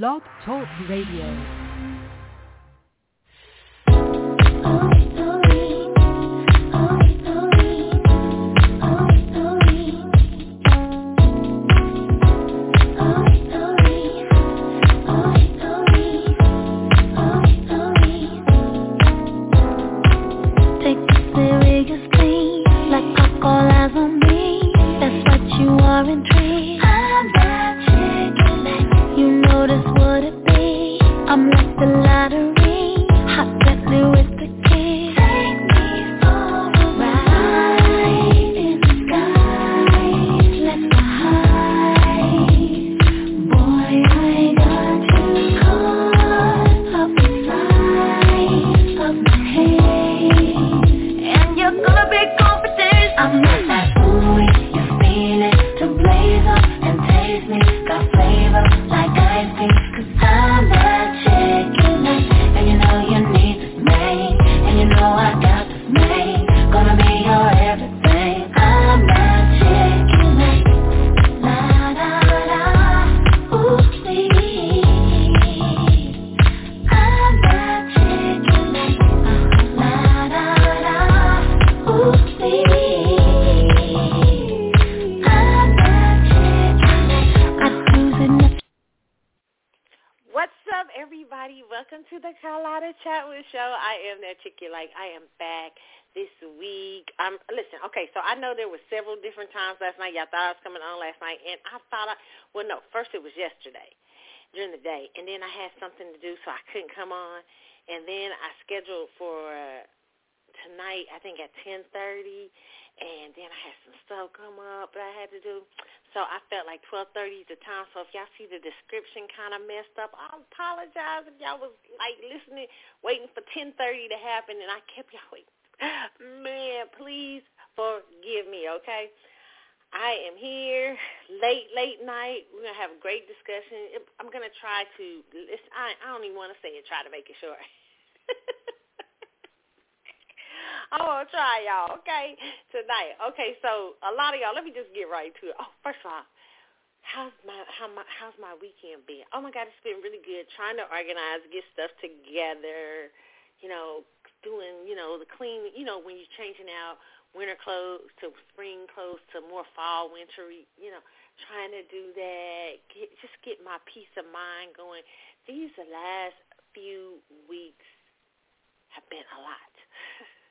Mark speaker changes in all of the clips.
Speaker 1: Blog Talk Radio.
Speaker 2: And I
Speaker 3: thought I, well, no, first it was yesterday during the day, and then I had something to do, so I couldn't come on, and then I scheduled for uh, tonight, I think at 10:30, and then I had some stuff come up that I had to do. So I felt like 12:30 is the time. So if y'all see the description kind of messed up, I apologize if y'all was like listening, waiting for 10:30 to happen, and I kept y'all waiting. Man, please forgive me, okay? I am here late, late night. We're gonna have a great discussion. I'm gonna try to. Listen, I I don't even want to say it. Try to make it short. I'm gonna try y'all, okay? Tonight. Okay, so a lot of y'all, let me just get right to it. Oh, first of all, how's my how my how's my weekend been? Oh my god, it's been really good. Trying to organize, get stuff together, you know, doing, you know, the clean you know, when you're changing out winter clothes to spring clothes to more fall, wintry, you know, trying to do that. Get just get my peace of mind going. These the last few weeks have been a lot.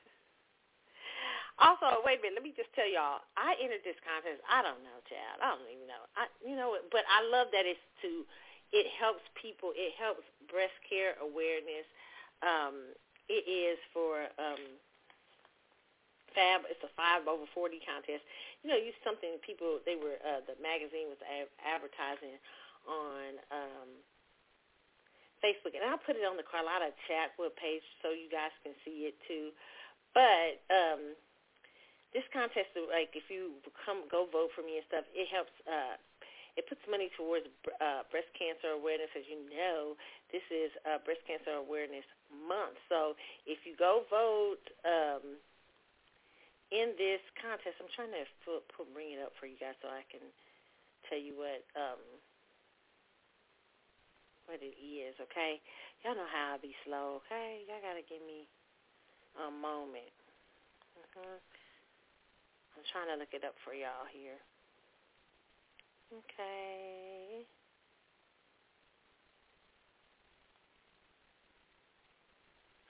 Speaker 3: Also, wait a minute. Let me just tell y'all. I entered this contest. I don't know, child. I don't even know. I, you know, but I love that it's to. It helps people. It helps breast care awareness. Um, it is for um, Fab. It's a five over forty contest. You know, use something people. They were uh, the magazine was a- advertising on um, Facebook, and I'll put it on the Carlotta Chatwood page so you guys can see it too. But um, this contest, like if you come go vote for me and stuff, it helps. uh It puts money towards uh, breast cancer awareness. As you know, this is uh, Breast Cancer Awareness Month. So if you go vote um, in this contest, I'm trying to put, put bring it up for you guys so I can tell you what um, what it is. Okay, y'all know how I be slow. Okay, y'all gotta give me a moment. Uh-huh. I'm trying to look it up for y'all here. Okay.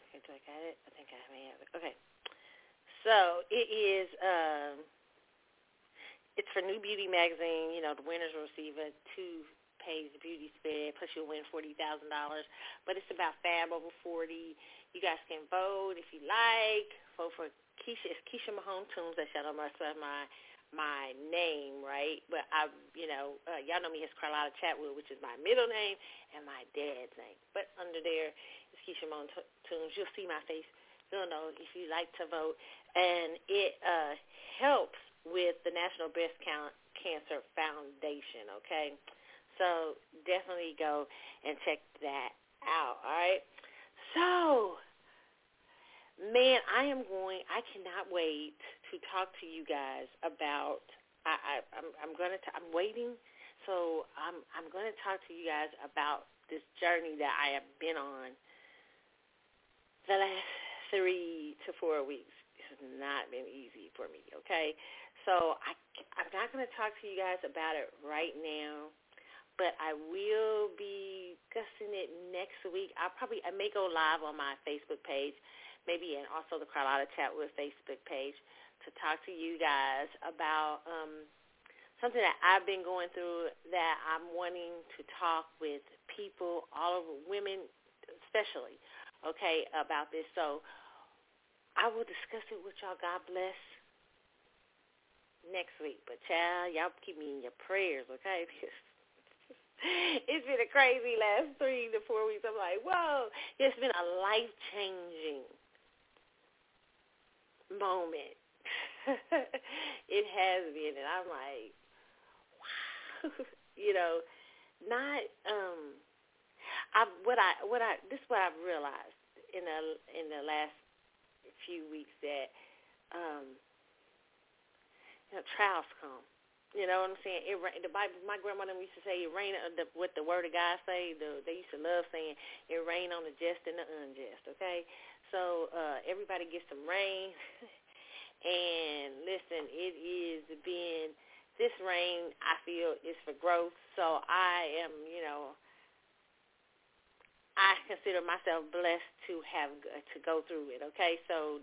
Speaker 3: Okay, do I got it? I think I may have it. Okay. So it is um it's for New Beauty magazine, you know, the winners will receive a two page beauty spread, plus you'll win forty thousand dollars. But it's about Fab over forty. You guys can vote if you like. Vote for Keisha. It's Keisha Mahone Tunes. That y'all know my my my name, right? But I, you know, uh, y'all know me as Carlotta Chatwood, which is my middle name and my dad's name. But under there is Keisha Mahone Tunes. You'll see my face. You'll know if you like to vote, and it uh, helps with the National Breast Cancer Foundation. Okay, so definitely go and check that out. All right. So Man, I am going. I cannot wait to talk to you guys about. I, I I'm I'm gonna. T- I'm waiting. So I'm I'm going to talk to you guys about this journey that I have been on the last three to four weeks. Has not been easy for me. Okay, so I I'm not going to talk to you guys about it right now, but I will be discussing it next week. I'll probably I may go live on my Facebook page, maybe and also the Carlotta Chatwood Facebook page to talk to you guys about. um something that I've been going through that I'm wanting to talk with people, all over women especially, okay, about this. So I will discuss it with y'all. God bless next week. But child, y'all keep me in your prayers, okay? it's been a crazy last three to four weeks. I'm like, whoa, it's been a life changing moment. it has been, and I'm like, wow, you know, not um I what I what I this is what I've realized in the in the last few weeks that um you know trials come. You know what I'm saying? It the Bible. My grandmother used to say it rain. Uh, the, what the Word of God say. The, they used to love saying it rain on the just and the unjust. Okay, so uh, everybody gets some rain, and listen, it is being this rain I feel is for growth. So I am, you know, I consider myself blessed to have to go through it. Okay, so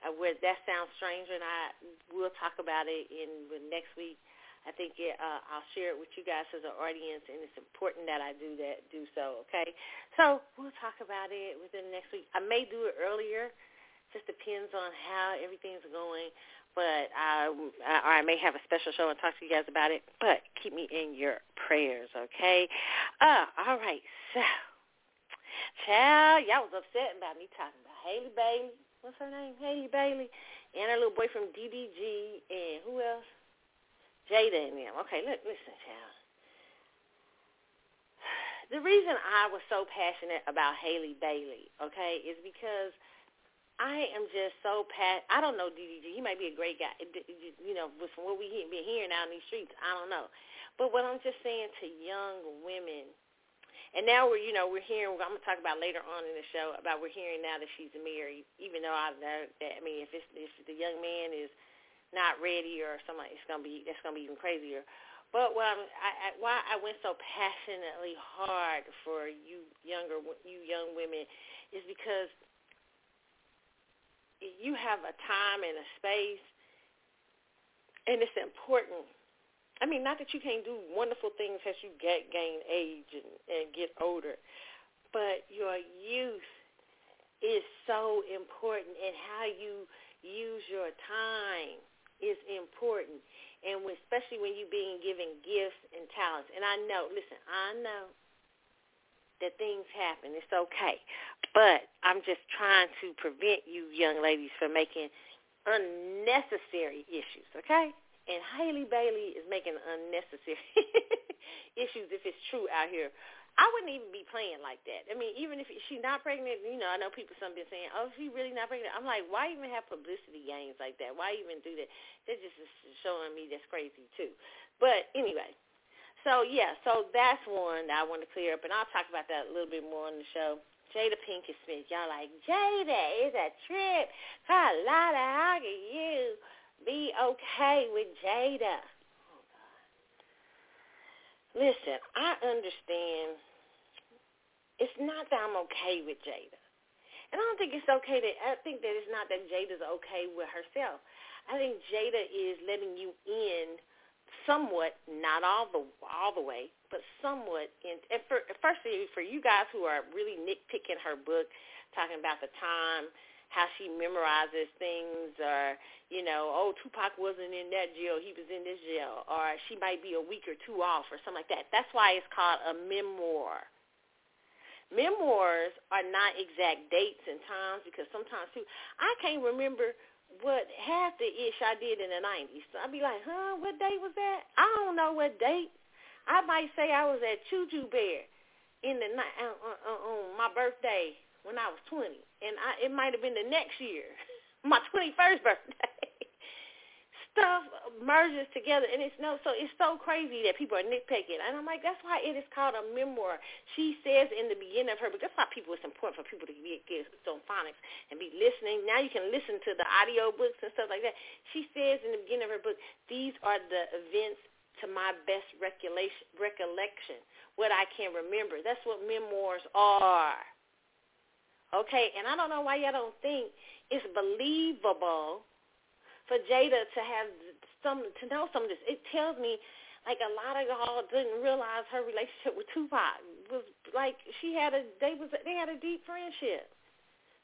Speaker 3: uh, where that sounds strange, and I will talk about it in next week. I think it, uh, I'll share it with you guys as an audience, and it's important that I do that. Do so, okay? So we'll talk about it within next week. I may do it earlier. Just depends on how everything's going but I, or I may have a special show and talk to you guys about it. But keep me in your prayers, okay? Uh, all right. So, child, y'all was upset about me talking about Halle Bailey. What's her name? Halle Bailey, and her little boyfriend DDG, and who else? Jada and them. Okay, look, listen, child. The reason I was so passionate about Halle Bailey, okay, is because I am just so pat. I don't know DDG. He might be a great guy. You know, from what we been hearing out in these streets, I don't know. But what I'm just saying to young women, and now we're, you know, we're hearing. I'm gonna talk about later on in the show about we're hearing now that she's married. Even though I know that, I mean, if it's if the young man is not ready or something, it's gonna be that's gonna be even crazier. But what I'm, I, I, why I went so passionately hard for you younger you young women is because you have a time and a space, and it's important. I mean, not that you can't do wonderful things as you get gain age and, and get older, but your youth is so important, and how you use your time is important, and when, especially when you're being given gifts and talents. And I know, listen, I know that things happen. It's okay. But I'm just trying to prevent you young ladies from making unnecessary issues, okay? And Halle Bailey is making unnecessary issues if it's true out here. I wouldn't even be playing like that. I mean, even if she's not pregnant, you know, I know people some been saying, "Oh, she really not pregnant." I'm like, why even have publicity games like that? Why even do that? That just is showing me that's crazy too. But anyway, so yeah, so that's one that I want to clear up, and I'll talk about that a little bit more on the show. Jada Pinkett Smith, y'all like Jada is a trip. Carlotta, how can you be okay with Jada? Oh God. Listen, I understand. It's not that I'm okay with Jada. And I don't think it's okay that I think that it's not that Jada's okay with herself. I think Jada is letting you in somewhat, not all the all the way, but somewhat. In, and for, firstly, for you guys who are really nitpicking her book, talking about the time, how she memorizes things, or you know, oh, Tupac wasn't in that jail, he was in this jail, or she might be a week or two off, or something like that. That's why it's called a memoir. Memoirs are not exact dates and times because sometimes too, I can't remember what half the ish I did in the nineties. So I'd be like, huh, what date was that? I don't know what date. I might say I was at Choo Choo Bear in the night uh, uh, on my birthday when I was twenty, and I it might have been the next year, my twenty first birthday. stuff merges together, and it's no, so it's so crazy that people are nitpicking. And I'm like, that's why it is called a memoir. She says in the beginning of her book, that's why people it's important for people to get, get on phonics and be listening. Now you can listen to the audio books and stuff like that. She says in the beginning of her book, these are the events to my best recollection, what I can remember. That's what memoirs are. Okay, and I don't know why y'all don't think it's believable for Jada to have some to know some of this. It tells me like a lot of y'all didn't realize her relationship with Tupac was like she had a they was they had a deep friendship.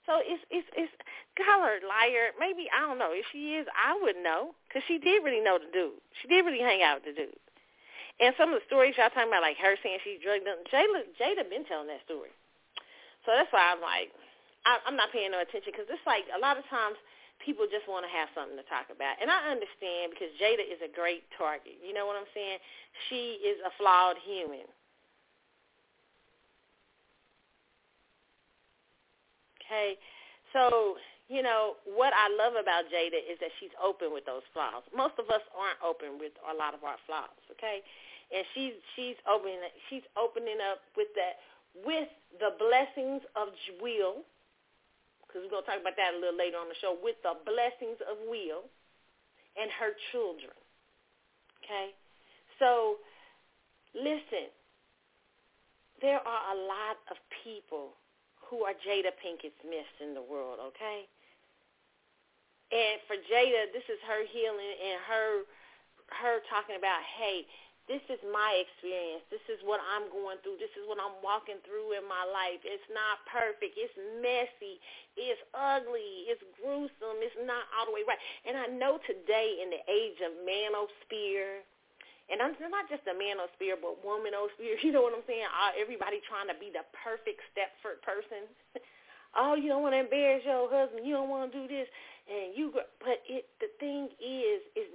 Speaker 3: So it's it's it's her liar. Maybe I don't know if she is. I wouldn't know because she did really know the dude. She did really hang out with the dude. And some of the stories y'all talking about, like her saying she's drugged up, Jada Jada been telling that story. So that's why I'm like, I, I'm not paying no attention because it's like a lot of times people just want to have something to talk about. And I understand because Jada is a great target. You know what I'm saying? She is a flawed human. Okay? So, you know, what I love about Jada is that she's open with those flaws. Most of us aren't open with a lot of our flaws, okay? And she's she's opening she's opening up with that with the blessings of will because we're going to talk about that a little later on the show, with the blessings of will and her children. Okay? So, listen, there are a lot of people who are Jada Pinkett Smiths in the world, okay? And for Jada, this is her healing and her her talking about, hey, this is my experience. This is what I'm going through. This is what I'm walking through in my life. It's not perfect. It's messy. It's ugly. It's gruesome. It's not all the way right. And I know today in the age of manosphere, and I'm not just a manosphere, but womanosphere. You know what I'm saying? Everybody trying to be the perfect Stepford person. oh, you don't want to embarrass your husband. You don't want to do this, and you. But it. The thing is, is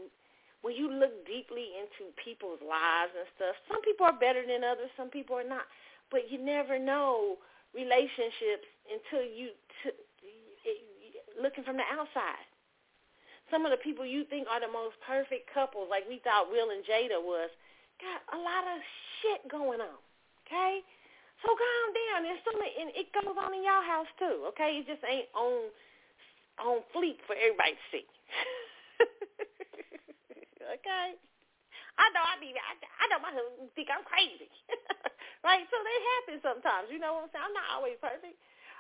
Speaker 3: when you look deeply into people's lives and stuff, some people are better than others, some people are not. But you never know relationships until you t- looking from the outside. Some of the people you think are the most perfect couples, like we thought Will and Jada was, got a lot of shit going on. Okay, so calm down. There's some, and it goes on in y'all house too. Okay, it just ain't on on fleek for everybody to see. okay? I know I mean I, I know my husband think I'm crazy, right? So that happens sometimes. You know what I'm saying? I'm not always perfect,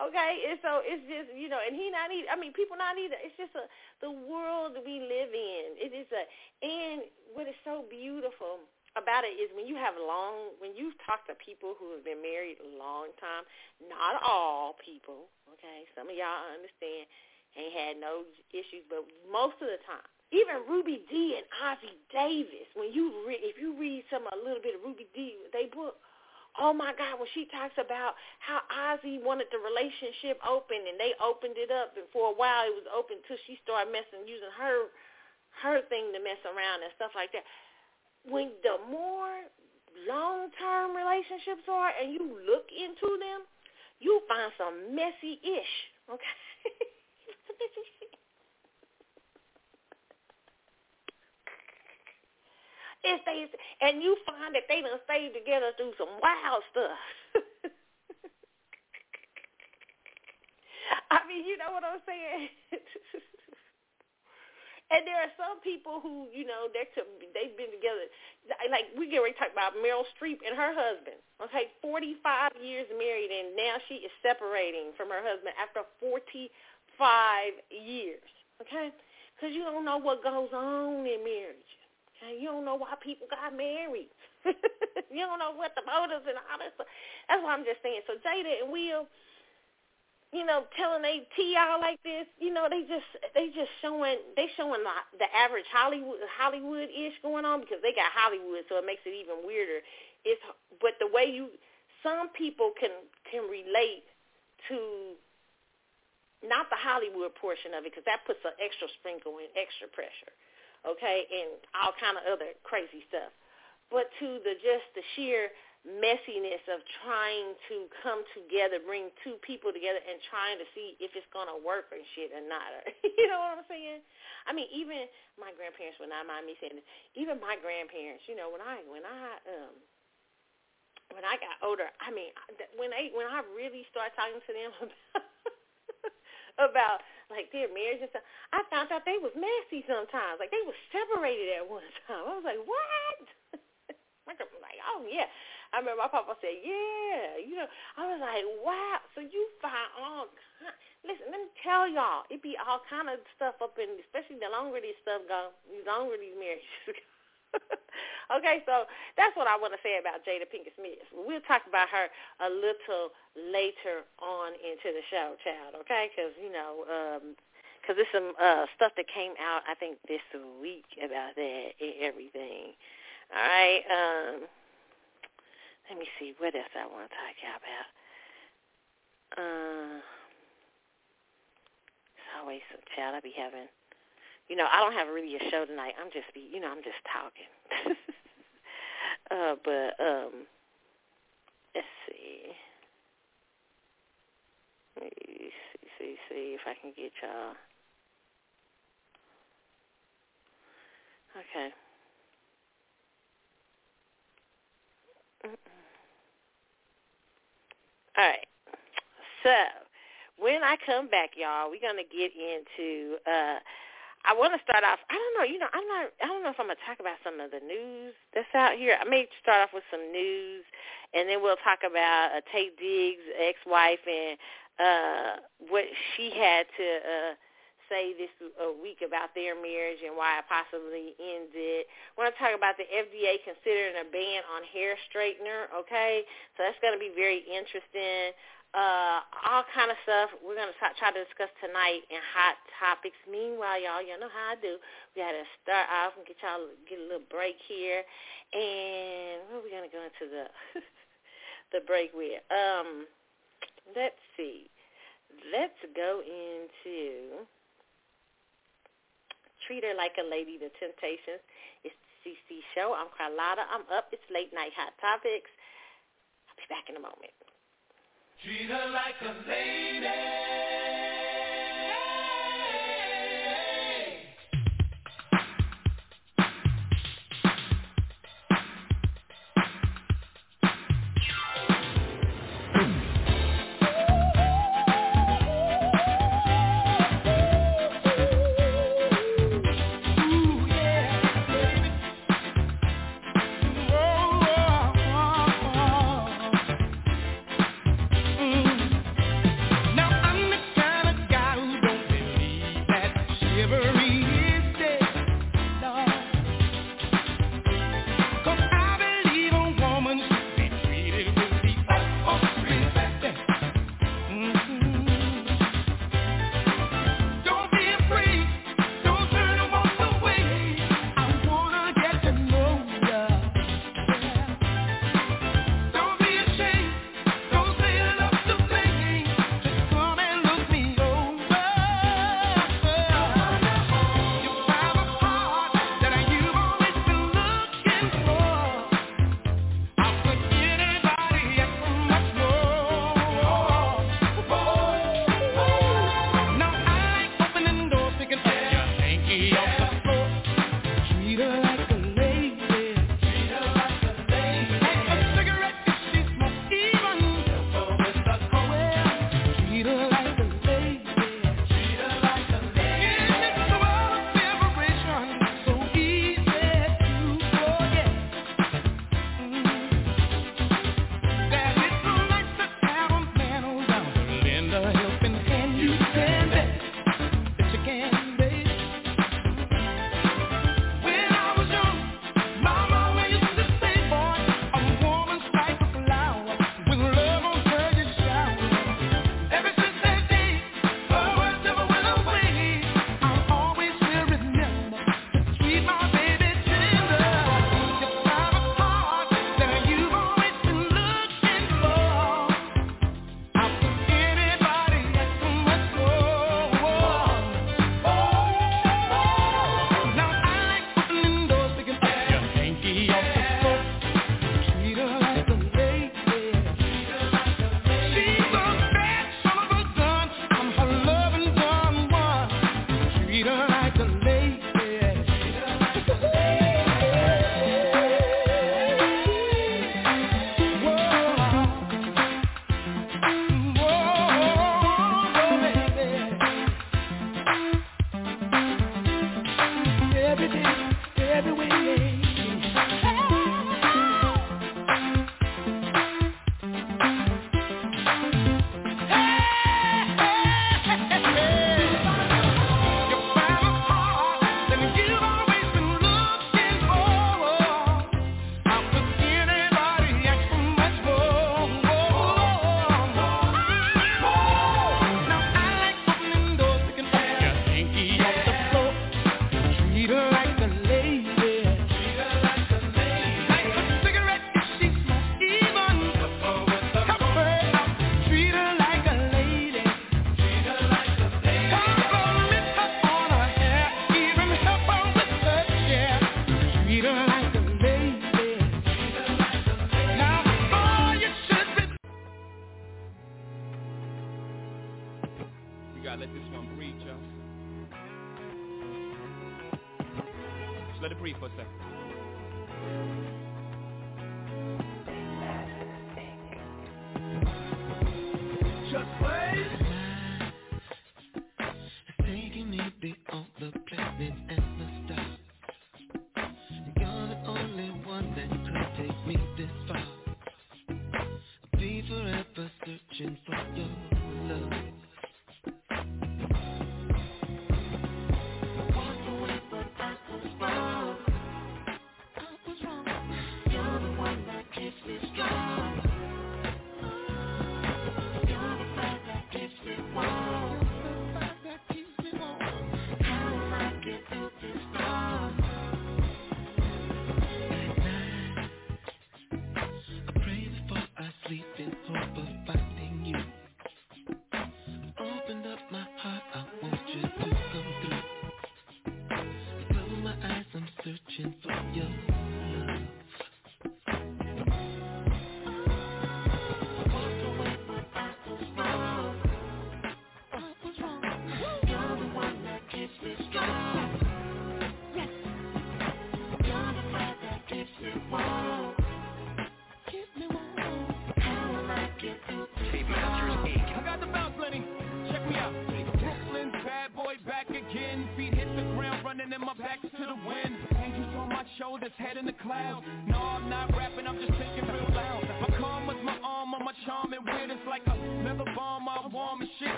Speaker 3: okay? And so it's just you know, and he not either. I mean, people not either. It's just a the world we live in. It is a and what is so beautiful about it is when you have long when you talk to people who have been married a long time. Not all people, okay? Some of y'all understand ain't had no issues, but most of the time even Ruby Dee and Ossie Davis, when you read, if you read some a little bit of Ruby Dee, they book, oh my God, when she talks about how Ossie wanted the relationship open and they opened it up, and for a while it was open till she started messing, using her her thing to mess around and stuff like that. When the more long-term relationships are, and you look into them, you find some messy ish. Okay. If they and you find that they done stayed together through some wild stuff. I mean, you know what I'm saying? and there are some people who, you know, they're to, they've been together. Like we get ready to talk about Meryl Streep and her husband. Okay, 45 years married, and now she is separating from her husband after 45 years. Okay, because you don't know what goes on in marriage. You don't know why people got married. you don't know what the motives and all that stuff. That's why I'm just saying. So Jada and Will, you know, telling they tea out like this, you know, they just they just showing they showing the, the average Hollywood Hollywood ish going on because they got Hollywood, so it makes it even weirder. It's but the way you some people can can relate to not the Hollywood portion of it because that puts an extra sprinkle and extra pressure okay, and all kind of other crazy stuff. But to the just the sheer messiness of trying to come together, bring two people together and trying to see if it's to work and shit or not. you know what I'm saying? I mean, even my grandparents would not mind me saying this. Even my grandparents, you know, when I when I um when I got older, I mean, when they when I really started talking to them about about like their marriage and stuff, I found out they was messy sometimes. Like they were separated at one time. I was like, what? my girl was like, oh yeah. I remember my papa said, yeah. You know, I was like, wow. So you find all kind. Listen, let me tell y'all, it be all kind of stuff up in, especially the longer these stuff go, the longer these marriages go. okay, so that's what I want to say about Jada Pinkett Smith. We'll talk about her a little later on into the show, child. Okay, because you know, because um, there's some uh, stuff that came out I think this week about that and everything. All right. Um, let me see what else I want to talk about. Uh, it's always some child I be having you know, I don't have really a show tonight. I'm just be, you know, I'm just talking. uh, but um, let's see. See, see, see if I can get y'all. Okay. All right. So when I come back, y'all, we're gonna get into uh I want to start off. I don't know. You know, I'm not. I don't know if I'm gonna talk about some of the news that's out here. I may start off with some news, and then we'll talk about uh, Taye Diggs' ex-wife and uh, what she had to uh, say this uh, week about their marriage and why it possibly ended. I want to talk about the FDA considering a ban on hair straightener. Okay, so that's to be very interesting uh, all kind of stuff we're going to try to discuss tonight in hot topics. Meanwhile, y'all, y'all know how I do. We got to start off and get y'all get a little break here, and what are we going to go into the the break with? Um, let's see. Let's go into Treat Her Like a Lady, The Temptations. It's the CC Show. I'm Carlotta. I'm up. It's Late Night Hot Topics. I'll be back in a moment.
Speaker 1: Treat her like a lady.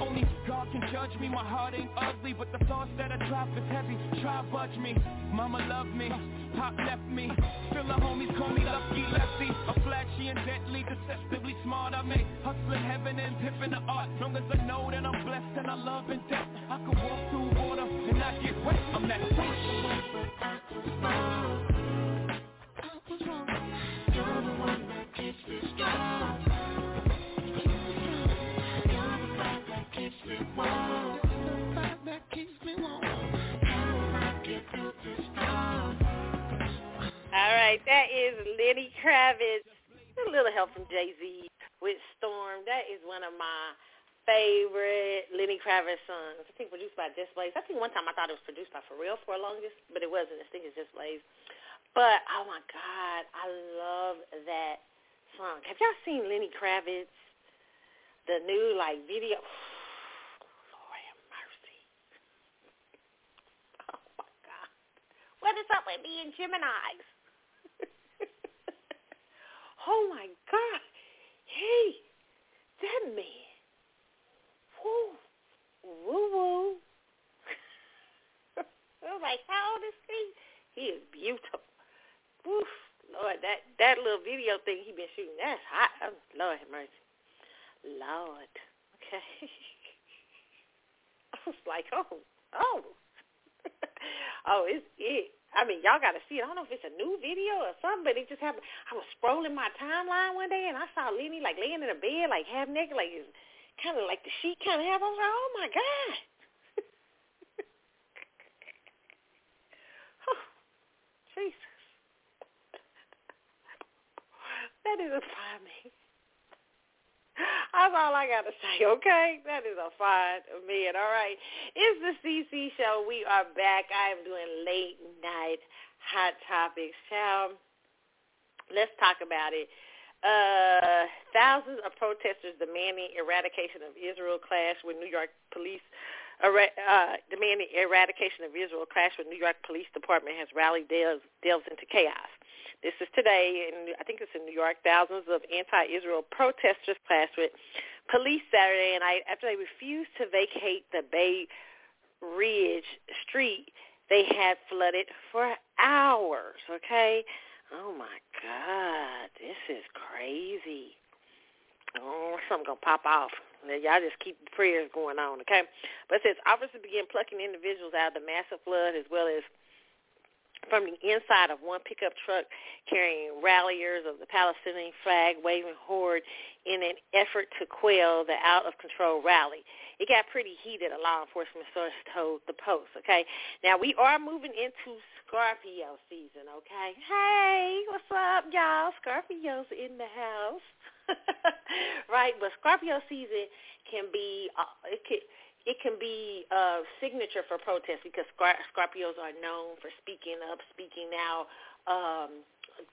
Speaker 4: Only God can judge me. My heart ain't ugly, but the thoughts that I drop is heavy. Try budge me.
Speaker 3: My favorite Lenny Kravitz songs. I think produced by Just Blaze. I think one time I thought it was produced by For Real for the longest, but it wasn't. I think it's Just Blaze. But, oh my God, I love that song. Have y'all seen Lenny Kravitz? The new, like, video? Lord have mercy. Oh my God. What is up with me and Gemini's? oh my God. Hey, that man. Woo. Woo woo. I was like, how old is he? He is beautiful. Woof. Lord, that that little video thing he been shooting, that's hot. Oh, Lord have mercy. Lord. Okay. I was like, oh, oh. oh, it's it. I mean, y'all got to see it. I don't know if it's a new video or something, but it just happened. I was scrolling my timeline one day, and I saw Lenny, like, laying in a bed, like, half naked, like, kind of like the sheet kind of half. I was like, oh, my God. oh, Jesus. that is a man. That's all I got to say, okay? That is a fine man. All right. It's the CC show. We are back. I am doing late night hot topics. Child, let's talk about it. Uh, thousands of protesters demanding eradication of Israel clash with New York police. Uh, demanding eradication of Israel clash with New York Police Department has rallied delves, delves into chaos. This is today, and I think it's in New York. Thousands of anti-Israel protesters clashed with police Saturday night after they refused to vacate the Bay Ridge Street they had flooded for hours. Okay, oh my God, this is crazy. Oh, something gonna pop off. Y'all just keep the prayers going on, okay? But says officers began plucking individuals out of the massive flood as well as from the inside of one pickup truck carrying ralliers of the Palestinian flag waving horde in an effort to quell the out-of-control rally. It got pretty heated, a law enforcement source told the Post, okay? Now, we are moving into Scorpio season, okay? Hey, what's up, y'all? Scorpio's in the house. right? But Scorpio season can be uh, it can it can be a signature for protest because Scorpios are known for speaking up, speaking out. Um,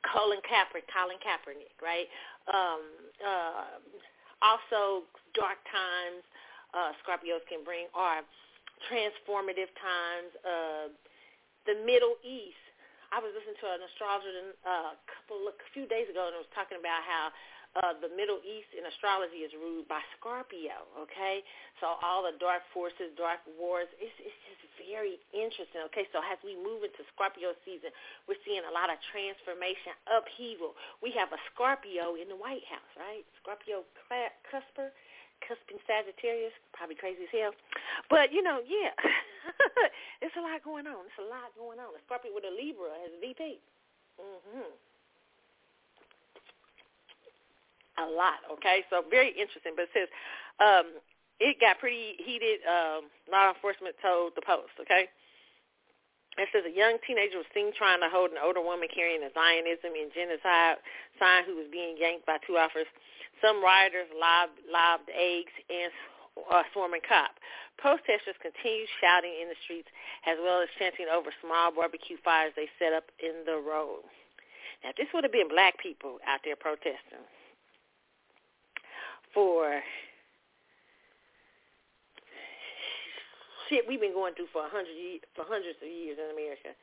Speaker 3: Colin Kaepernick, Colin Kaepernick, right? Um, uh, also, dark times uh, Scorpios can bring are transformative times. Uh, the Middle East. I was listening to an astrologer uh, a couple, a few days ago, and it was talking about how uh, the Middle East in astrology is ruled by Scorpio, okay? So all the dark forces, dark wars, it's, it's just very interesting, okay? So as we move into Scorpio season, we're seeing a lot of transformation, upheaval. We have a Scorpio in the White House, right? Scorpio Cusper, cusping Sagittarius, probably crazy as hell. But, you know, yeah, it's a lot going on. It's a lot going on. A Scorpio with a Libra as a VP. Mm-hmm. A lot. Okay, so very interesting. But it says um, it got pretty heated. Um, law enforcement told the Post. Okay. It says a young teenager was seen trying to hold an older woman carrying a Zionism and genocide sign who was being yanked by two officers. Some rioters lobbed, lobbed eggs and uh, swarming cop. Protesters continued shouting in the streets as well as chanting over small barbecue fires they set up in the road. Now, this would have been black people out there protesting for shit we've been going through for a hundred for hundreds of years in America,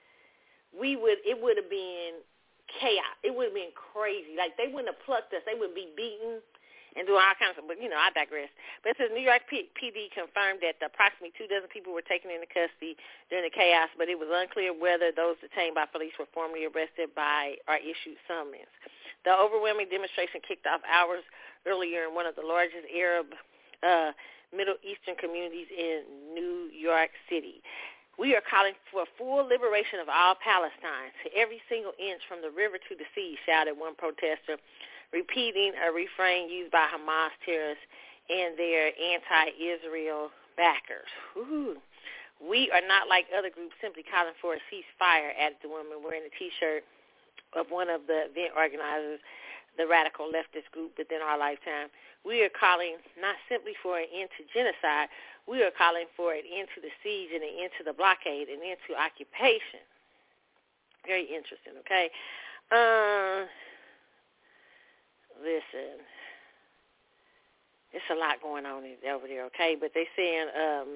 Speaker 3: we would it would have been chaos. It would have been crazy. Like they wouldn't have plucked us. They would be beaten and doing all kinds of. But you know, I digress. But it says New York P- PD confirmed that approximately two dozen people were taken into custody during the chaos, but it was unclear whether those detained by police were formally arrested by or issued summons. The overwhelming demonstration kicked off hours earlier in one of the largest Arab uh, Middle Eastern communities in New York City. We are calling for full liberation of all Palestine, to every single inch from the river to the sea, shouted one protester, repeating a refrain used by Hamas terrorists and their anti-Israel backers. Ooh. We are not like other groups simply calling for a ceasefire, added the woman wearing a T-shirt of one of the event organizers, the radical leftist group within our lifetime. We are calling not simply for an end to genocide, we are calling for an end to the siege and an end to the blockade, an end to occupation. Very interesting, okay? Uh, listen, it's a lot going on over there, okay? But they're saying, um,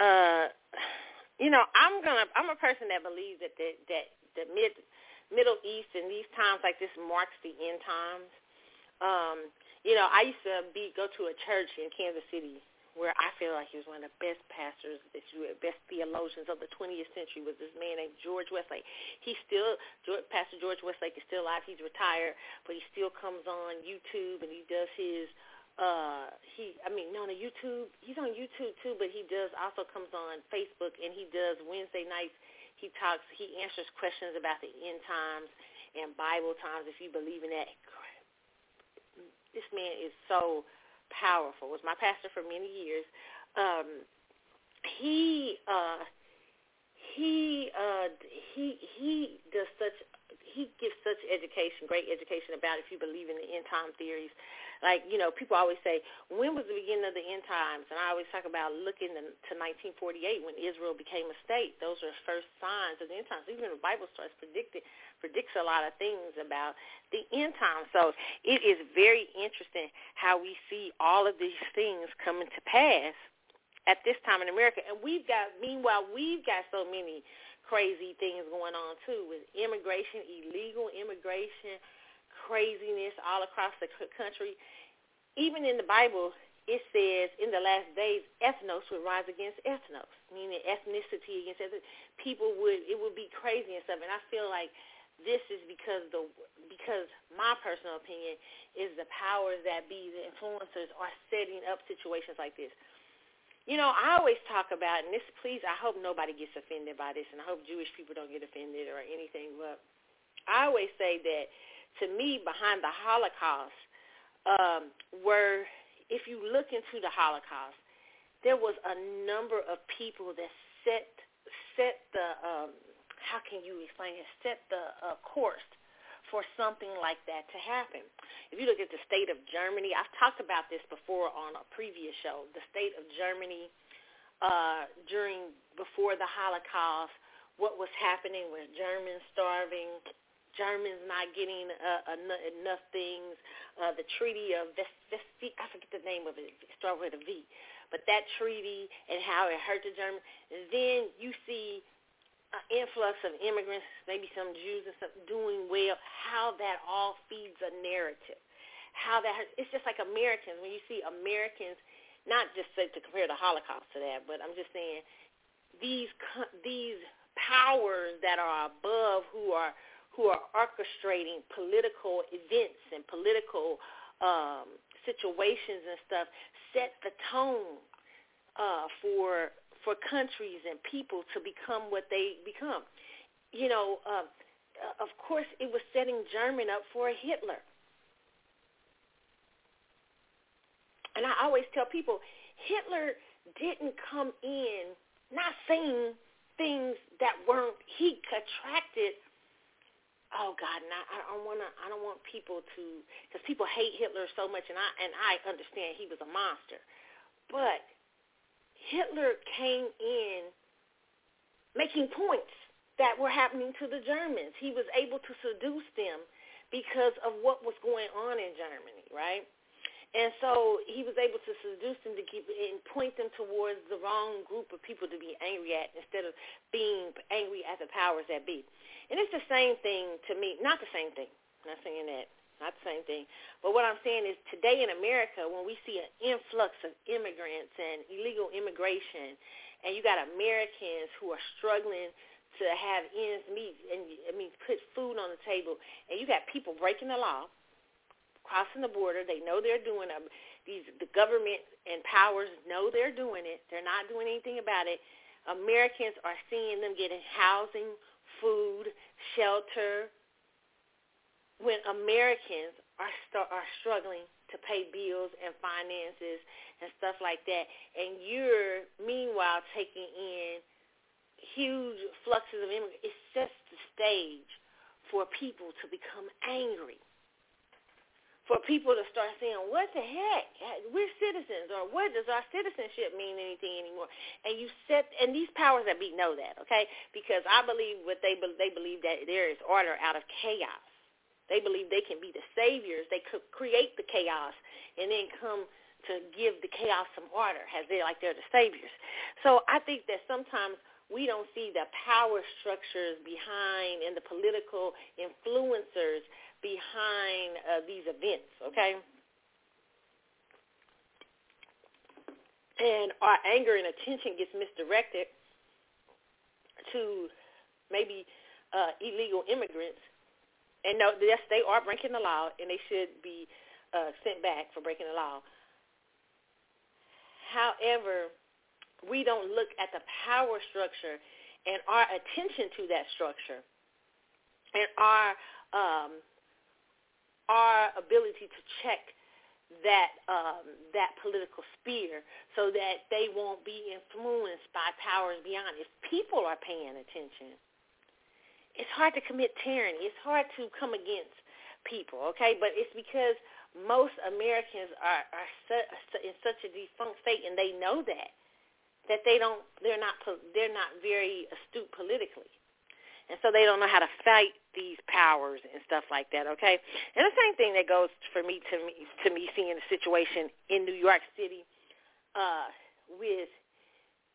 Speaker 3: uh, you know, I'm gonna, I'm a person that believes that the, that the mid Middle East and these times like this marks the end times. Um, you know, I used to be go to a church in Kansas City where I feel like he was one of the best pastors, the best theologians of the 20th century was this man named George Westlake. He still, Pastor George Westlake is still alive. He's retired, but he still comes on YouTube and he does his, uh, he, I mean, no, on YouTube, he's on YouTube too, but he does, also comes on Facebook and he does Wednesday nights he talks, he answers questions about the end times and Bible times if you believe in that. This man is so powerful. Was my pastor for many years. Um, he uh, he uh, he he does such he gives such education, great education about if you believe in the end time theories like, you know, people always say, when was the beginning of the end times? And I always talk about looking to 1948 when Israel became a state. Those are first signs of the end times. Even the Bible starts predicting predicts a lot of things about the end times. So it is very interesting how we see all of these things coming to pass at this time in America. And we've got, meanwhile, we've got so many crazy things going on too with immigration, illegal immigration, craziness all across the country. Even in the Bible, it says in the last days, ethnos would rise against ethnos, meaning ethnicity against ethnicity. People would, it would be crazy and stuff. And I feel like this is because the because my personal opinion is the powers that be, the influencers are setting up situations like this. You know, I always talk about, and this, please, I hope nobody gets offended by this, and I hope Jewish people don't get offended or anything, but I always say that to me behind the Holocaust um, were, if you look into the Holocaust, there was a number of people that set set the um, how can you explain it? Set the uh, course for something like that to happen. if you look at the state of Germany, I've talked about this before on a previous show. The state of Germany uh, during before the Holocaust, what was happening with Germans starving, Germans not getting uh, enough things, uh, the Treaty of Vest, I forget the name of it, it with a V, but that treaty and how it hurt the Germans. Then you see an influx of immigrants, maybe some Jews and stuff doing well, how that all feeds a narrative. How that it's just like Americans. When you see Americans, not just to compare the Holocaust to that, but I'm just saying these these powers that are above who are who are orchestrating political events and political um, situations and stuff set the tone uh, for for countries and people to become what they become. You know, uh, of course, it was setting German up for a Hitler. And I always tell people, Hitler didn't come in not saying things that weren't. He attracted oh God, and I, I don't want to. I don't want people to, because people hate Hitler so much, and I and I understand he was a monster, but Hitler came in making points that were happening to the Germans. He was able to seduce them because of what was going on in Germany, right? And so he was able to seduce them to keep and point them towards the wrong group of people to be angry at instead of being angry at the powers that be. And it's the same thing to me. Not the same thing. Not saying that. Not the same thing. But what I'm saying is today in America, when we see an influx of immigrants and illegal immigration, and you got Americans who are struggling to have ends meet and I mean put food on the table, and you got people breaking the law, crossing the border. They know they're doing it. These the government and powers know they're doing it. They're not doing anything about it. Americans are seeing them getting housing, food, shelter, when Americans are st- are struggling to pay bills and finances and stuff like that, and you're meanwhile taking in huge fluxes of immigrants, it sets the stage for people to become angry. For people to start saying, what the heck? We're citizens, or what does our citizenship mean anything anymore? And you set, and these powers that be know that, okay? Because I believe what they they believe that there is order out of chaos they believe they can be the saviors. They could create the chaos and then come to give the chaos some order as they like they're the saviors. So I think that sometimes we don't see the power structures behind and the political influencers behind uh, these events, okay? And our anger and attention gets misdirected to maybe uh, illegal immigrants and no, yes, they are breaking the law, and they should be uh, sent back for breaking the law. However, we don't look at the power structure and our attention to that structure and our um, our ability to check that um, that political sphere so that they won't be influenced by powers beyond. If people are paying attention, it's hard to commit tyranny. It's hard to come against people, okay? But it's because most Americans are are su- in such a defunct state, and they know that that they don't they're not they're not very astute politically, and so they don't know how to fight these powers and stuff like that. Okay, and the same thing that goes for me to me to me seeing the situation in New York City uh, with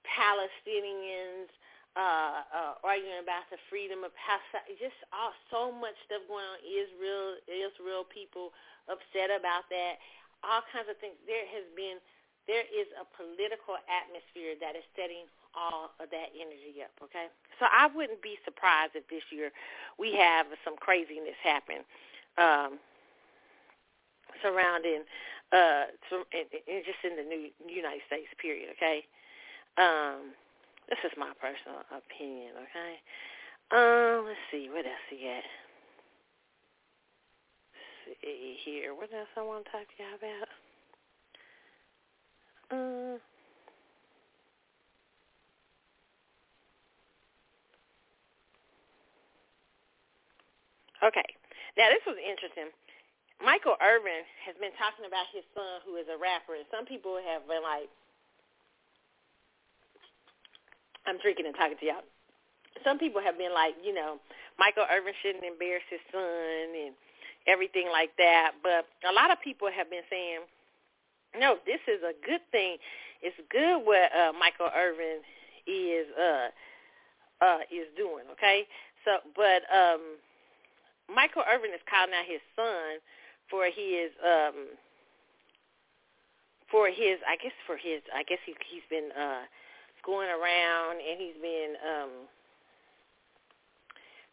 Speaker 3: Palestinians uh, uh, arguing about the freedom of Palestine. Just all, so much stuff going on. Israel, Israel people upset about that. All kinds of things. There has been, there is a political atmosphere that is setting all of that energy up. Okay, so I wouldn't be surprised if this year we have some craziness happen. Um, surrounding uh, just in the new United States period, okay? Um, this is my personal opinion, okay? Um, let's see, what else he got? See here. What else I want to talk to you about? Um, okay. Now this was interesting. Michael Irvin has been talking about his son who is a rapper, and some people have been like, I'm drinking and talking to y'all. Some people have been like, you know, Michael Irvin shouldn't embarrass his son and everything like that. But a lot of people have been saying, no, this is a good thing. It's good what uh, Michael Irvin is uh, uh, is doing. Okay, so but um, Michael Irvin is calling out his son for his um for his I guess for his I guess he he's been uh going around and he's been um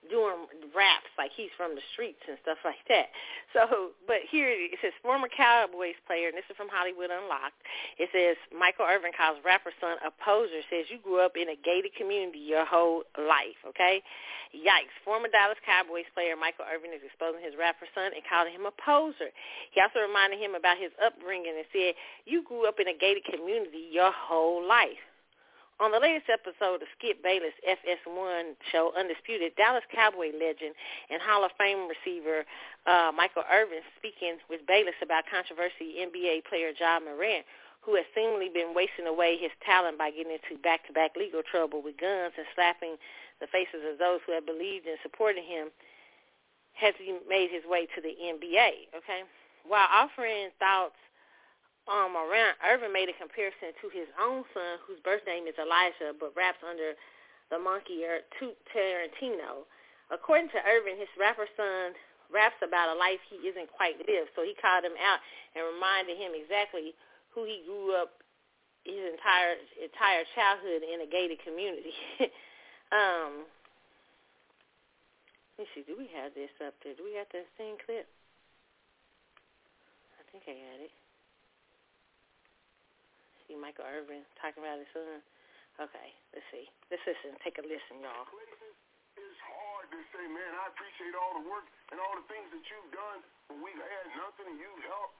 Speaker 3: doing raps like he's from the streets and stuff like that. So, but here it says former Cowboys player, and this is from Hollywood Unlocked. It says Michael Irvin calls rapper son a poser. Says you grew up in a gated community your whole life. Okay, yikes. Former Dallas Cowboys player Michael Irvin is exposing his rapper son and calling him a poser. He also reminded him about his upbringing and said you grew up in a gated community your whole life. On the latest episode of Skip Bayless' FS1 show, Undisputed, Dallas Cowboy legend and Hall of Fame receiver uh, Michael Irvin speaking with Bayless about controversy NBA player Ja Morant, who has seemingly been wasting away his talent by getting into back-to-back legal trouble with guns and slapping the faces of those who have believed and supported him, has he made his way to the NBA, okay? While offering thoughts um, around Irvin made a comparison to his own son, whose birth name is Elijah, but raps under the monkey or Tarantino. According to Irvin, his rapper son raps about a life he isn't quite lived, so he called him out and reminded him exactly who he grew up his entire entire childhood in a gated community. um, let me see, do we have this up there? Do we have the same clip? I think I had it see Michael Irvin talking about his son. Okay, let's see. Let's listen. Take a listen, y'all.
Speaker 5: It's hard to say, man, I appreciate all the work and all the things that you've done, but we've had nothing and you've helped.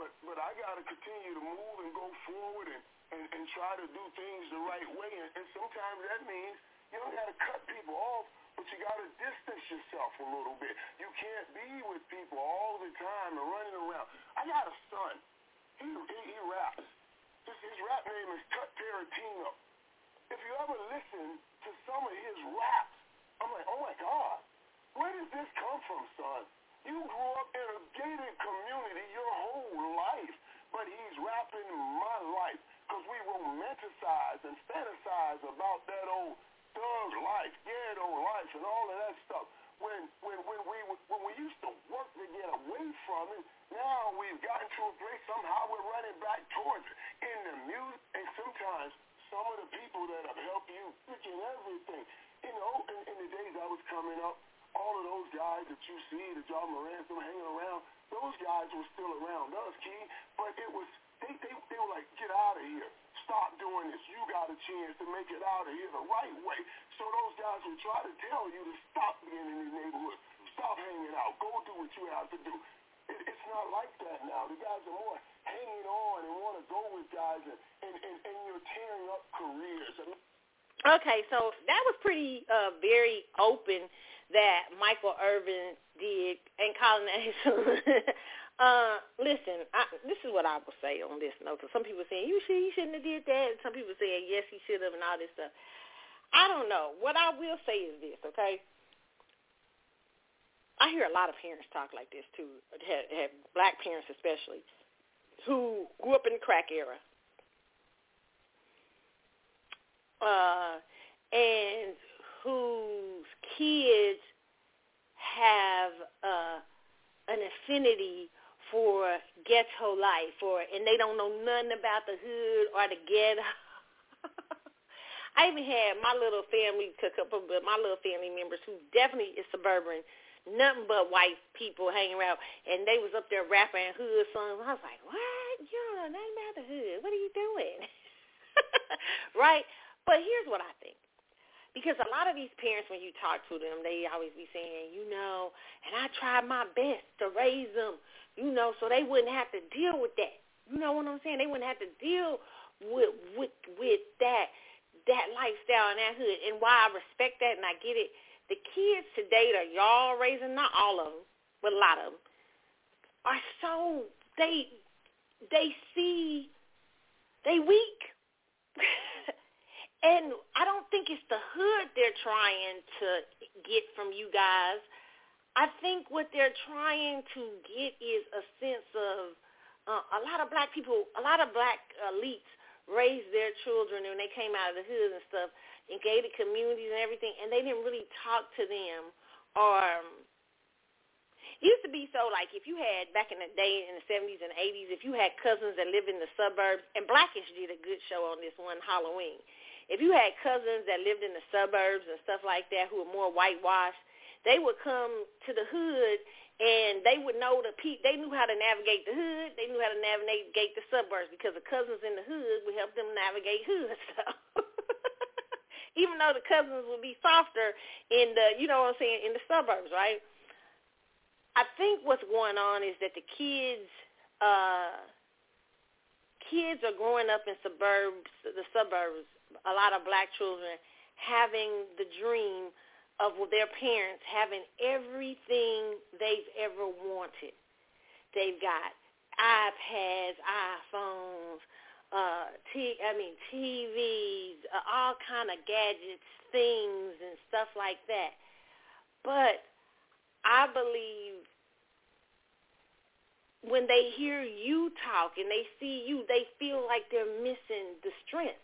Speaker 5: But but I got to continue to move and go forward and, and, and try to do things the right way. And, and sometimes that means you don't got to cut people off, but you got to distance yourself a little bit. You can't be with people all the time and running around. I got a son. He, he, he raps. His, his rap name is Tut Tarantino. If you ever listen to some of his raps, I'm like, oh my God, where did this come from, son? You grew up in a gated community your whole life, but he's rapping my life because we romanticize and fantasize about that old thug life, ghetto life, and all of that stuff when when when we when we used to work to get away from it, now we've gotten to a place somehow we're running back towards it. In the music, and sometimes some of the people that have helped you freaking everything. You know, in, in the days I was coming up, all of those guys that you see, the Ja Morant, them hanging around, those guys were still around us, Key. But it was they they they were like, get out of here stop doing this. You got a chance to make it out of here the right way. So those guys will try to tell you to stop being in the neighborhood. Stop hanging out. Go do what you have to do. It, it's not like that now. The guys are more hanging on and want to go with guys, and, and, and, and you're tearing up careers.
Speaker 3: Okay, so that was pretty uh very open that Michael Irvin did and calling that his son Uh, listen, I, this is what I will say on this note. Cause some people saying you should, you shouldn't have did that. Some people saying yes, he should have, and all this stuff. I don't know. What I will say is this, okay? I hear a lot of parents talk like this too. Have, have black parents especially, who grew up in the crack era, uh, and whose kids have uh, an affinity for ghetto life or and they don't know nothing about the hood or the ghetto. I even had my little family, a couple of my little family members who definitely is suburban, nothing but white people hanging around, and they was up there rapping hood songs. I was like, what? Know nothing about the hood. What are you doing? right? But here's what I think. Because a lot of these parents, when you talk to them, they always be saying, you know, and I tried my best to raise them you know, so they wouldn't have to deal with that. You know what I'm saying? They wouldn't have to deal with with with that that lifestyle and that hood. And why I respect that and I get it, the kids today that y'all raising, not all of them, but a lot of them, are so they they see they weak. and I don't think it's the hood they're trying to get from you guys. I think what they're trying to get is a sense of uh, a lot of black people, a lot of black elites raised their children when they came out of the hood and stuff in gated communities and everything, and they didn't really talk to them or um, it used to be so like if you had back in the day in the 70s and 80s, if you had cousins that lived in the suburbs, and Black-ish did a good show on this one Halloween. If you had cousins that lived in the suburbs and stuff like that who were more whitewashed, they would come to the hood and they would know the pe- they knew how to navigate the hood, they knew how to navigate the suburbs because the cousins in the hood would help them navigate hood stuff. Even though the cousins would be softer in the, you know what I'm saying, in the suburbs, right? I think what's going on is that the kids uh kids are growing up in suburbs the suburbs a lot of black children having the dream of their parents having everything they've ever wanted. They've got iPads iPhones uh t I mean TVs uh, all kind of gadgets things and stuff like that. But I believe when they hear you talk and they see you, they feel like they're missing the strength.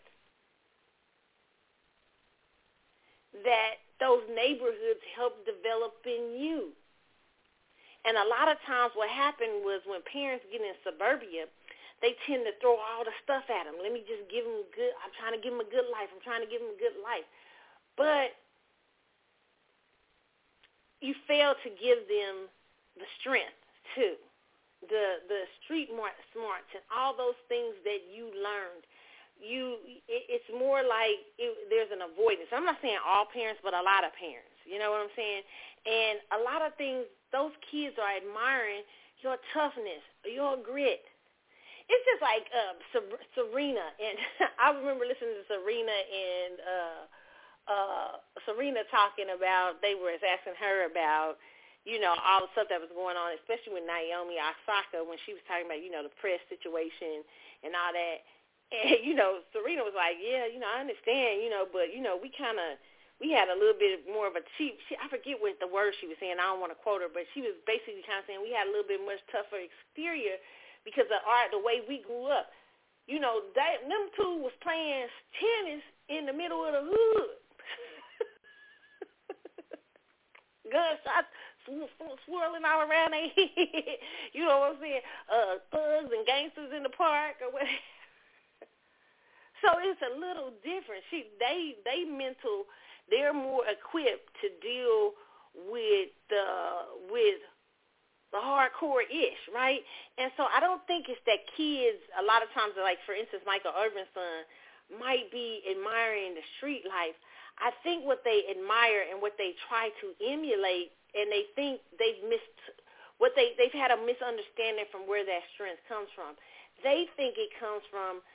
Speaker 3: That those neighborhoods help develop in you. And a lot of times what happened was when parents get in suburbia, they tend to throw all the stuff at them. Let me just give them good, I'm trying to give them a good life. I'm trying to give them a good life. But you fail to give them the strength too, the the street smarts and all those things that you learned. You, it, it's more like it, there's an avoidance. I'm not saying all parents, but a lot of parents. You know what I'm saying? And a lot of things, those kids are admiring your toughness, your grit. It's just like uh, Serena, and I remember listening to Serena and. uh uh Serena talking about they were asking her about you know all the stuff that was going on especially with Naomi Osaka when she was talking about you know the press situation and all that and you know Serena was like yeah you know I understand you know but you know we kind of we had a little bit more of a cheap she, I forget what the word she was saying I don't want to quote her but she was basically kind of saying we had a little bit much tougher exterior because of our the way we grew up you know that them two was playing tennis in the middle of the hood gunshots swirling all around their. You know what I'm saying? Uh, thugs and gangsters in the park or whatever. So it's a little different. She they they mental they're more equipped to deal with the with the hardcore ish, right? And so I don't think it's that kids a lot of times like for instance Michael Irvin's son might be admiring the street life. I think what they admire and what they try to emulate, and they think they've missed what they they've had a misunderstanding from where that strength comes from. They think it comes from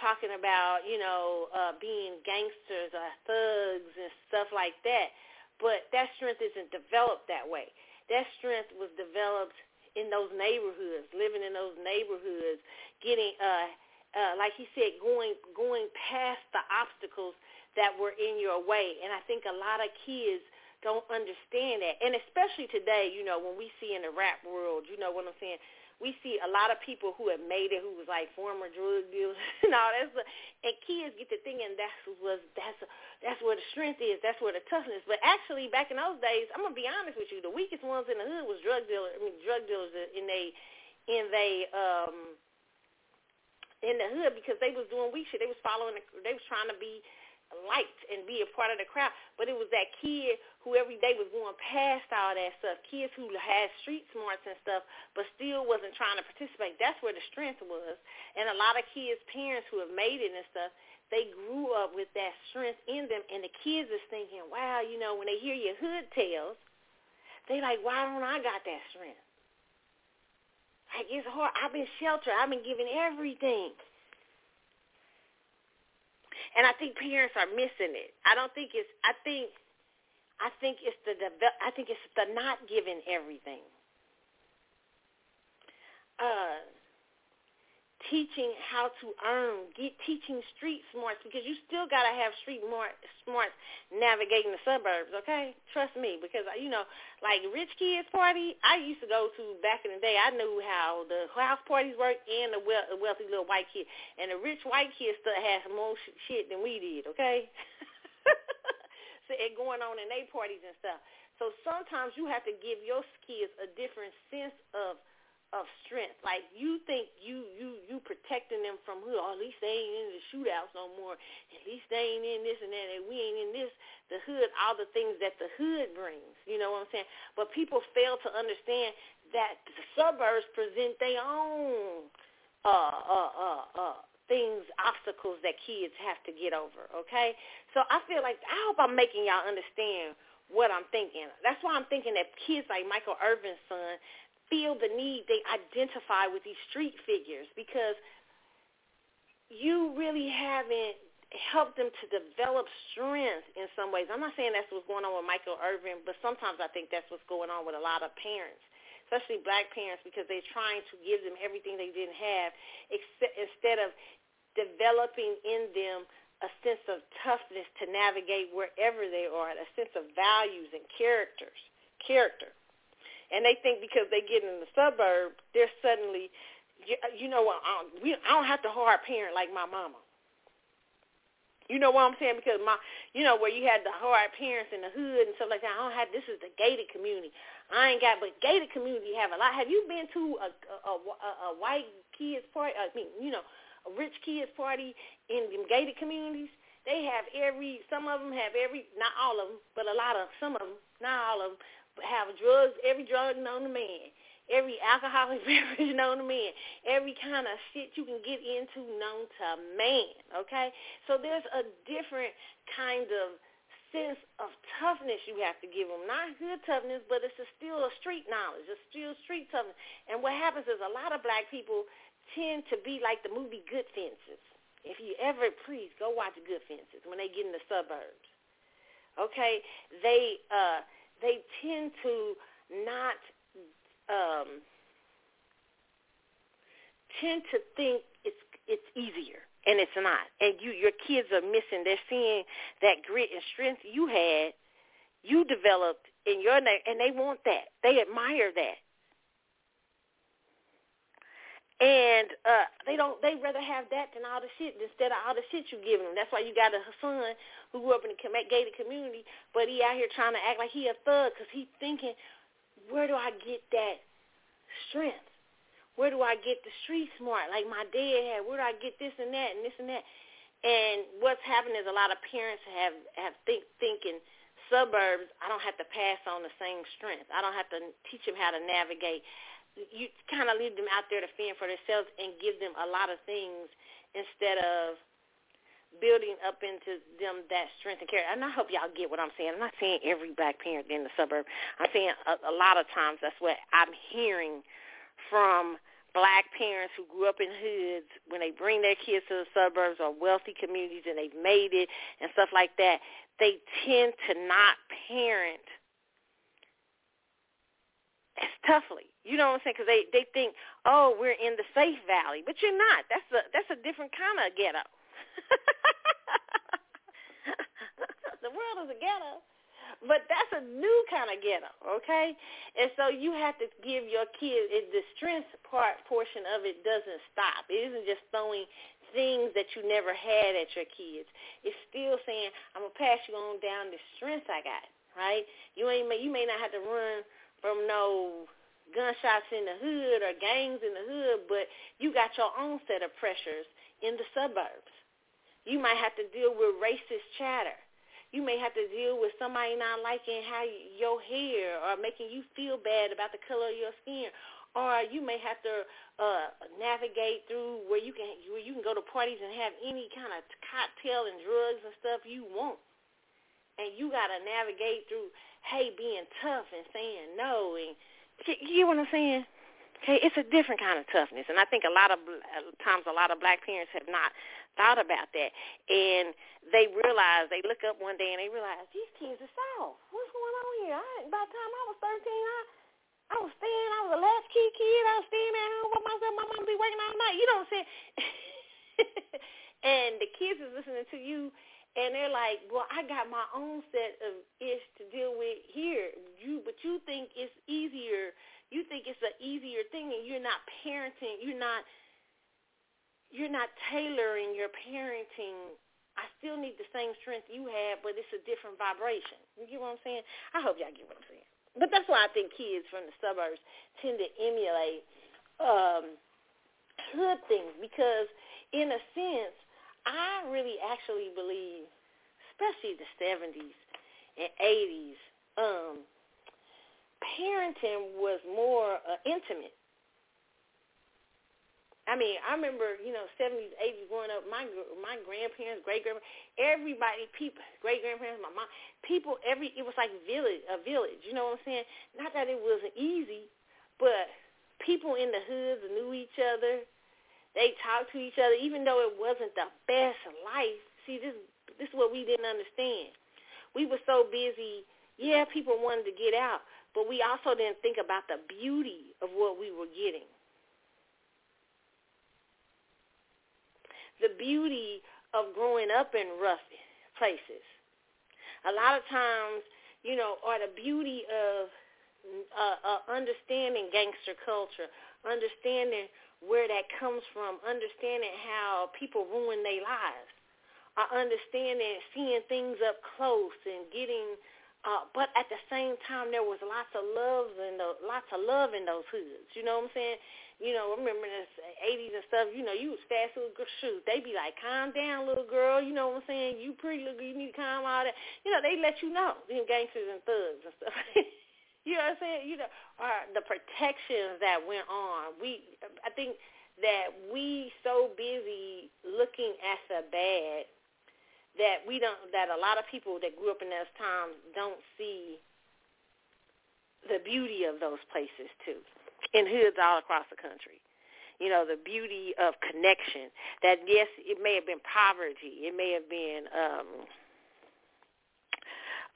Speaker 3: talking about you know uh, being gangsters or thugs and stuff like that, but that strength isn't developed that way. That strength was developed in those neighborhoods, living in those neighborhoods, getting uh, uh, like he said, going going past the obstacles that were in your way. And I think a lot of kids don't understand that. And especially today, you know, when we see in the rap world, you know what I'm saying? We see a lot of people who have made it, who was like former drug dealers and all that stuff. And kids get to thinking that's was that's that's where the strength is, that's where the toughness. But actually, back in those days, I'm gonna be honest with you, the weakest ones in the hood was drug dealers. I mean, drug dealers in they in they um in the hood because they was doing weak shit. They was following. The, they was trying to be liked and be a part of the crowd. But it was that kid who every day was going past all that stuff, kids who had street smarts and stuff, but still wasn't trying to participate. That's where the strength was. And a lot of kids' parents who have made it and stuff, they grew up with that strength in them. And the kids is thinking, wow, you know, when they hear your hood tales, they like, why don't I got that strength? Like, it's hard. I've been sheltered. I've been given everything. And I think parents are missing it. I don't think it's. I think. I think it's the. I think it's the not giving everything. uh, teaching how to earn, get teaching street smarts because you still gotta have street smart, smarts navigating the suburbs. Okay, trust me because you know, like rich kids party, I used to go to back in the day. I knew how the house parties work and the wealthy little white kid, and the rich white kids still some more shit than we did. Okay, going on in their parties and stuff. So sometimes you have to give your kids a different sense of of strength. Like you think you you you protecting them from who? Oh, at least they ain't in the shootouts no more. At least they ain't in this and that. And we ain't in this. The hood, all the things that the hood brings. You know what I'm saying? But people fail to understand that the suburbs present their own uh uh uh uh things, obstacles that kids have to get over. Okay, so I feel like I hope I'm making y'all understand what I'm thinking. That's why I'm thinking that kids like Michael Irvin's son feel the need, they identify with these street figures because you really haven't helped them to develop strength in some ways. I'm not saying that's what's going on with Michael Irvin, but sometimes I think that's what's going on with a lot of parents, especially black parents, because they're trying to give them everything they didn't have except, instead of developing in them a sense of toughness to navigate wherever they are, a sense of values and characters, character and they think because they get in the suburb, they're suddenly, you, you know? I don't, we, I don't have to hard parent like my mama. You know what I'm saying? Because my, you know, where you had the hard parents in the hood and stuff like that. I don't have. This is the gated community. I ain't got, but gated community have a lot. Have you been to a a, a, a white kids party? I mean, you know, a rich kids party in them gated communities? They have every. Some of them have every. Not all of them, but a lot of some of them. Not all of them have drugs, every drug known to man, every alcoholic beverage known to man, every kind of shit you can get into known to man, okay? So there's a different kind of sense of toughness you have to give them. Not good toughness, but it's a still a street knowledge, a still street toughness. And what happens is a lot of black people tend to be like the movie Good Fences. If you ever, please go watch Good Fences when they get in the suburbs. Okay, they uh they tend to not um, tend to think it's it's easier and it's not. And you your kids are missing. They're seeing that grit and strength you had, you developed in your name, and they want that. They admire that. And uh they don't they rather have that than all the shit instead of all the shit you give them. That's why you got a son who grew up in a gated community, but he out here trying to act like he a thug because he thinking, where do I get that strength? Where do I get the street smart like my dad had? Where do I get this and that and this and that? And what's happening is a lot of parents have have think thinking suburbs. I don't have to pass on the same strength. I don't have to teach them how to navigate you kind of leave them out there to fend for themselves and give them a lot of things instead of building up into them that strength and character. And I hope y'all get what I'm saying. I'm not saying every black parent in the suburb. I'm saying a, a lot of times that's what I'm hearing from black parents who grew up in hoods when they bring their kids to the suburbs or wealthy communities and they've made it and stuff like that. They tend to not parent as toughly. You know what I'm saying? Because they they think, oh, we're in the safe valley, but you're not. That's a that's a different kind of ghetto. the world is a ghetto, but that's a new kind of ghetto, okay? And so you have to give your kid it, the strength part portion of it doesn't stop. It isn't just throwing things that you never had at your kids. It's still saying, I'm gonna pass you on down the strength I got, right? You ain't you may not have to run from no gunshots in the hood or gangs in the hood, but you got your own set of pressures in the suburbs. You might have to deal with racist chatter. You may have to deal with somebody not liking how you, your hair or making you feel bad about the color of your skin. Or you may have to uh, navigate through where you can where you can go to parties and have any kind of cocktail and drugs and stuff you want. And you got to navigate through hey, being tough and saying no. And you, know what I'm saying? Okay, it's a different kind of toughness, and I think a lot of times a lot of black parents have not thought about that, and they realize they look up one day and they realize these kids are soft. What's going on here? I, by the time I was 13, I I was staying. I was a latchkey kid. I was staying at home with my supposed to be working all night. You know what I'm saying? and the kids is listening to you and they're like, well, I got my own set of ish to deal with here. You, but you think it's easier. You think it's an easier thing, and you're not parenting. You're not. You're not tailoring your parenting. I still need the same strength you have, but it's a different vibration. You get what I'm saying? I hope y'all get what I'm saying. But that's why I think kids from the suburbs tend to emulate um, hood things because, in a sense, I really actually believe, especially the 70s and 80s, um, parenting was more uh, intimate. I mean, I remember, you know, 70s, 80s growing up, my my grandparents, great grandparents, everybody, people, great grandparents, my mom, people, every, it was like village, a village, you know what I'm saying? Not that it wasn't easy, but people in the hoods knew each other. They talked to each other, even though it wasn't the best life. See, this this is what we didn't understand. We were so busy. Yeah, people wanted to get out, but we also didn't think about the beauty of what we were getting. The beauty of growing up in rough places. A lot of times, you know, or the beauty of uh, uh, understanding gangster culture, understanding where that comes from, understanding how people ruin their lives, uh, understanding seeing things up close and getting. Uh, but at the same time, there was lots of love and lots of love in those hoods. You know what I'm saying? You know, remember in the 80s and stuff. You know, you was fast little girl. Shoot, they be like, "Calm down, little girl." You know what I'm saying? You pretty little girl. You need to calm all that. You know, they let you know. You gangsters and thugs and stuff. You know what I'm saying? You know, or the protections that went on. We, I think that we so busy looking at the bad that we don't. That a lot of people that grew up in those times don't see the beauty of those places too, in hoods all across the country. You know, the beauty of connection. That yes, it may have been poverty. It may have been. um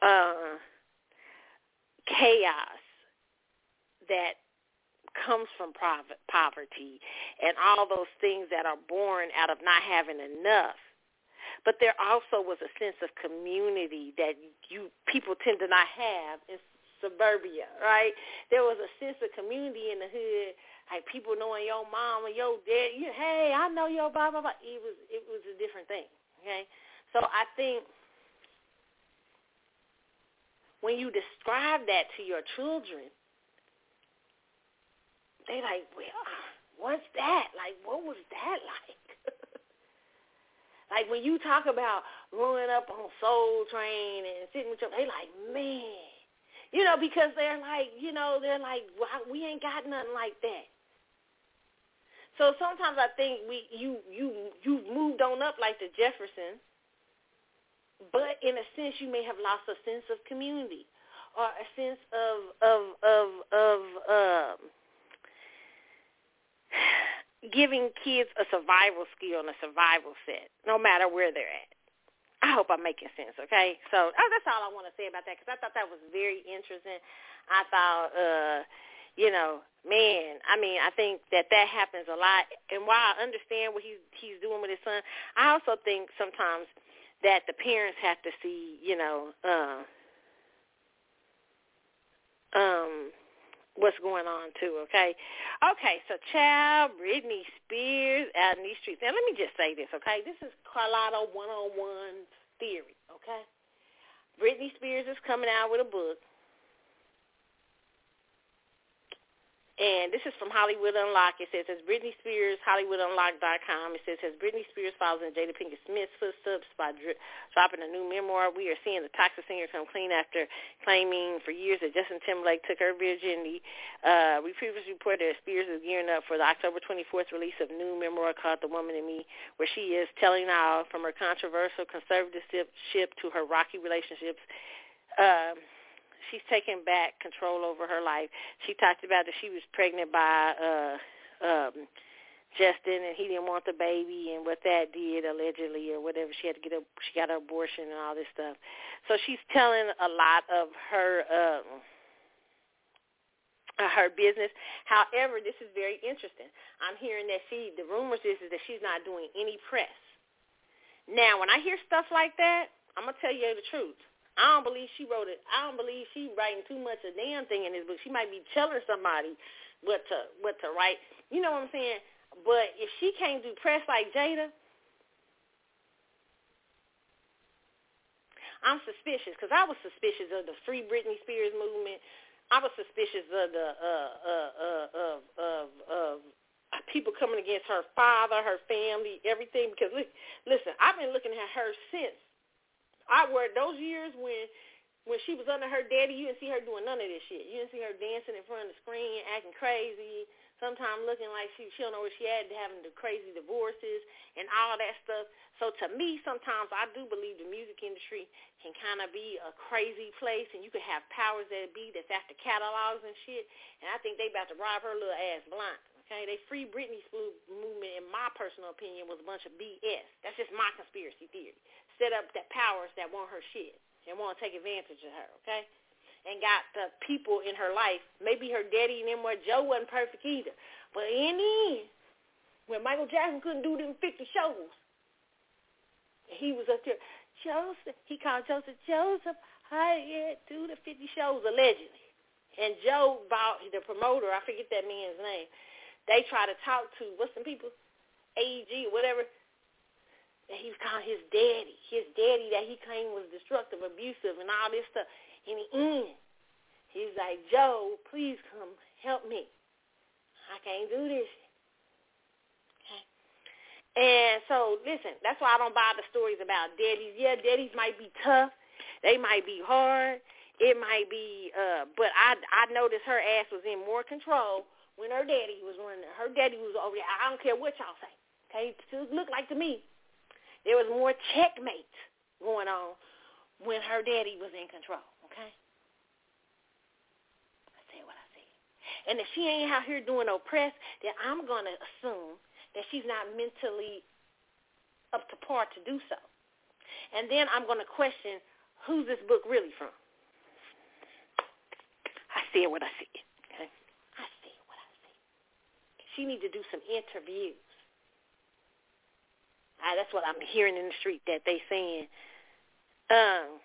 Speaker 3: uh chaos that comes from poverty and all those things that are born out of not having enough. But there also was a sense of community that you people tend to not have suburbia, right? There was a sense of community in the hood, like people knowing your mom or your dad. You, hey, I know your blah blah blah. It was it was a different thing. Okay, so I think when you describe that to your children, they like, well, what's that? Like, what was that like? like when you talk about growing up on Soul Train and sitting with your, they like, man, you know, because they're like, you know, they're like, well, we ain't got nothing like that. So sometimes I think we you you you've moved on up like the Jeffersons but in a sense you may have lost a sense of community or a sense of of of of um giving kids a survival skill and a survival set no matter where they're at I hope I'm making sense, okay? So oh, that's all I want to say about that because I thought that was very interesting. I thought, uh, you know, man, I mean, I think that that happens a lot. And while I understand what he's he's doing with his son, I also think sometimes that the parents have to see, you know, uh, um, what's going on too, okay? Okay, so child, Britney Spears out in these streets. Now let me just say this, okay? This is Carlotta 101 theory, okay? Britney Spears is coming out with a book And this is from Hollywood Unlocked. It says, as Britney Spears, HollywoodUnlocked.com. It says, as Britney Spears follows in Jada Pinkett Smith's footsteps by dri- dropping a new memoir, we are seeing the toxic singer come clean after claiming for years that Justin Timberlake took her virginity. Uh, we previously reported that Spears is gearing up for the October 24th release of new memoir called The Woman in Me, where she is telling all from her controversial conservatorship to her rocky relationships. Uh, she's taken back control over her life. She talked about that she was pregnant by uh um Justin and he didn't want the baby and what that did allegedly or whatever. She had to get a she got an abortion and all this stuff. So she's telling a lot of her um her business. However, this is very interesting. I'm hearing that she, the rumors is, is that she's not doing any press. Now, when I hear stuff like that, I'm gonna tell you the truth. I don't believe she wrote it. I don't believe she writing too much a damn thing in this book. She might be telling somebody what to what to write. You know what I'm saying? But if she can't do press like Jada, I'm suspicious because I was suspicious of the Free Britney Spears movement. I was suspicious of the uh, uh, uh, of of of people coming against her father, her family, everything. Because listen, I've been looking at her since I were those years when when she was under her daddy. You didn't see her doing none of this shit. You didn't see her dancing in front of the screen, acting crazy. Sometimes looking like she she don't know where she had, having the crazy divorces and all that stuff. So to me, sometimes I do believe the music industry can kind of be a crazy place, and you can have powers that be that's after catalogs and shit. And I think they about to rob her little ass blind. Okay, they free Britney movement, in my personal opinion, was a bunch of BS. That's just my conspiracy theory. Set up that powers that want her shit and want to take advantage of her. Okay, and got the people in her life. Maybe her daddy and them were Joe wasn't perfect either, but in the end, when Michael Jackson couldn't do them 50 shows, he was up there. Joseph, he called Joseph Joseph. I yeah, do the 50 shows allegedly. And Joe bought the promoter. I forget that man's name they try to talk to what's some people, AEG or whatever. That he calling his daddy, his daddy that he claimed was destructive, abusive, and all this stuff. In the end, he's like, Joe, please come help me. I can't do this. Okay. And so, listen, that's why I don't buy the stories about daddies. Yeah, daddies might be tough. They might be hard. It might be, uh, but I I noticed her ass was in more control when her daddy was running. Her daddy was over there. I don't care what y'all say. Okay, it looked like to me there was more checkmate going on when her daddy was in control. Okay, I say what I say. And if she ain't out here doing no press, then I'm gonna assume that she's not mentally up to par to do so. And then I'm gonna question who's this book really from. I see what I. It, okay? I see what I see. She need to do some interviews. Ah, that's what I'm hearing in the street that they saying. Um,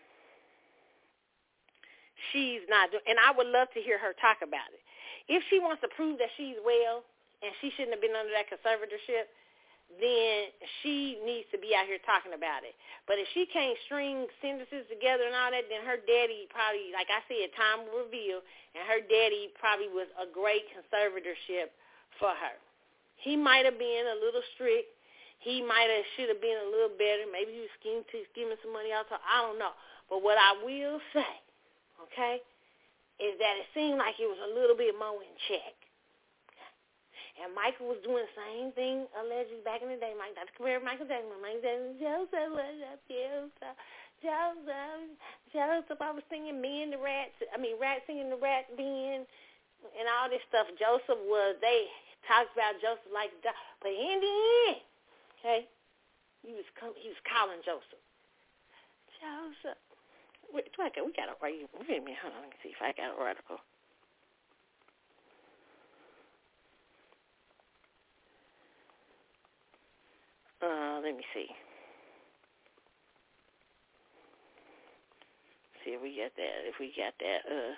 Speaker 3: she's not and I would love to hear her talk about it. If she wants to prove that she's well and she shouldn't have been under that conservatorship, then she needs to be out here talking about it. But if she can't string sentences together and all that, then her daddy probably, like I said, time will reveal, and her daddy probably was a great conservatorship for her. He might have been a little strict. He might have should have been a little better. Maybe he was scheming giving some money out. So I don't know. But what I will say, okay, is that it seemed like it was a little bit more in check. And Michael was doing the same thing allegedly back in the day. Mike, to compare Michael Jackson. Michael Jackson, Joseph Joseph, Joseph, Joseph. I was singing Me and the Rats. I mean, Rat singing the Rat Den and all this stuff. Joseph was they talks about Joseph like but in the end, okay, he was he was calling Joseph. Joseph, wait, do I got? We got a right. Wait a minute, hold on. Let me see if I got an article. Uh, let me see. See if we got that. If we got that. Uh.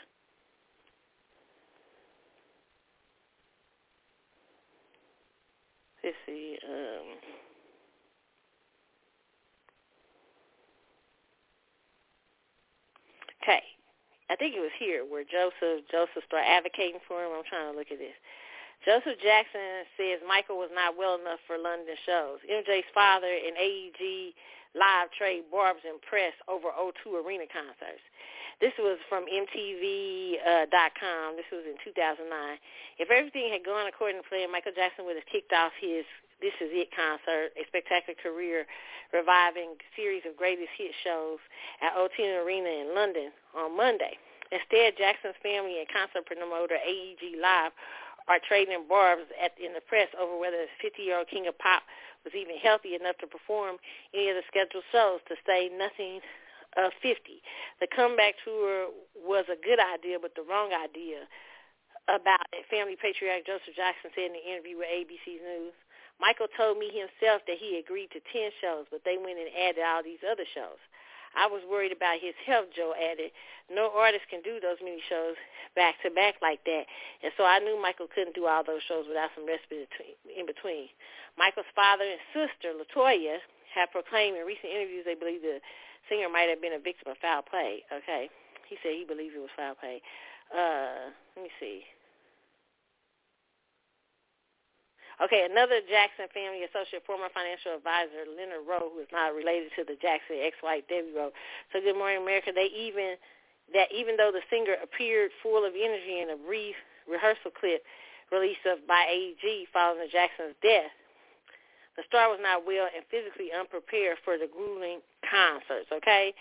Speaker 3: let's see. Um, okay, I think it was here where Joseph Joseph started advocating for him. I'm trying to look at this. Joseph Jackson says Michael was not well enough for London shows. MJ's father and AEG live trade barbs and press over O2 Arena concerts. This was from MTV.com. Uh, this was in 2009. If everything had gone according to plan, Michael Jackson would have kicked off his This Is It concert, a spectacular career reviving series of greatest hit shows at O2 Arena in London on Monday. Instead, Jackson's family and concert promoter AEG Live are trading barbs at, in the press over whether the 50-year-old king of pop was even healthy enough to perform any of the scheduled shows, to say nothing of 50. The comeback tour was a good idea, but the wrong idea about it, family patriarch Joseph Jackson said in an interview with ABC News. Michael told me himself that he agreed to 10 shows, but they went and added all these other shows. I was worried about his health, Joe added. No artist can do those many shows back to back like that. And so I knew Michael couldn't do all those shows without some respite in between. Michael's father and sister, Latoya, have proclaimed in recent interviews they believe the singer might have been a victim of foul play. Okay. He said he believed it was foul play. Uh, let me see. Okay, another Jackson family associate, former financial advisor Leonard Rowe, who is not related to the Jackson ex-wife Debbie Rowe. So Good Morning America, they even that even though the singer appeared full of energy in a brief rehearsal clip released of by AEG following Jackson's death, the star was not well and physically unprepared for the grueling concerts. Okay,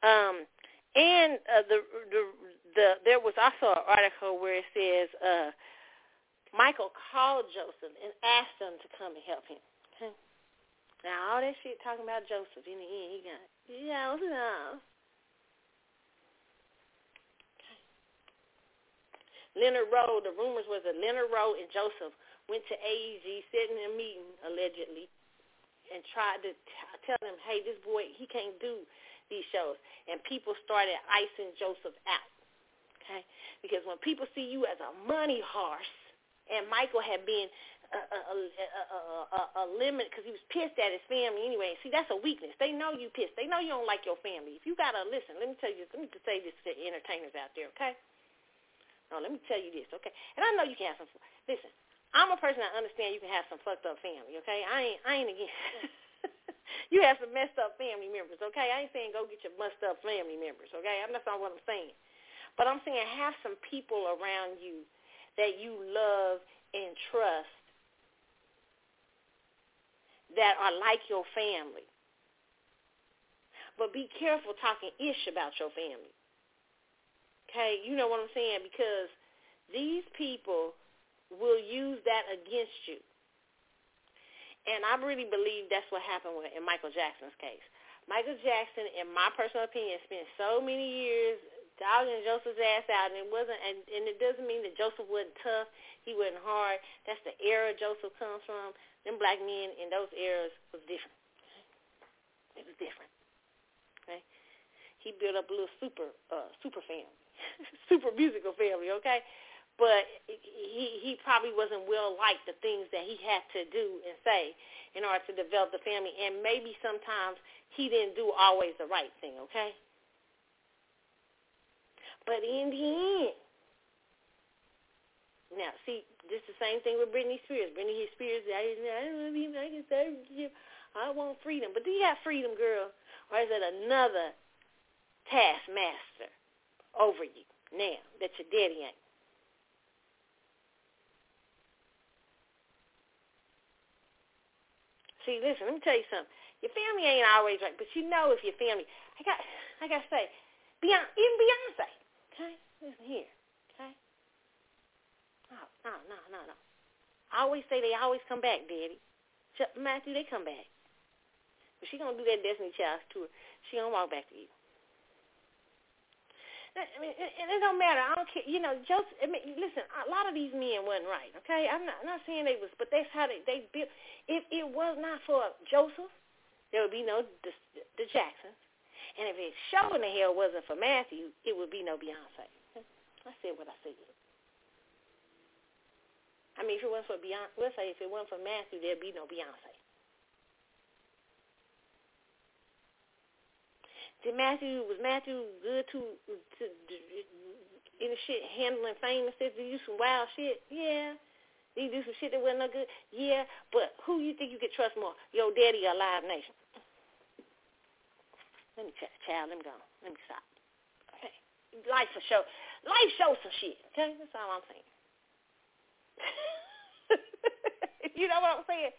Speaker 3: um, and uh, the, the the there was also an article where it says. Uh, Michael called Joseph and asked him to come and help him. Now all that shit talking about Joseph in the end, he got Joseph. Okay. Leonard Rowe, the rumors was that Leonard Rowe and Joseph went to AEG, sitting in a meeting allegedly, and tried to t- tell them, hey, this boy, he can't do these shows. And people started icing Joseph out. Okay? Because when people see you as a money horse, and Michael had been a, limit because he was pissed at his family anyway. See, that's a weakness. They know you pissed. They know you don't like your family. If you gotta listen, let me tell you. Let me say this to entertainers out there, okay? No, let me tell you this, okay? And I know you can have some. Listen, I'm a person that understand you can have some fucked up family, okay? I ain't, I ain't against. you have some messed up family members, okay? I ain't saying go get your messed up family members, okay? I'm not what I'm saying. But I'm saying have some people around you that you love and trust that are like your family. But be careful talking ish about your family. Okay, you know what I'm saying? Because these people will use that against you. And I really believe that's what happened with, in Michael Jackson's case. Michael Jackson, in my personal opinion, spent so many years dogging Joseph's ass out, and it wasn't, and, and it doesn't mean that Joseph wasn't tough, he wasn't hard. That's the era Joseph comes from. Them black men in those eras was different. It was different. Okay, he built up a little super, uh, super family, super musical family. Okay, but he he probably wasn't well liked the things that he had to do and say in order to develop the family, and maybe sometimes he didn't do always the right thing. Okay but in the end, now see, is the same thing with Britney Spears. Britney Spears, I, I don't want to be like I want freedom. But do you have freedom, girl? Or is it another taskmaster over you now that your daddy ain't? See, listen, let me tell you something. Your family ain't always right, but you know if your family, I got, I got to say, Beyonce, even Beyonce, Okay? Listen here. Okay? No, no, no, no, no. I always say they always come back, Daddy. Matthew, they come back. But she gonna do that Destiny Child tour. She gonna walk back to you. I mean, and it don't matter. I don't care. You know, Joseph. I mean, listen. A lot of these men wasn't right. Okay, I'm not I'm not saying they was, but that's how they they built. If it was not for Joseph, there would be no the, the Jacksons. And if it sure in the hell wasn't for Matthew, it would be no Beyonce. I said what I said. I mean, if it wasn't for Beyonce, let's say if it wasn't for Matthew, there'd be no Beyonce. Did Matthew was Matthew good to to, to any shit handling famous stuff? Did he do some wild shit? Yeah. Did he do some shit that wasn't no good? Yeah. But who you think you could trust more, your daddy or Live Nation? Let me check, child. Let me go. Let me stop. Okay. Life for show. Life shows some shit. Okay, that's all I'm saying. you know what I'm saying?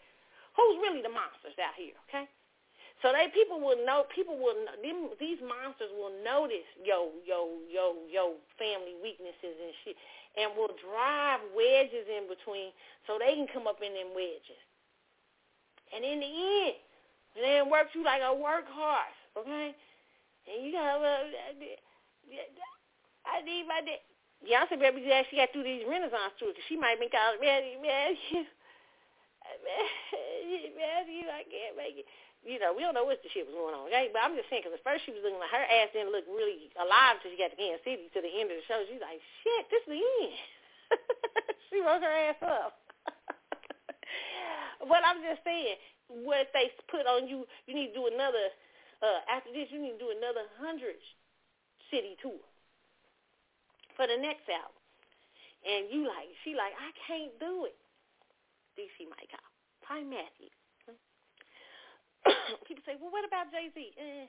Speaker 3: Who's really the monsters out here? Okay. So they people will know. People will. Them, these monsters will notice yo yo yo yo family weaknesses and shit, and will drive wedges in between so they can come up in them wedges. And in the end, they work you like a workhorse okay? And you got, uh, I need my, Beyonce better be glad she got through these Renaissance tours because she might been calling, man, man, you, I can't make it. You know, we don't know what the shit was going on, okay? But I'm just saying, because at first she was looking like her ass didn't look really alive until she got to Kansas City to the end of the show. She's like, shit, this is the end. she woke her ass up. but I'm just saying, what they put on you, you need to do another, uh, after this, you need to do another 100 city tour for the next album. And you like, she like, I can't do it. DC might call. Probably Matthew. People say, well, what about Jay Z? Eh.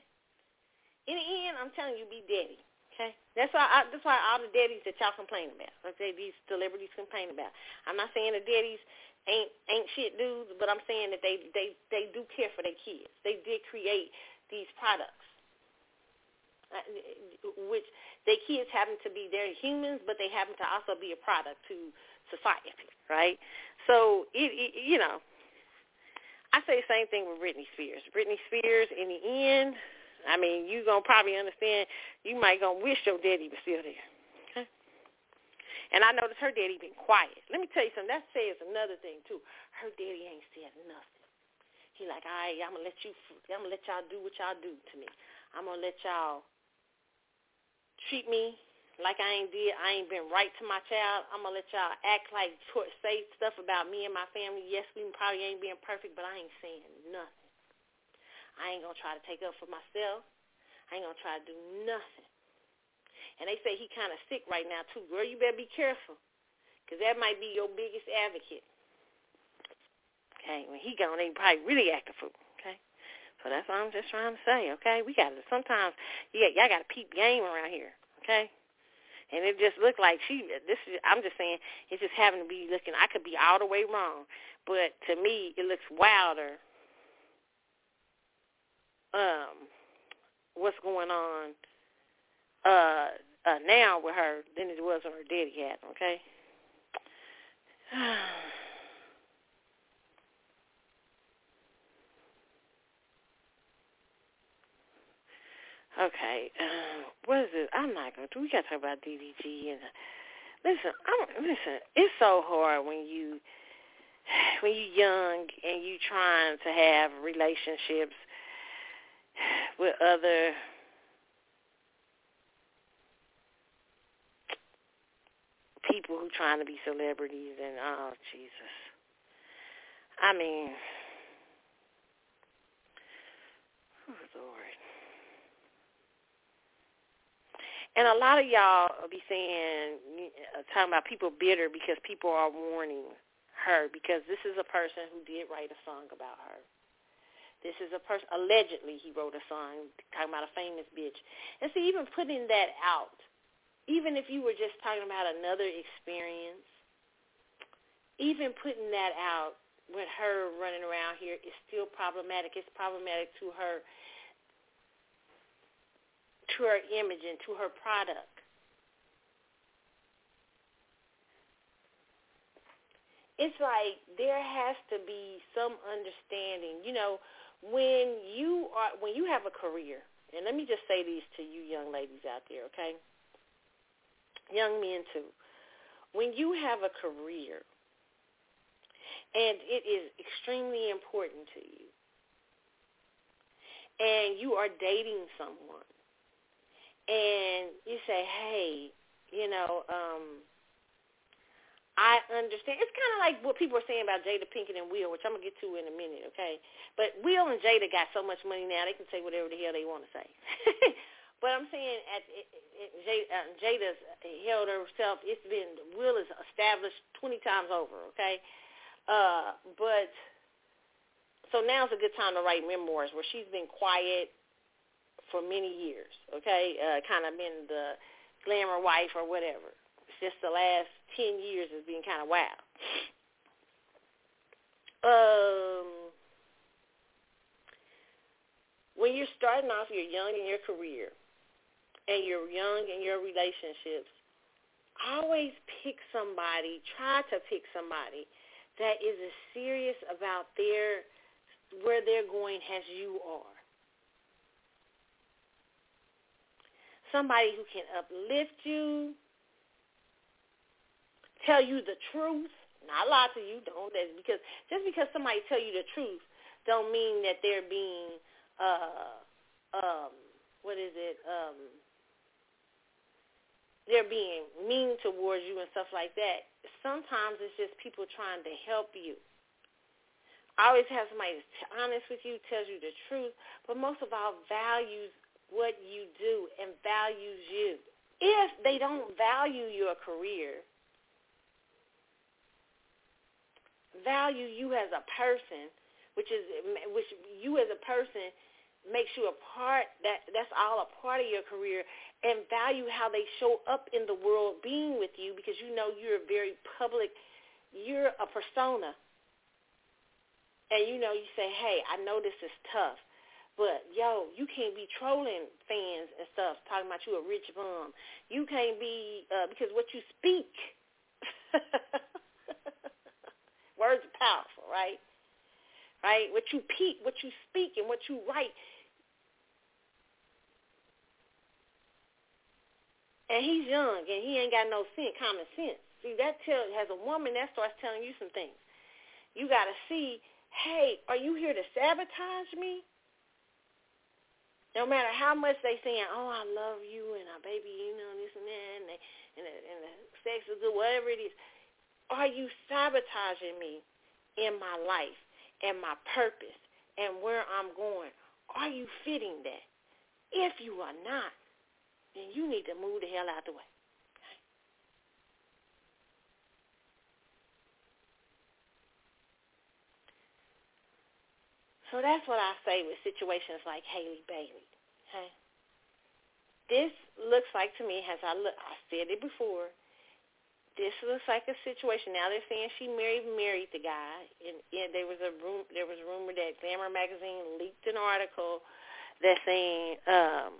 Speaker 3: In the end, I'm telling you, be daddy. Okay, that's why. I, that's why all the daddies that y'all complain about, okay, these celebrities complain about. I'm not saying the daddies ain't ain't shit dudes, but I'm saying that they they they do care for their kids. They did create these products, uh, which their kids happen to be they're humans, but they happen to also be a product to society, right? So it, it you know, I say the same thing with Britney Spears. Britney Spears, in the end, I mean, you gonna probably understand. You might gonna wish your daddy was still there. And I noticed her daddy been quiet. Let me tell you something. That says another thing too. Her daddy ain't said nothing. He like, all right, I'm gonna let you. I'm gonna let y'all do what y'all do to me. I'm gonna let y'all treat me like I ain't did, I ain't been right to my child. I'm gonna let y'all act like say stuff about me and my family. Yes, we probably ain't being perfect, but I ain't saying nothing. I ain't gonna try to take up for myself. I ain't gonna try to do nothing. And they say he kind of sick right now too. Girl, you better be careful, cause that might be your biggest advocate. Okay, when he gone, they probably really act a fool. Okay, so that's what I'm just trying to say. Okay, we got to sometimes, yeah, y'all got to peep game around here. Okay and it just looked like she. This is. I'm just saying. It just happened to be looking. I could be all the way wrong, but to me, it looks wilder. Um, what's going on uh, uh now with her than it was when her daddy had. Okay. Okay, uh, what is it? I'm not gonna. Do we gotta talk about DDG and listen. I'm listen. It's so hard when you when you're young and you trying to have relationships with other people who trying to be celebrities and oh Jesus. I mean, oh Lord. And a lot of y'all be saying, uh, talking about people bitter because people are warning her because this is a person who did write a song about her. This is a person, allegedly he wrote a song talking about a famous bitch. And see, even putting that out, even if you were just talking about another experience, even putting that out with her running around here is still problematic. It's problematic to her to her image and to her product. It's like there has to be some understanding. You know, when you are when you have a career, and let me just say these to you young ladies out there, okay? Young men too. When you have a career and it is extremely important to you and you are dating someone and you say, hey, you know, um, I understand. It's kind of like what people are saying about Jada Pinkett and Will, which I'm gonna get to in a minute, okay? But Will and Jada got so much money now they can say whatever the hell they want to say. but I'm saying at it, Jada, uh, Jada's held herself. It's been Will is established 20 times over, okay? Uh, but so now's a good time to write memoirs where she's been quiet for many years, okay? Uh, kind of been the glamour wife or whatever. It's just the last 10 years has been kind of wild. Um, when you're starting off, you're young in your career, and you're young in your relationships, always pick somebody, try to pick somebody that is as serious about their where they're going as you are. Somebody who can uplift you, tell you the truth, not lie to you, don't that because just because somebody tell you the truth don't mean that they're being uh um what is it? Um they're being mean towards you and stuff like that. Sometimes it's just people trying to help you. I always have somebody that's honest with you, tells you the truth, but most of all values what you do and values you. If they don't value your career, value you as a person, which is which you as a person makes you a part that that's all a part of your career and value how they show up in the world being with you because you know you're a very public you're a persona and you know you say hey i know this is tough but yo you can't be trolling fans and stuff talking about you a rich bum you can't be uh because what you speak words are powerful right right what you pe- what you speak and what you write and he's young and he ain't got no sense, common sense. See, that tell as a woman that starts telling you some things. You got to see, hey, are you here to sabotage me? No matter how much they saying, oh, I love you and our baby, you know, this and that, and, they, and, the, and the sex is good, whatever it is. Are you sabotaging me in my life and my purpose and where I'm going? Are you fitting that? If you are not, then you need to move the hell out the way. So that's what I say with situations like Halle Bailey. Okay? This looks like to me, as I look, I said it before. This looks like a situation. Now they're saying she married married the guy, and, and there was a room. There was a rumor that Glamour magazine leaked an article that saying um,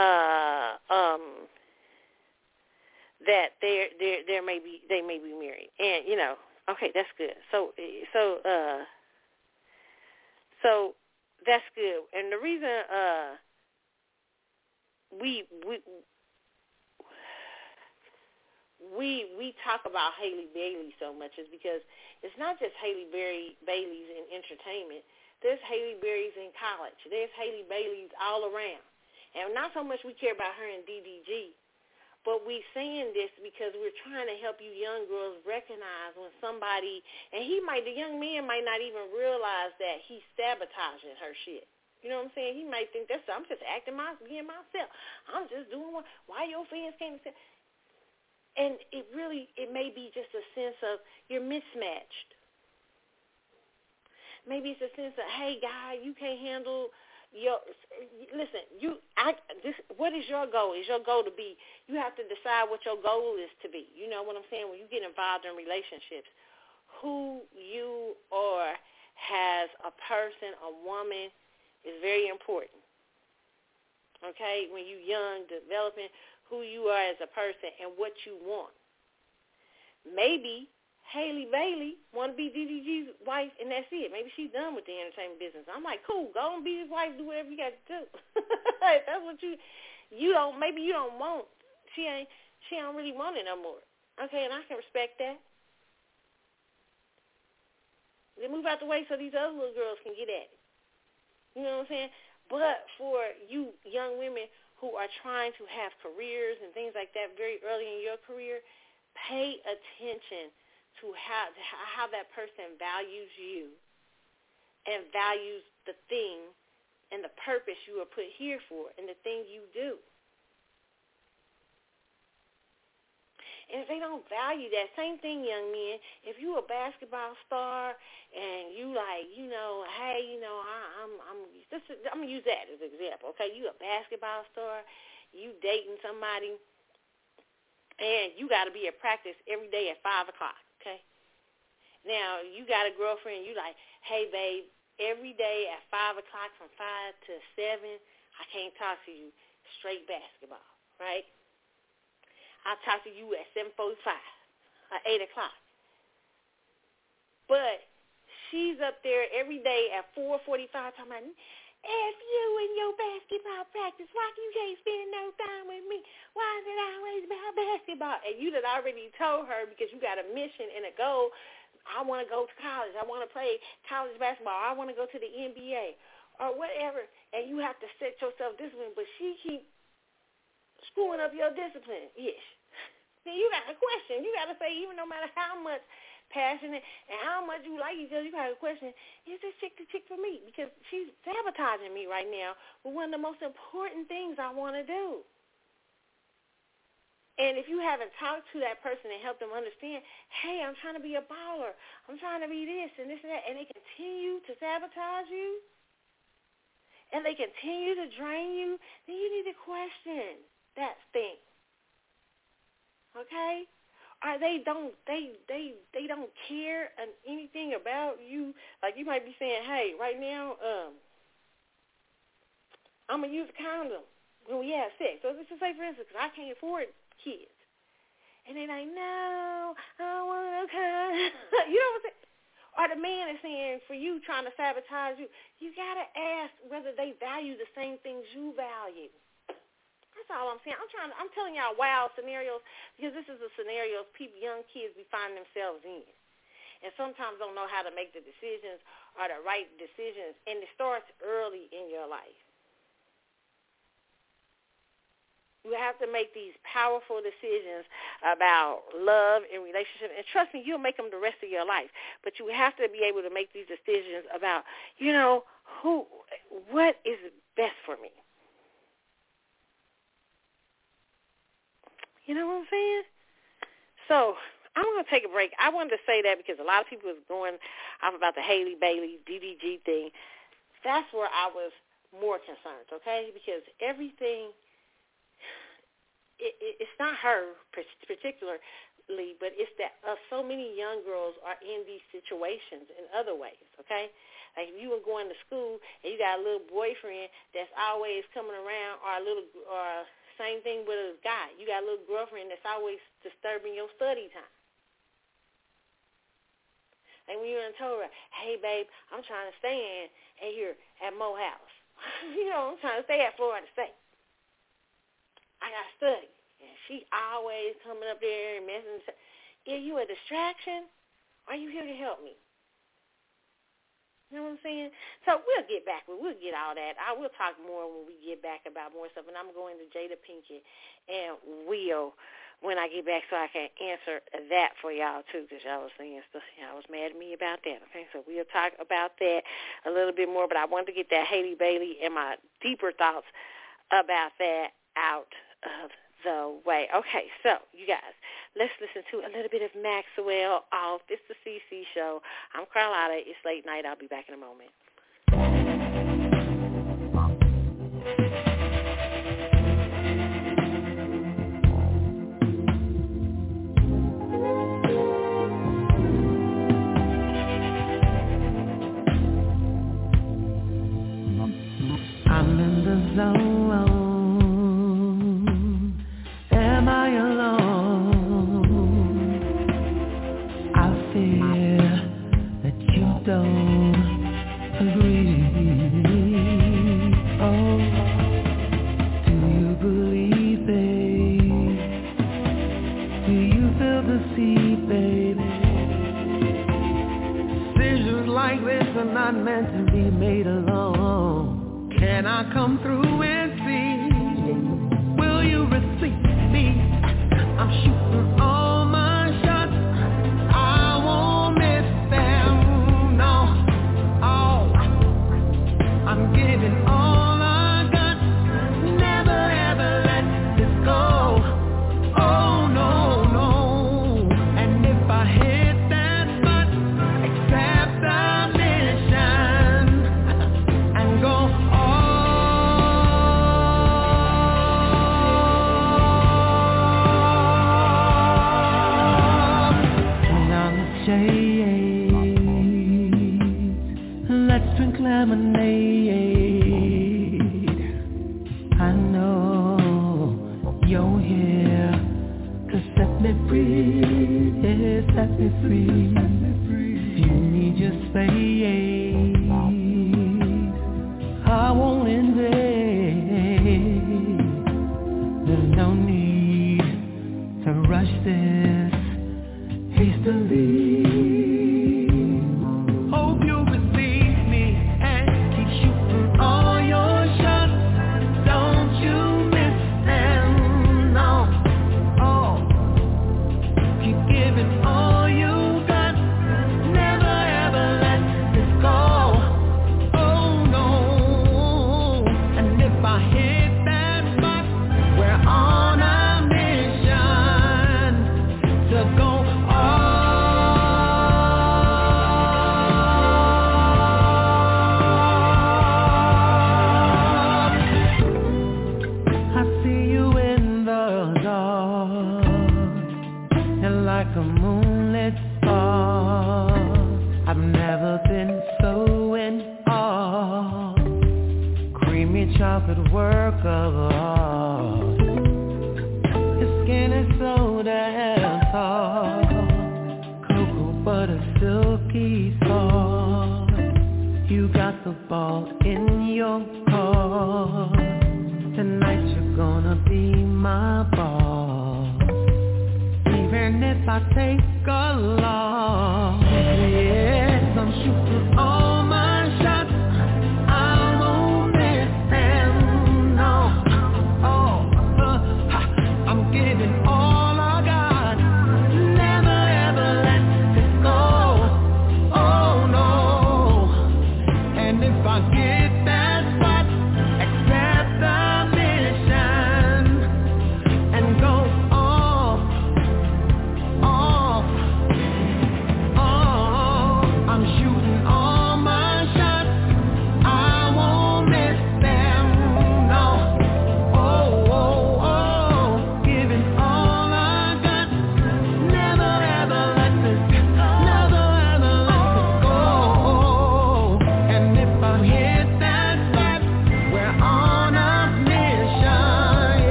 Speaker 3: uh, um, that they're they there may be they may be married, and you know, okay, that's good. So so uh, so that's good. And the reason uh, we we we we talk about Halle Bailey so much is because it's not just Halle Berry Bailey's in entertainment. There's Halle Berry's in college. There's Halle Bailey's all around. And not so much we care about her in DDG, but we saying this because we're trying to help you young girls recognize when somebody, and he might, the young man might not even realize that he's sabotaging her shit. You know what I'm saying? He might think that's I'm just acting my being myself. I'm just doing what. Why your fans can't say? And it really, it may be just a sense of you're mismatched. Maybe it's a sense of, hey, guy, you can't handle your listen, you I this what is your goal? Is your goal to be you have to decide what your goal is to be. You know what I'm saying? When you get involved in relationships, who you are has a person, a woman is very important. Okay? When you're young, developing who you are as a person and what you want. Maybe Halle Bailey want to be DDG's wife, and that's it. Maybe she's done with the entertainment business. I'm like, cool, go and be his wife, do whatever you got to do. that's what you, you don't. Maybe you don't want. She ain't. She don't really want it no more. Okay, and I can respect that. Then move out the way so these other little girls can get at it. You know what I'm saying? But for you young women who are trying to have careers and things like that very early in your career, pay attention to how how that person values you and values the thing and the purpose you are put here for and the thing you do. And if they don't value that, same thing, young men. If you a basketball star and you like, you know, hey, you know, I, I'm, I'm, this is, I'm gonna use that as an example. Okay, you a basketball star, you dating somebody, and you got to be at practice every day at five o'clock. Now you got a girlfriend. You like, hey babe, every day at five o'clock from five to seven, I can't talk to you. Straight basketball, right? I'll talk to you at seven forty-five, at eight o'clock. But she's up there every day at four forty-five talking about, F you in your basketball practice. Why you can't spend no time with me? Why is it always about basketball? And you had already told her because you got a mission and a goal. I want to go to college. I want to play college basketball. I want to go to the NBA or whatever. And you have to set yourself discipline. But she keep screwing up your discipline. Yes. See, you got to question. You got to say, even no matter how much passionate and how much you like each other, you got to question, is this chick the chick for me? Because she's sabotaging me right now with one of the most important things I want to do. And if you haven't talked to that person and helped them understand, hey, I'm trying to be a baller. I'm trying to be this and this and that, and they continue to sabotage you, and they continue to drain you, then you need to question that thing. Okay? Or they don't they they they don't care anything about you. Like you might be saying, hey, right now, um, I'm gonna use a condom when we have sex. So let's just say, for instance, I can't afford kids, and they're like, no, I want no condom. you know what I'm saying? Or the man is saying, for you trying to sabotage you, you gotta ask whether they value the same things you value. That's all I'm saying. I'm trying. I'm telling y'all wild scenarios because this is the scenarios people, young kids, be finding themselves in, and sometimes don't know how to make the decisions or the right decisions. And it starts early in your life. You have to make these powerful decisions about love and relationship. And trust me, you'll make them the rest of your life. But you have to be able to make these decisions about, you know, who, what is best for me. You know what I'm saying? So I'm going to take a break. I wanted to say that because a lot of people was going off about the Halle Bailey DDG thing. That's where I was more concerned, okay? Because everything, it, it, it's not her particularly, but it's that uh, so many young girls are in these situations in other ways, okay? Like if you were going to school and you got a little boyfriend that's always coming around, or a little, or same thing with a guy. You got a little girlfriend that's always disturbing your study time. And when you done told her, hey, babe, I'm trying to stay in, in here at Morehouse. you know, I'm trying to stay at Florida State. I got study. And she always coming up there and messing. Are you a distraction? Are you here to help me? You know what I'm saying? So we'll get back. We'll get all that. I will talk more when we get back about more stuff. And I'm going to Jada Pinkett and Will when I get back so I can answer that for y'all too because y'all was saying stuff. Y'all was mad at me about that. Okay, so we'll talk about that a little bit more. But I wanted to get that Halle Bailey and my deeper thoughts about that out of the way. Okay, so you guys, let's listen to a little bit of Maxwell off It's the CC show. I'm Carlotta. It's late night. I'll be back in a moment.
Speaker 6: Not meant to be made alone. Can I come through and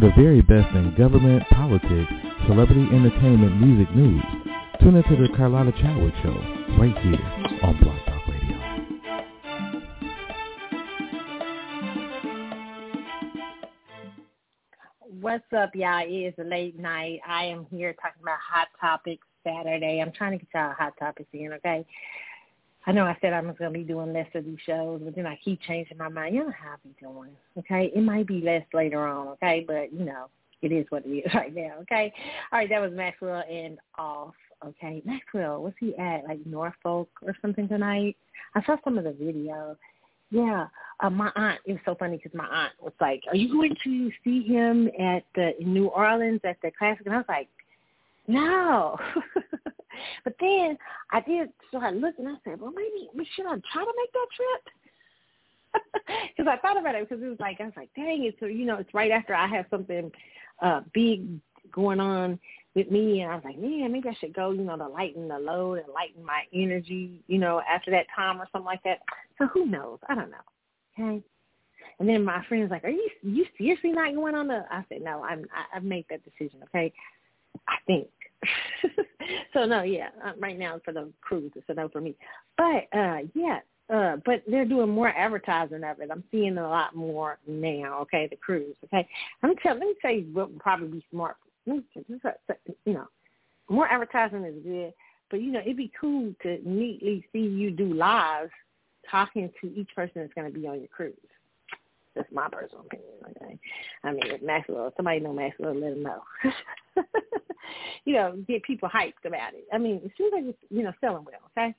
Speaker 7: very best in government, politics, celebrity entertainment, music news. Tune into the Carlotta Chatwood Show right here on Blog Talk Radio.
Speaker 3: What's up, y'all? It is a late night. I am here talking about Hot Topics Saturday. I'm trying to get y'all Hot Topics in, okay? I know I said I was going to be doing less of these shows, but then I keep changing my mind. You know how I be doing, okay? It might be less later on, okay? But, you know, it is what it is right now, okay? All right, that was Maxwell and Off, okay? Maxwell, what's he at, like Norfolk or something tonight? I saw some of the video. Yeah, uh, my aunt, it was so funny because my aunt was like, are you going to see him at the, in New Orleans at the Classic? And I was like, no. But then I did so I looked and I said, well, maybe should I try to make that trip? Because I thought about it because it was like I was like, dang, it's you know, it's right after I have something uh big going on with me, and I was like, man, maybe I should go, you know, to lighten the load and lighten my energy, you know, after that time or something like that. So who knows? I don't know. Okay. And then my friend was like, "Are you you seriously not going on the?" I said, "No, I'm I, I've made that decision. Okay, I think so no, yeah, uh, right now for the cruise, a no for me. But uh, yeah, uh, but they're doing more advertising of it. I'm seeing a lot more now. Okay, the cruise. Okay, me tell. Let me tell you what would probably be smart. You know, more advertising is good, but you know it'd be cool to neatly see you do lives talking to each person that's going to be on your cruise. That's my personal opinion. Okay, I mean, if Maxwell, somebody know Maxwell, let him know. you know, get people hyped about it. I mean, it seems like it's you know selling well. Okay,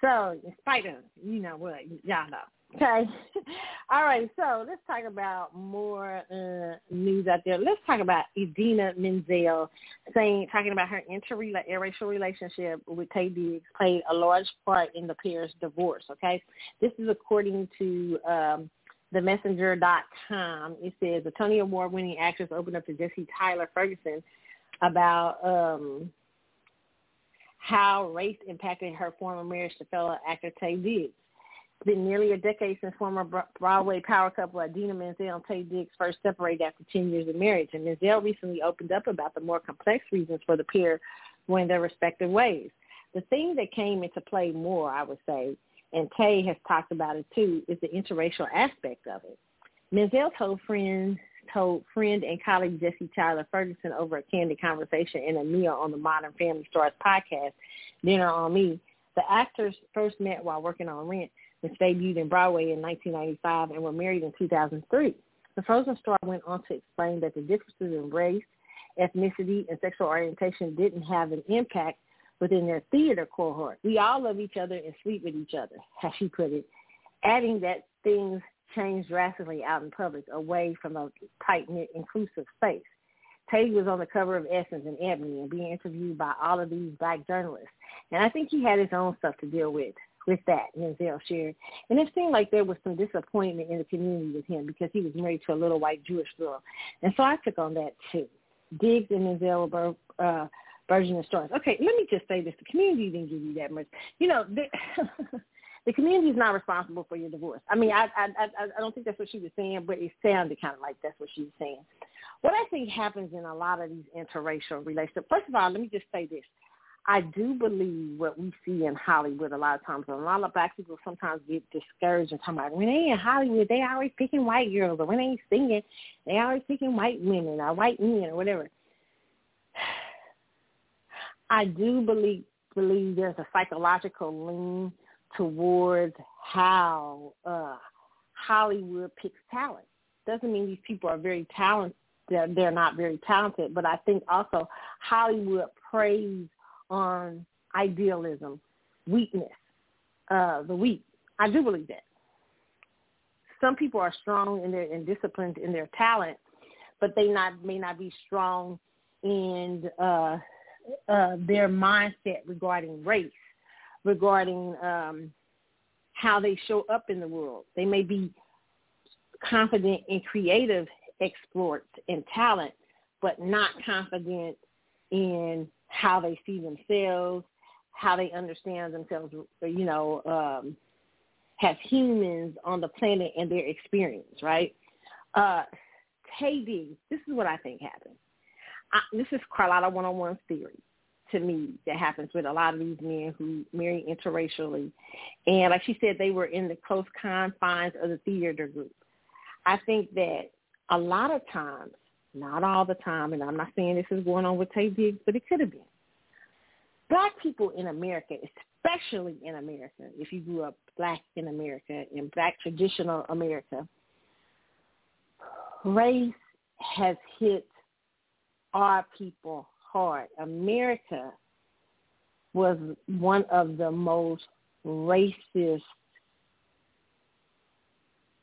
Speaker 3: so in spite of you know what y'all know. Okay. All right. So let's talk about more uh, news out there. Let's talk about Idina Menzel saying, talking about her interracial relationship with Taye Diggs played a large part in the pair's divorce. Okay. This is according to um, themessenger.com. It says the Tony Award winning actress opened up to Jesse Tyler Ferguson about um, how race impacted her former marriage to fellow actor Taye Diggs. It's been nearly a decade since former Broadway power couple Idina Menzel and Taye Diggs first separated after 10 years of marriage. And Menzel recently opened up about the more complex reasons for the pair going their respective ways. The thing that came into play more, I would say, and Taye has talked about it too, is the interracial aspect of it. Menzel told friends told friend and colleague Jesse Tyler Ferguson over a candid conversation in a meal on the Modern Family Stars podcast, Dinner on Me. The actors first met while working on Rent, which debuted in Broadway in 1995 and were married in 2003. The Frozen star went on to explain that the differences in race, ethnicity, and sexual orientation didn't have an impact within their theater cohort. We all love each other and sleep with each other, as she put it, adding that things changed drastically out in public, away from a tight-knit, inclusive space. Teddy was on the cover of Essence and Ebony and being interviewed by all of these black journalists. And I think he had his own stuff to deal with with that, Menzel shared. And it seemed like there was some disappointment in the community with him because he was married to a little white Jewish girl. And so I took on that too. Diggs and Menzel were uh, version of stars. Okay, let me just say this. The community didn't give you that much. You know, the, the community is not responsible for your divorce. I mean, I, I, I, I don't think that's what she was saying, but it sounded kind of like that's what she was saying. What I think happens in a lot of these interracial relationships, first of all, let me just say this. I do believe what we see in Hollywood a lot of times, and a lot of black people sometimes get discouraged and talking about when they in Hollywood, they always picking white girls, or when they singing, they always picking white women or white men or whatever. I do believe believe there's a psychological lean towards how uh, Hollywood picks talent. Doesn't mean these people are very talented. They're, they're not very talented, but I think also Hollywood preys on idealism, weakness, uh, the weak. I do believe that. Some people are strong and, and disciplined in their talent, but they not may not be strong in uh, uh, their mindset regarding race, regarding um, how they show up in the world. They may be confident in creative exploits and talent, but not confident in how they see themselves, how they understand themselves, you know, um, as humans on the planet and their experience, right? Uh, Taye this is what I think happened. I, this is Carlotta one-on-one theory to me that happens with a lot of these men who marry interracially. And like she said, they were in the close confines of the theater group. I think that a lot of times, not all the time, and I'm not saying this is going on with Taye Diggs, but it could have been. Black people in America, especially in America, if you grew up black in America, in black traditional America, race has hit our people hard. America was one of the most racist,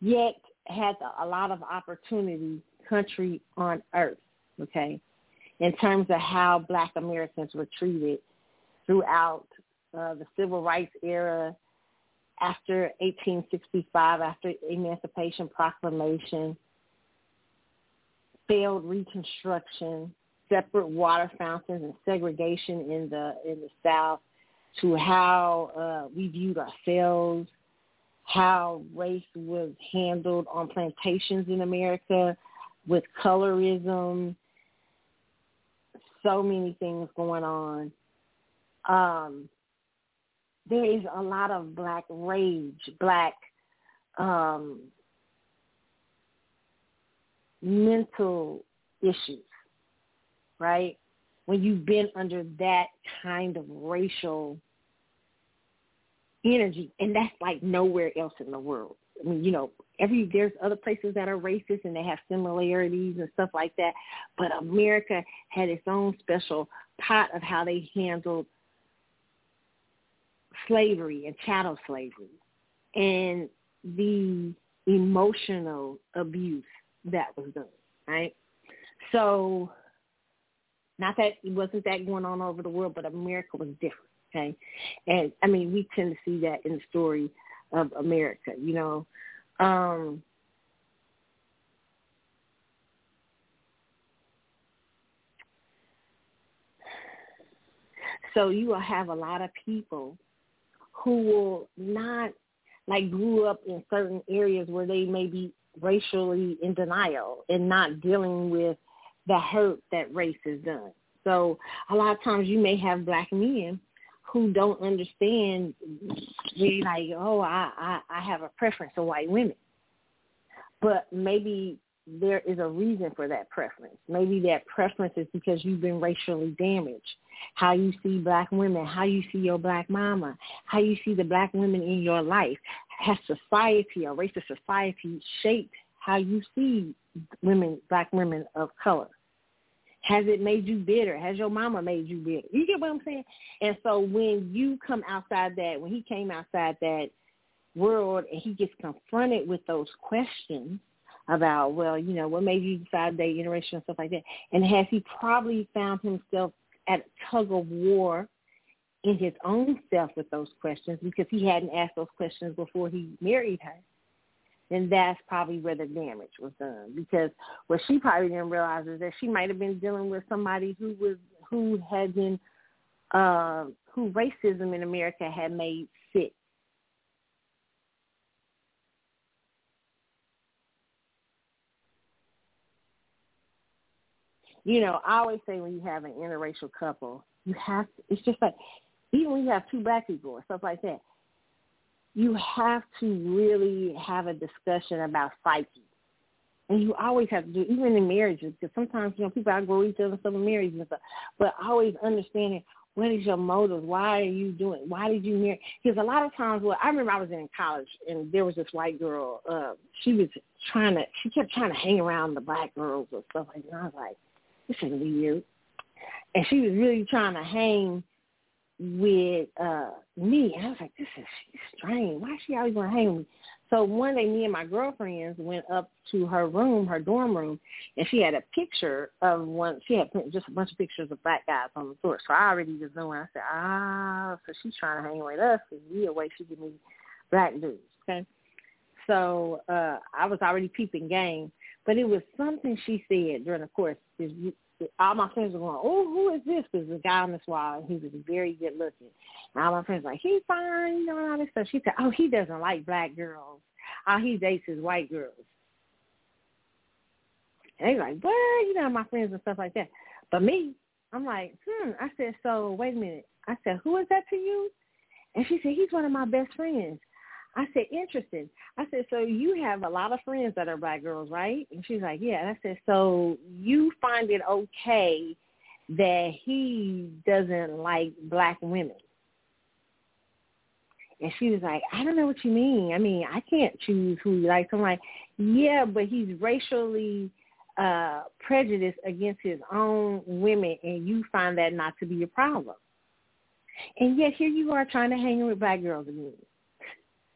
Speaker 3: yet had a lot of opportunity country on earth, okay, in terms of how black Americans were treated throughout uh, the civil rights era, after 1865, after Emancipation Proclamation, failed Reconstruction, separate water fountains and segregation in the in the South, to how uh, we viewed ourselves, how race was handled on plantations in America, with colorism, so many things going on. Um, there is a lot of black rage, black um, mental issues, right? When you've been under that kind of racial energy, and that's like nowhere else in the world. I mean, you know, every there's other places that are racist and they have similarities and stuff like that, but America had its own special pot of how they handled slavery and chattel slavery and the emotional abuse that was done, right? So not that it wasn't that going on over the world, but America was different, okay? And I mean, we tend to see that in the story of America, you know. Um So you will have a lot of people who will not like grew up in certain areas where they may be racially in denial and not dealing with the hurt that race has done. So a lot of times you may have black men who don't understand really like, oh, I, I, I have a preference for white women. But maybe there is a reason for that preference. Maybe that preference is because you've been racially damaged. How you see black women, how you see your black mama, how you see the black women in your life. Has society a racist society shaped how you see women, black women of color? Has it made you bitter? Has your mama made you bitter? You get what I'm saying? And so when you come outside that, when he came outside that world and he gets confronted with those questions about, well, you know, what made you decide date interracial and stuff like that, and has he probably found himself at a tug of war in his own self with those questions because he hadn't asked those questions before he married her, then that's probably where the damage was done. Because what she probably didn't realize is that she might have been dealing with somebody who was who had been uh, who racism in America had made sick. You know, I always say when you have an interracial couple, you have to, it's just like even when you have two black people or stuff like that, you have to really have a discussion about psyche. And you always have to do, even in marriages, because sometimes, you know, people outgrow each other, some marriages and stuff. But always understanding what is your motive? Why are you doing? Why did you marry? Because a lot of times, well, I remember I was in college and there was this white girl. Uh, she was trying to, she kept trying to hang around the black girls or stuff like that. And I was like, this is weird. And she was really trying to hang with uh me. And I was like, this is strange. Why is she always want to hang with me? So one day, me and my girlfriends went up to her room, her dorm room, and she had a picture of one. She had just a bunch of pictures of black guys on the floor. So I already was knowing. I said, ah, so she's trying to hang with us because we away she give me black dudes. Okay. So uh I was already peeping game, but it was something she said during the course all my friends were going, oh, who is this? Because the guy on this wall, he was very good looking. And all my friends were like, he's fine, you know, and all this stuff. She said, oh, he doesn't like black girls. All he dates is white girls. And they like, what? You know, my friends and stuff like that. But me, I'm like, hmm. I said, so wait a minute. I said, who is that to you? And she said, he's one of my best friends. I said, interesting. I said, so you have a lot of friends that are black girls, right? And she's like, yeah. And I said, so you find it okay that he doesn't like black women? And she was like, I don't know what you mean. I mean, I can't choose who he likes. I'm like, yeah, but he's racially uh prejudiced against his own women, and you find that not to be a problem. And yet here you are trying to hang with black girls again.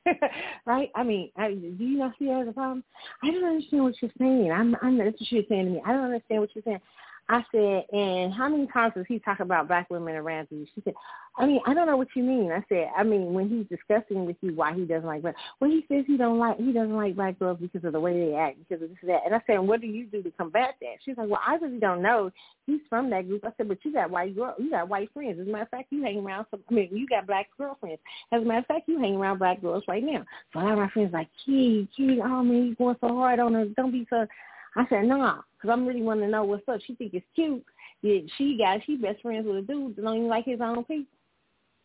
Speaker 3: right? I mean, I, do you know he has a problem? I don't understand what you're saying. I'm, I'm that's what you're saying to me. I don't understand what you're saying. I said, and how many times does he talk about black women around you? She said, I mean, I don't know what you mean. I said, I mean, when he's discussing with you why he doesn't like black, well, he says he don't like, he doesn't like black girls because of the way they act, because of this and that. And I said, what do you do to combat that? She's like, well, I really don't know. He's from that group. I said, but you got white girl, you got white friends. As a matter of fact, you hang around some. I mean, you got black girlfriends. As a matter of fact, you hang around black girls right now. So a lot of my friends like, Key, Key, oh man, he's going so hard on her. Don't be so. I said, nah, because I'm really wanting to know what's up. She think it's cute yeah, she got she best friends with a dude that don't even like his own people.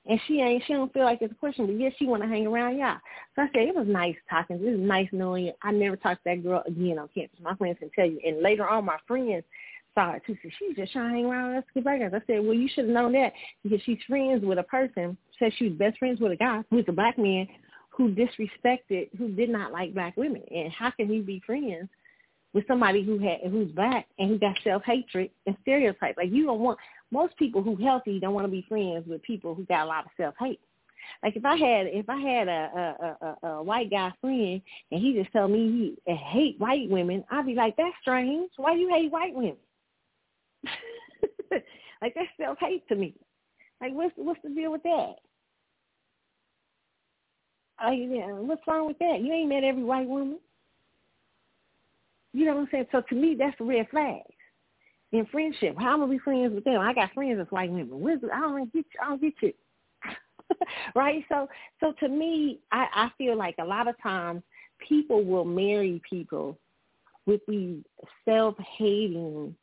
Speaker 3: And she ain't she don't feel like it's a question, but yes, she wanna hang around y'all. So I said, It was nice talking. It was nice knowing you. I never talked to that girl again on campus. My friends can tell you. And later on my friends saw it too. Said, She's just trying to hang around with us get black guys. I said, Well, you should have known that because she's friends with a person, said she was best friends with a guy who's a black man who disrespected, who did not like black women. And how can he be friends with somebody who had who's black and who got self hatred and stereotypes. Like you don't want most people who healthy don't want to be friends with people who got a lot of self hate. Like if I had if I had a, a a a white guy friend and he just told me he uh, hate white women, I'd be like, that's strange. Why do you hate white women? like that's self hate to me. Like what's what's the deal with that? Oh yeah, what's wrong with that? You ain't met every white woman. You know what I'm saying? So to me, that's a red flag in friendship. How am I be friends with them? I got friends that's white women. Where's, I don't get you. I don't get you. right? So, so to me, I, I feel like a lot of times people will marry people with these self-hating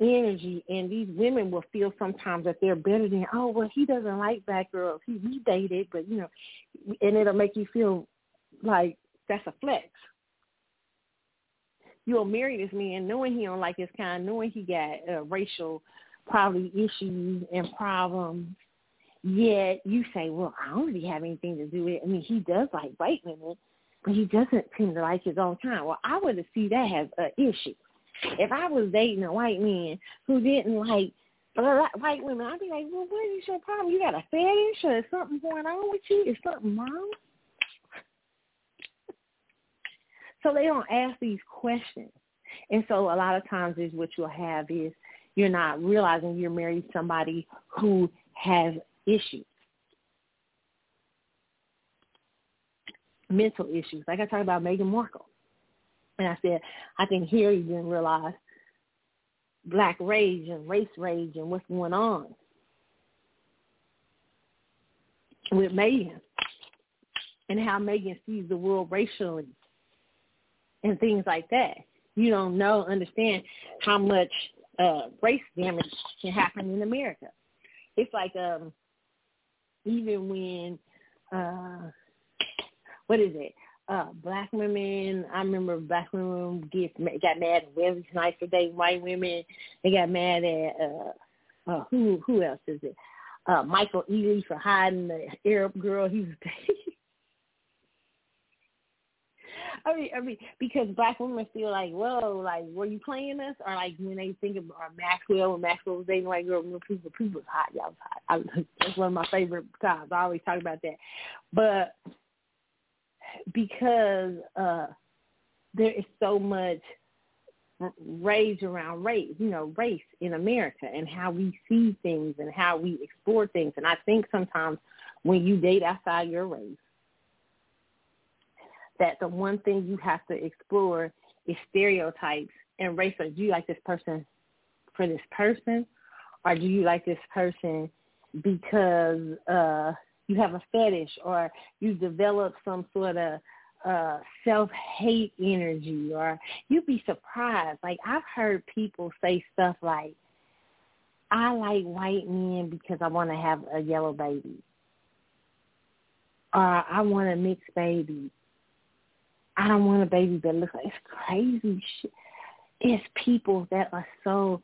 Speaker 3: energy, and these women will feel sometimes that they're better than. Oh, well, he doesn't like black girls. He we dated, but you know, and it'll make you feel like that's a flex you'll marry this man knowing he don't like his kind, knowing he got uh, racial probably issues and problems. Yet you say, well, I don't really have anything to do with it. I mean, he does like white women, but he doesn't seem to like his own kind. Well, I would see that as an issue. If I was dating a white man who didn't like white women, I'd be like, well, what is your problem? You got a fetish or something going on with you? Is something wrong? So they don't ask these questions. And so a lot of times is what you'll have is you're not realizing you're married to somebody who has issues. Mental issues. Like I talked about Meghan Markle. And I said, I think here you didn't realize black rage and race rage and what's going on with Meghan and how Meghan sees the world racially and things like that. You don't know, understand how much uh, race damage can happen in America. It's like um, even when uh, what is it? Uh, black women. I remember black women get got mad at Wesley Snipes for dating white women. They got mad at uh, uh, who who else is it? Uh, Michael Ealy for hiding the Arab girl he was. I mean, I mean, because black women feel like, whoa, like, were you playing us? Or like when they think of or Maxwell, when Maxwell was dating white girl, when people, people was hot, y'all was hot. I, that's one of my favorite times. I always talk about that. But because uh there is so much rage around race, you know, race in America and how we see things and how we explore things. And I think sometimes when you date outside your race, that the one thing you have to explore is stereotypes and race. Do you like this person for this person, or do you like this person because uh, you have a fetish, or you develop some sort of uh self-hate energy or you'd be surprised like i've heard people say stuff like i like white men because i want to have a yellow baby or i want a mixed baby I don't want a baby that looks like it's crazy shit. It's people that are so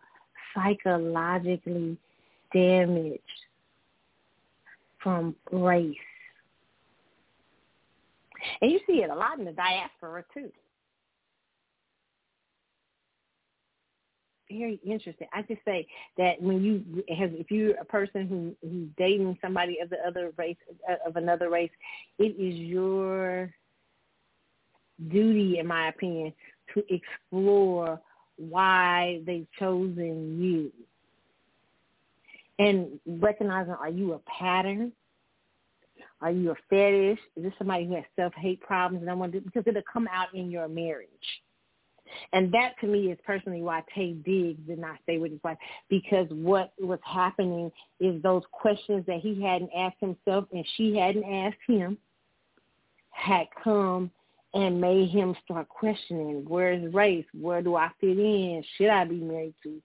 Speaker 3: psychologically damaged from race. And you see it a lot in the diaspora too. Very interesting. I just say that when you have, if you're a person who who's dating somebody of the other race of another race, it is your duty, in my opinion, to explore why they've chosen you. And recognizing, are you a pattern? Are you a fetish? Is this somebody who has self-hate problems? And I want to, because it'll come out in your marriage. And that to me is personally why Taye Diggs did not stay with his wife because what was happening is those questions that he hadn't asked himself and she hadn't asked him had come and made him start questioning where's race, where do I fit in, should I be married to?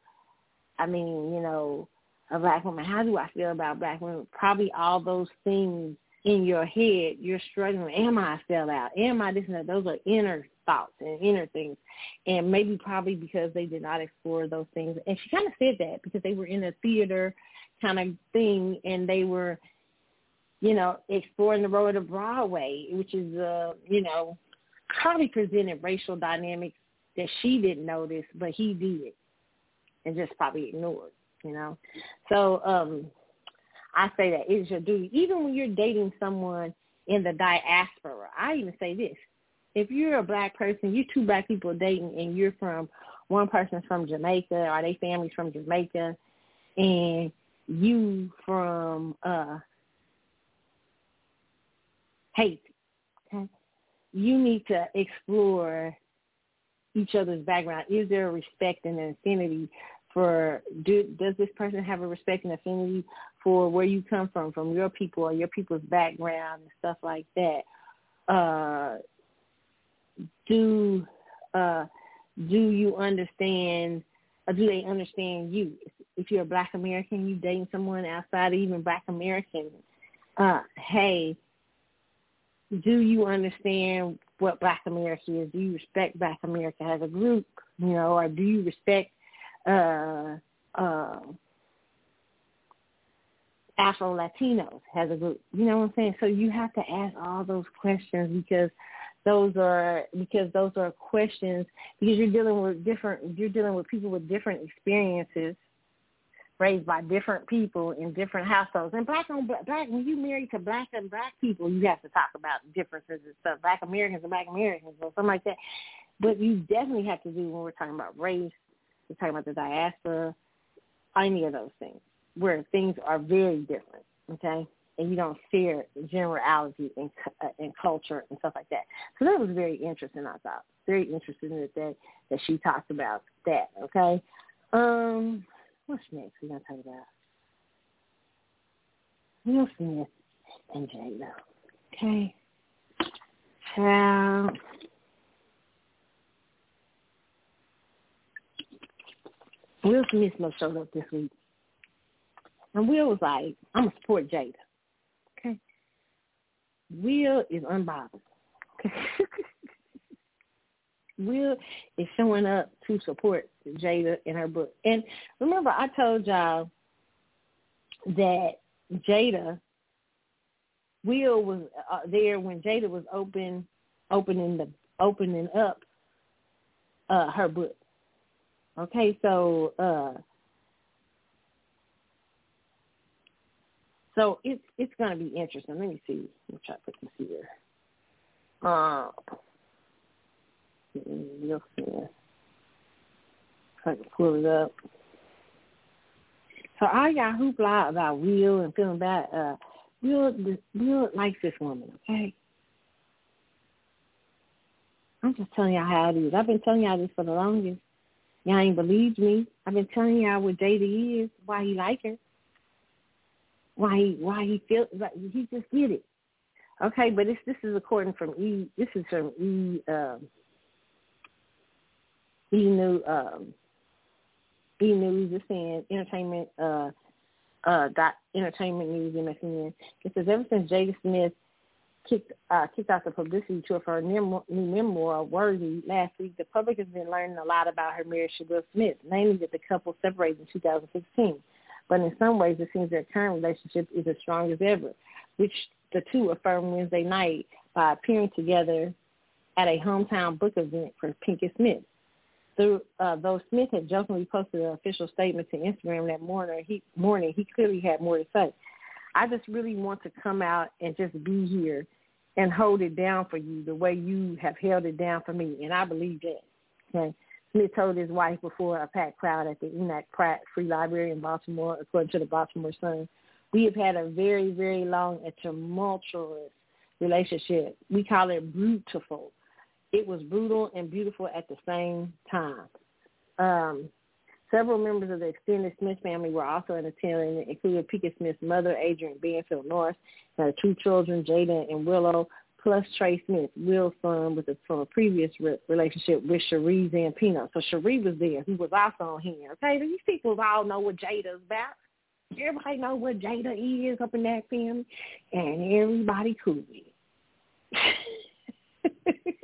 Speaker 3: I mean, you know, a black woman. How do I feel about black women? Probably all those things in your head. You're struggling. Am I a sellout? Am I this and that? Those are inner thoughts and inner things. And maybe probably because they did not explore those things. And she kind of said that because they were in a theater kind of thing and they were, you know, exploring the road of Broadway, which is, uh, you know, probably presented racial dynamics that she didn't notice, but he did, and just probably ignored. You know, so um, I say that it is your duty, even when you're dating someone in the diaspora. I even say this: if you're a black person, you two black people dating, and you're from one person's from Jamaica, or they families from Jamaica, and you from uh Haiti you need to explore each other's background. Is there a respect and an affinity for do does this person have a respect and affinity for where you come from, from your people or your people's background and stuff like that? Uh, do uh, do you understand? Or do they understand you? If you're a Black American, you dating someone outside of even Black American. Uh, hey, do you understand what Black America is? Do you respect Black America as a group? You know, or do you respect uh, uh, Afro Latinos as a group? You know what I'm saying? So you have to ask all those questions because those are because those are questions because you're dealing with different you're dealing with people with different experiences raised by different people in different households. And black on black, when you marry to black and black people, you have to talk about differences and stuff. Black Americans and black Americans or something like that. But you definitely have to do when we're talking about race, we're talking about the diaspora, any of those things, where things are very different. Okay, and you don't share generality in, uh, in culture and stuff like that. So that was very interesting. I thought very interesting that that, that she talked about that. Okay. Um, What's next we're going to talk about? Will Smith and J-Lo. Okay. Child. Will Smith must showed up this week. And Will was like, I'm going to support Jada. Okay. Will is unbothered. Okay. Will is showing up to support Jada in her book. And remember, I told y'all that Jada, Will was uh, there when Jada was open, opening the opening up uh, her book. Okay, so uh, so it's it's going to be interesting. Let me see. Let me try to put this here. Uh, You'll see. I can pull it up. So all y'all hoopla about Will and feeling bad, uh, Will, Will likes this woman, okay? I'm just telling y'all how it is. I've been telling y'all this for the longest. Y'all ain't believed me. I've been telling y'all what Jada is, why he like her, why he why he feel like he just did it. Okay, but this this is according from E. This is from E. Um, E News, um, E News is saying entertainment, uh, uh, dot entertainment news MSN. It says ever since Jada Smith kicked uh, kicked off the publicity tour for her new memoir, Worthy, last week, the public has been learning a lot about her marriage to Will Smith, namely that the couple separated in 2016. But in some ways, it seems their current relationship is as strong as ever, which the two affirmed Wednesday night by appearing together at a hometown book event for Pinkett Smith. Through, uh, though Smith had jokingly posted an official statement to Instagram that morning, he morning he clearly had more to say. I just really want to come out and just be here and hold it down for you the way you have held it down for me, and I believe that. Okay. Smith told his wife before a packed crowd at the Enoch Pratt Free Library in Baltimore, according to the Baltimore Sun. We have had a very, very long and tumultuous relationship. We call it beautiful it was brutal and beautiful at the same time. Um, several members of the extended Smith family were also in attendance, including Pinkett Smith's mother, Adrienne Banfield Norris, and her two children, Jaden and Willow, plus Trey Smith, Will's son, with a, from a previous re- relationship with Sheree Zampino. So Cherie was there, who was also on here. Okay, these people all know what Jada's about. Everybody know what Jada is up in that family, and everybody cool with it.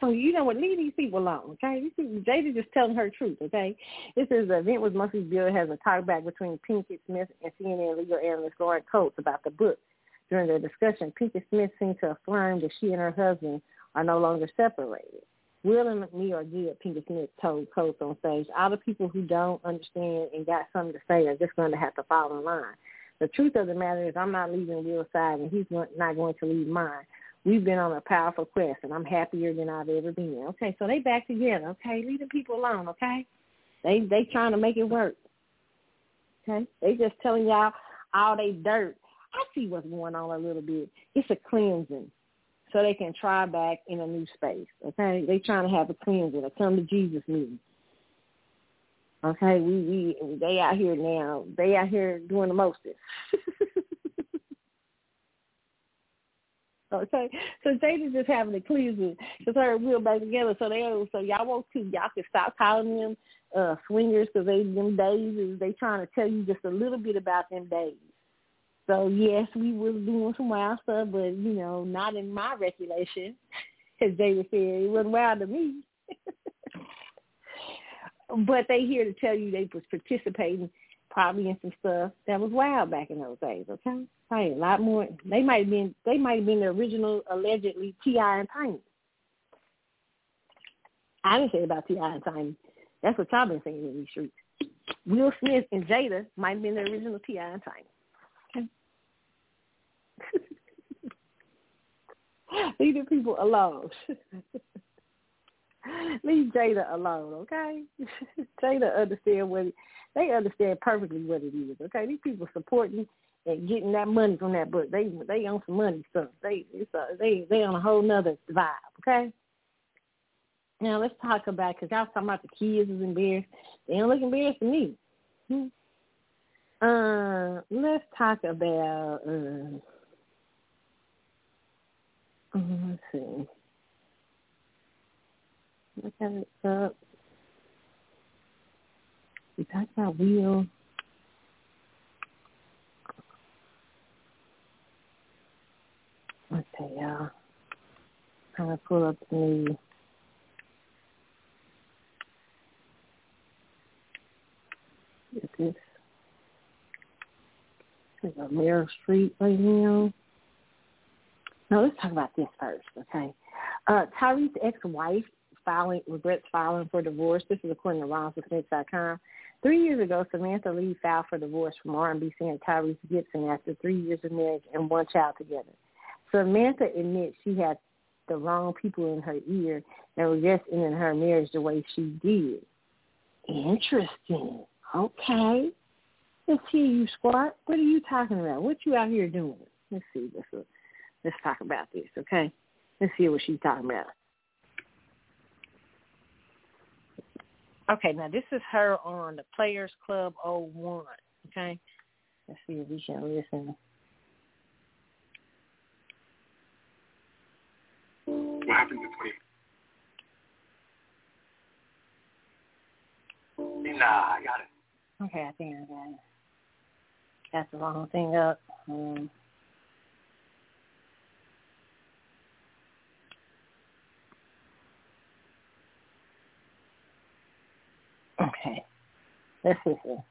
Speaker 3: So you know what? Leave these people alone, okay? These people, Jada just telling her truth, okay? This is the event was mostly billed has a talkback between Pinkett Smith and CNN legal analyst Laura Coates about the book. During their discussion, Pinkett Smith seemed to affirm that she and her husband are no longer separated. Will and me are good, Pinkett Smith told Coates on stage. All the people who don't understand and got something to say are just going to have to fall in line. The truth of the matter is I'm not leaving Will's side and he's not going to leave mine. We've been on a powerful quest, and I'm happier than I've ever been. Okay, so they back together. Okay, leave the people alone. Okay, they they trying to make it work. Okay, they just telling y'all all they dirt. I see what's going on a little bit. It's a cleansing, so they can try back in a new space. Okay, they trying to have a cleansing, a come to Jesus meeting. Okay, we we they out here now. They out here doing the mostest. Okay, so Jada's just having a cleansing because her and Will back together. So they so y'all want to y'all can stop calling them uh swingers because they them days is they trying to tell you just a little bit about them days. So yes, we was doing some wild stuff, but you know, not in my recollection. As David said, it wasn't wild to me. but they here to tell you they was participating probably in some stuff that was wild back in those days, okay? Probably a lot more they might have been they might have been the original allegedly T I and Tiny. I didn't say about T I and Tiny. That's what y'all been saying in these streets. Will Smith and Jada might have been the original T.I. and Tiny. Okay. Leave the people alone. Leave Jada alone, okay? Jada understand what they understand perfectly what it is, okay? These people supporting and getting that money from that book. They they on some money stuff. They it's a, they they on a whole nother vibe, okay? Now let's talk about because y'all talking about the kids is embarrassed. They don't look embarrassed to me. Hmm. Uh, let's talk about. Uh, uh, let's see. Look at it up. We talked about Will. Okay, y'all. Trying to pull up the Is this is a Meryl Street right now? No, let's talk about this first, okay? Uh, Tyrese's ex-wife filing regrets filing for divorce. This is according to RomSmith.com. Three years ago, Samantha Lee filed for divorce from R&B singer Tyrese Gibson after three years of marriage and one child together. Samantha admits she had the wrong people in her ear and regrets ending her marriage the way she did. Interesting. Okay. Let's hear you, Squat. What are you talking about? What you out here doing? Let's see. Let's, uh, let's talk about this, okay? Let's see what she's talking about. Okay, now this is her on the Players Club 01, okay? Let's see if we can listen.
Speaker 8: What happened to Queen? Nah, I got it.
Speaker 3: Okay, I think I got it. That's the wrong thing up. Um, okay. Let's see here.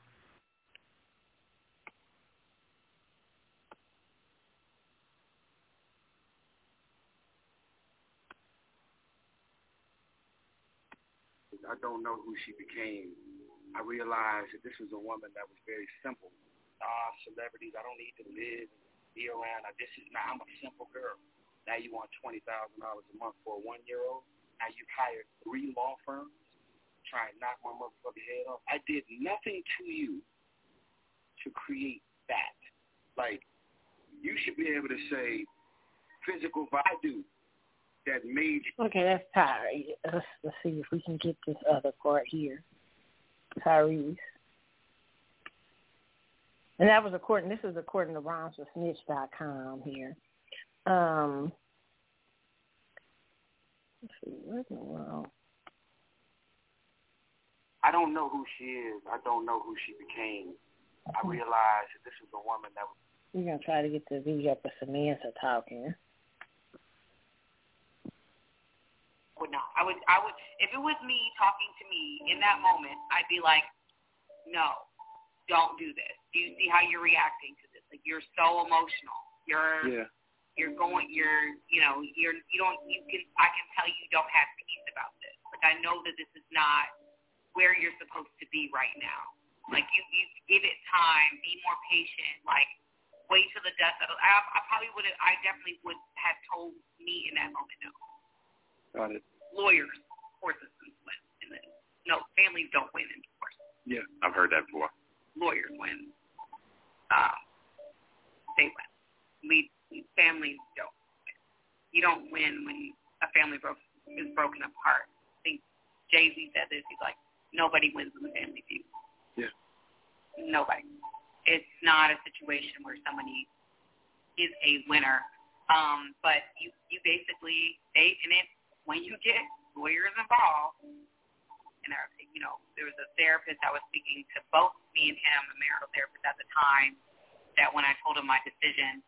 Speaker 8: I don't know who she became I realized that this was a woman that was very simple. Ah, celebrities, I don't need to live be around. Now, this is now I'm a simple girl. Now you want twenty thousand dollars a month for a one year old. Now you've hired three law firms trying to knock my motherfucking head off. I did nothing to you to create that. Like you should be able to say physical do that made
Speaker 3: Okay, that's tired. Let's, let's see if we can get this other part here. Tyrese. And that was according, this is according to RomsWithSnitch.com here. Um, let's see, where's the world?
Speaker 8: I don't know who she is. I don't know who she became. I mm-hmm. realized that this was a woman that was.
Speaker 3: We're gonna try to get the video up of Samantha talking.
Speaker 9: would not. I would I would if it was me talking to me in that moment, I'd be like, No, don't do this. Do you see how you're reacting to this? Like you're so emotional. You're
Speaker 8: yeah.
Speaker 9: you're going you're you know, you're you don't you can I can tell you don't have peace about this. Like I know that this is not where you're supposed to be right now. Like you you give it time, be more patient, like wait till the dust settles. I, I probably would have I definitely would have told me in that moment no.
Speaker 8: Got it.
Speaker 9: Lawyers, court systems win. In this. No, families don't win in divorce.
Speaker 8: Yeah, I've heard that before.
Speaker 9: Lawyers win. Um, they win. We families don't win. You don't win when a family broke is broken apart. I think Jay Z said this. He's like, nobody wins in the family feud.
Speaker 8: Yeah.
Speaker 9: Nobody. It's not a situation where somebody is a winner. Um, but you you basically they and it when you get lawyers involved, and there, you know, there was a therapist I was speaking to both me and him, a marital therapist at the time, that when I told him my decision,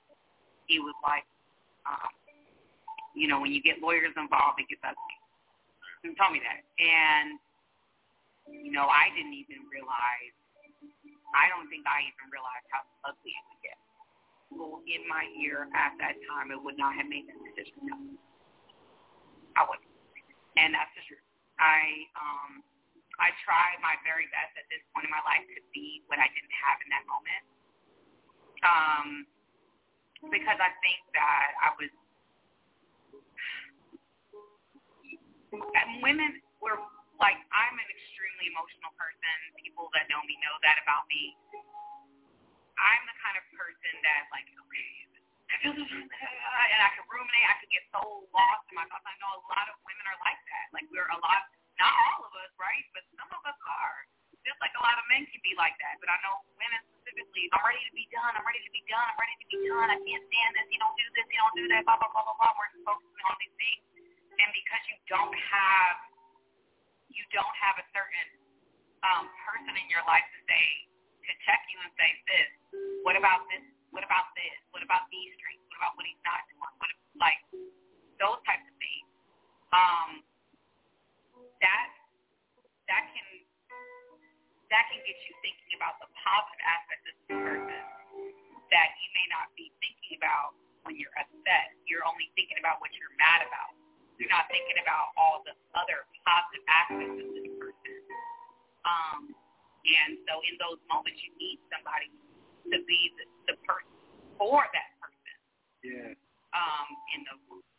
Speaker 9: he was like, um, you know, when you get lawyers involved, it gets ugly. He told me that. And, you know, I didn't even realize, I don't think I even realized how ugly it would get. Well, in my ear at that time, it would not have made that decision. No. I wouldn't. And that's the truth. I, um, I tried my very best at this point in my life to be what I didn't have in that moment. Um, because I think that I was and women were like I'm an extremely emotional person. People that know me know that about me. I'm the kind of person that like okay, and I can ruminate. I can get so lost in my thoughts. I know a lot of women are like that. Like we're a lot, not all of us, right? But some of us are. Just like a lot of men can be like that. But I know women specifically, I'm ready to be done. I'm ready to be done. I'm ready to be done. I can't stand this. You don't do this. You don't do that. Blah blah blah blah blah. We're focusing on these things and because you don't have you don't have a certain um, person in your life to say to check you and say this, what about this? What about this? What about these strengths? What about what he's not doing? What like those types of things? Um, that that can that can get you thinking about the positive aspects of this person that you may not be thinking about when you're upset. You're only thinking about what you're mad about you're not thinking about all the other positive aspects of this person. Um, and so in those moments, you need somebody to be the, the person for that person.
Speaker 8: Yeah.
Speaker 9: Um, in those moments.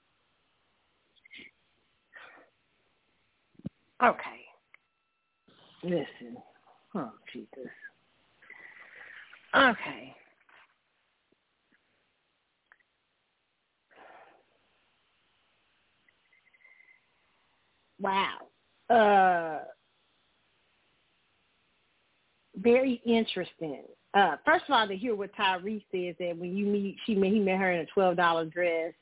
Speaker 3: Okay. Listen. Oh, Jesus. Okay. Wow. Uh, very interesting. Uh, first of all, to hear what Tyrese says that when you meet, she met, he met her in a twelve dollar dress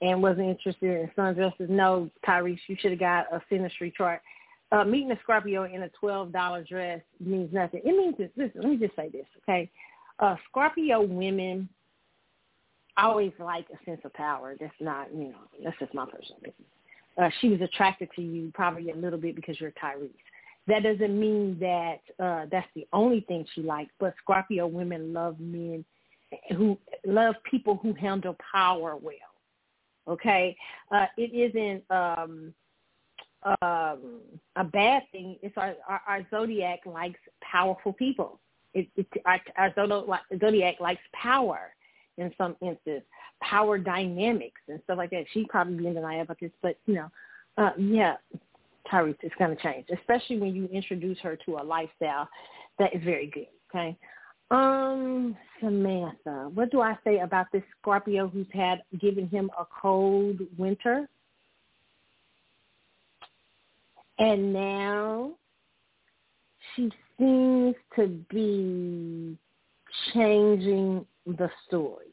Speaker 3: and wasn't interested in sundresses. No, Tyrese, you should have got a synastry chart. Uh, meeting a Scorpio in a twelve dollar dress means nothing. It means this. Listen, let me just say this, okay? Uh, Scorpio women always like a sense of power. That's not, you know, that's just my personal opinion uh, she was attracted to you probably a little bit because you're Tyrese. That doesn't mean that uh, that's the only thing she likes, but Scorpio women love men who love people who handle power well. Okay, uh, it isn't um, um, a bad thing. It's our, our, our zodiac likes powerful people. It, it, our, our zodiac likes power in some instances power dynamics and stuff like that. She'd probably be in denial about this, but you know, uh, yeah, Tyrese, it's going to change, especially when you introduce her to a lifestyle that is very good. Okay. Um, Samantha, what do I say about this Scorpio who's had given him a cold winter? And now she seems to be changing the story.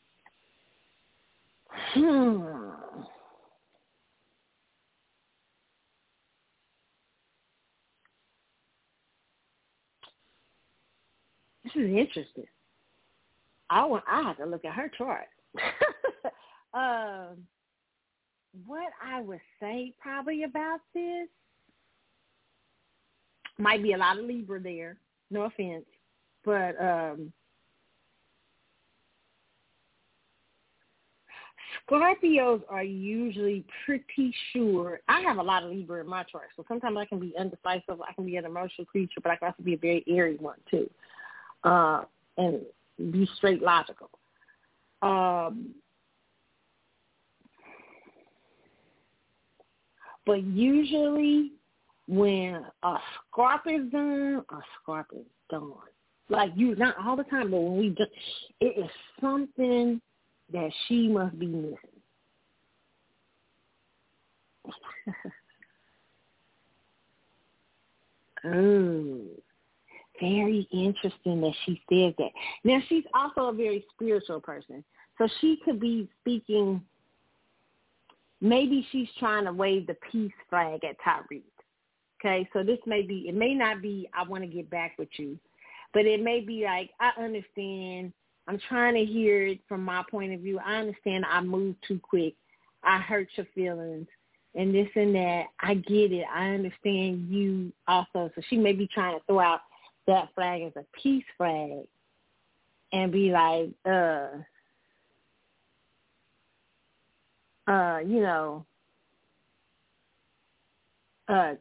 Speaker 3: Hmm. This is interesting. I want. I have to look at her chart. um, what I would say probably about this might be a lot of Libra there. No offense, but um, Scorpios are usually pretty sure. I have a lot of Libra in my chart, so sometimes I can be undecisive. I can be an emotional creature, but I can also be a very airy one too, uh, and be straight logical. Um, but usually, when a scarp is done, a scarp is done. Like you, not all the time, but when we just, it is something that she must be missing. oh, very interesting that she says that. Now she's also a very spiritual person, so she could be speaking. Maybe she's trying to wave the peace flag at Tyrese. Okay, so this may be. It may not be. I want to get back with you, but it may be like I understand I'm trying to hear it from my point of view. I understand I moved too quick. I hurt your feelings and this and that. I get it. I understand you also. So she may be trying to throw out that flag as a peace flag and be like, uh, uh, you know, uh,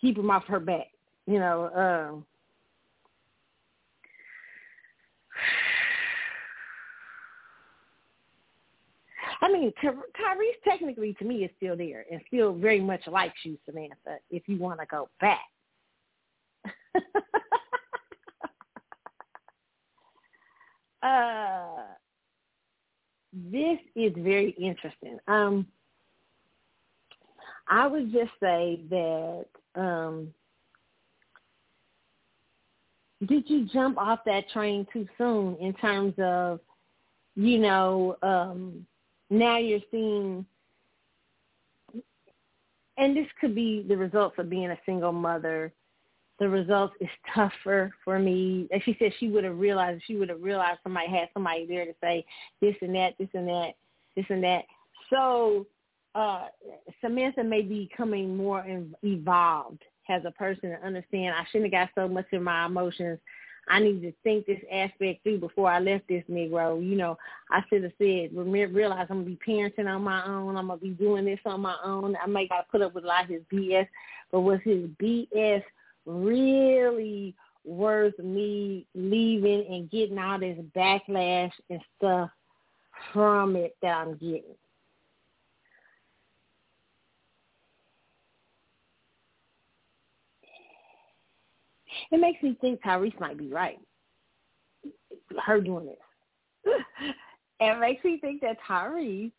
Speaker 3: keep him off her back, you know, uh, I mean, Tyrese technically to me is still there and still very much likes you, Samantha, if you want to go back. uh, this is very interesting. Um, I would just say that um, did you jump off that train too soon in terms of, you know, um, now you're seeing, and this could be the results of being a single mother. The results is tougher for me. As she said, she would have realized, she would have realized somebody had somebody there to say this and that, this and that, this and that. So uh, Samantha may be becoming more evolved as a person and understand I shouldn't have got so much of my emotions I need to think this aspect through before I left this Negro. You know, I should have said, realize I'm going to be parenting on my own. I'm going to be doing this on my own. I may got to put up with a lot of his BS, but was his BS really worth me leaving and getting all this backlash and stuff from it that I'm getting? It makes me think Tyrese might be right. Her doing this. it makes me think that Tyrese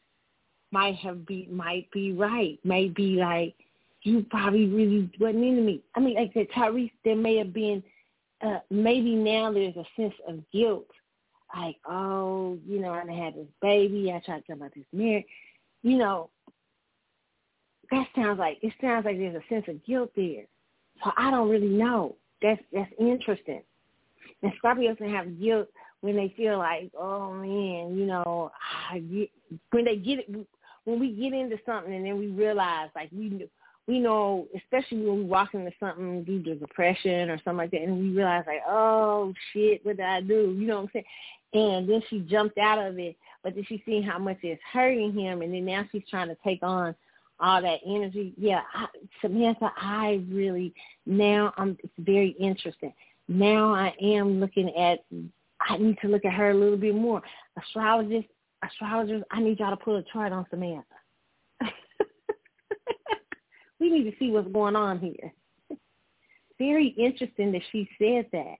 Speaker 3: might have be might be right. Might be like, you probably really wasn't into me. I mean, like that Tyrese, there may have been uh maybe now there's a sense of guilt. Like, oh, you know, I had this baby, I tried to tell about this marriage. You know, that sounds like it sounds like there's a sense of guilt there. So I don't really know. That's that's interesting. And Scorpios can have guilt when they feel like, oh man, you know, I get, when they get it, when we get into something and then we realize like we we know, especially when we walk into something due to depression or something like that, and we realize like, oh shit, what did I do? You know what I'm saying? And then she jumped out of it, but then she seen how much it's hurting him, and then now she's trying to take on all that energy. Yeah, I, Samantha, I really now I'm. It's very interesting. Now I am looking at. I need to look at her a little bit more. Astrologists, astrologers, I need y'all to put a chart on Samantha. We need to see what's going on here. Very interesting that she said that.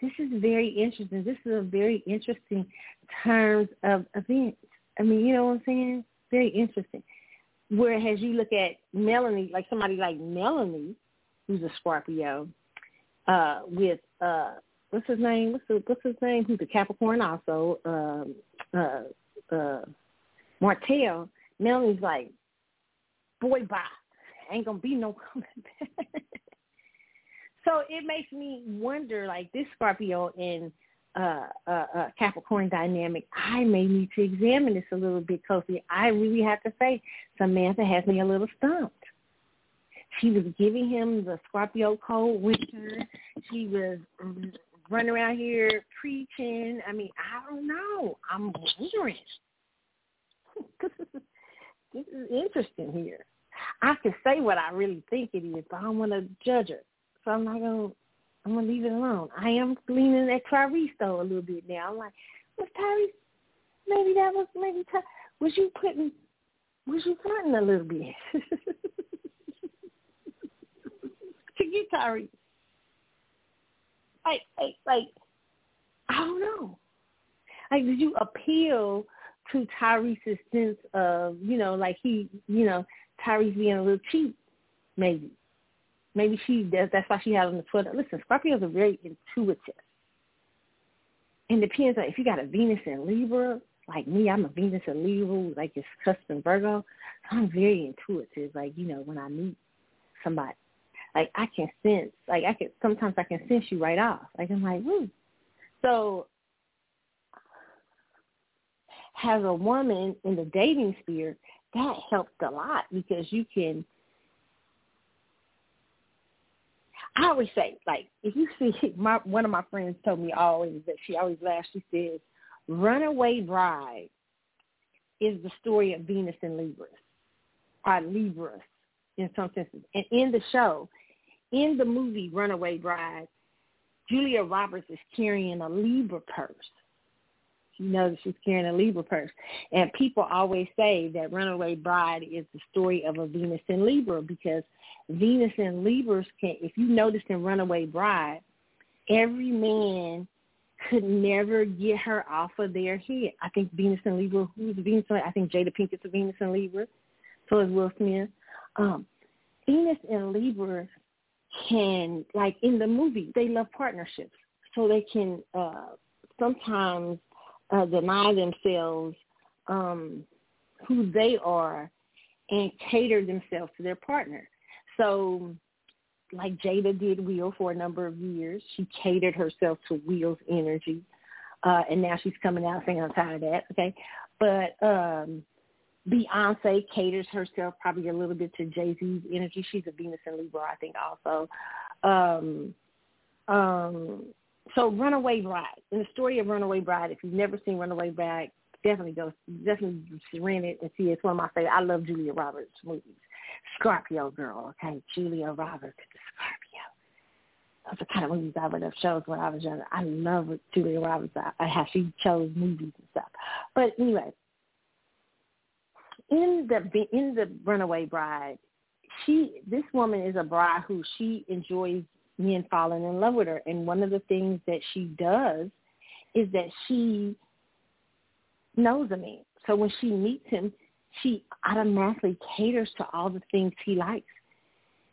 Speaker 3: This is very interesting. This is a very interesting terms of events. I mean, you know what I'm saying? Very interesting. Whereas you look at Melanie, like somebody like Melanie, who's a Scorpio, uh, with uh, what's his name? What's the, what's his name? Who's a Capricorn also? Um, uh, uh, Martell. Melanie's like, boy, bye. Ain't gonna be no coming back. so it makes me wonder, like this Scorpio and uh, uh, uh, Capricorn dynamic, I may need to examine this a little bit closely. I really have to say, Samantha has me a little stumped. She was giving him the Scorpio cold winter. She was running around here preaching. I mean, I don't know. I'm wondering. this is interesting here. I can say what I really think it is, but I don't want to judge her. So I'm not to I'm gonna leave it alone. I am leaning at Tyrese though a little bit now. I'm like, was Tyrese? Maybe that was maybe. Ty- was you putting? Was you flirting a little bit? to get Tyrese? Like, like, like, I don't know. Like, did you appeal to Tyrese's sense of, you know, like he, you know, Tyrese being a little cheap, maybe? Maybe she does. That's why she had on the Twitter. Listen, Scorpios are very intuitive. And depends on if you got a Venus in Libra, like me, I'm a Venus in Libra, like it's custom Virgo. So I'm very intuitive. Like, you know, when I meet somebody, like I can sense, like I can, sometimes I can sense you right off. Like I'm like, woo. So has a woman in the dating sphere, that helps a lot because you can I always say, like, if you see my one of my friends told me always that she always laughs, she says, Runaway Bride is the story of Venus and Libra. Or Libra in some senses. And in the show, in the movie Runaway Bride, Julia Roberts is carrying a Libra purse. She knows she's carrying a Libra purse. And people always say that Runaway Bride is the story of a Venus in Libra because Venus and Libras can, if you notice in Runaway Bride, every man could never get her off of their head. I think Venus and Libra, who's Venus? I think Jada Pinkett's a Venus and Libra. So is Will Smith. Um, Venus and Libra can, like in the movie, they love partnerships. So they can uh, sometimes uh, deny themselves um, who they are and cater themselves to their partner. So like Jada did Will for a number of years. She catered herself to Will's energy. Uh, and now she's coming out saying I'm tired of that. Okay. But um Beyonce caters herself probably a little bit to Jay Z's energy. She's a Venus and Libra, I think also. Um um so Runaway Bride. In the story of Runaway Bride, if you've never seen Runaway Bride, definitely go definitely rent it and see it. It's one of my favorite. I love Julia Roberts movies. Scorpio Girl, okay, Julia Roberts, Scorpio. Those are kind of movies I would have chose when I was younger. I love Julia Roberts, I, how she chose movies and stuff. But anyway, in the in the Runaway Bride, she this woman is a bride who she enjoys men falling in love with her, and one of the things that she does is that she knows a man. So when she meets him, she automatically caters to all the things he likes.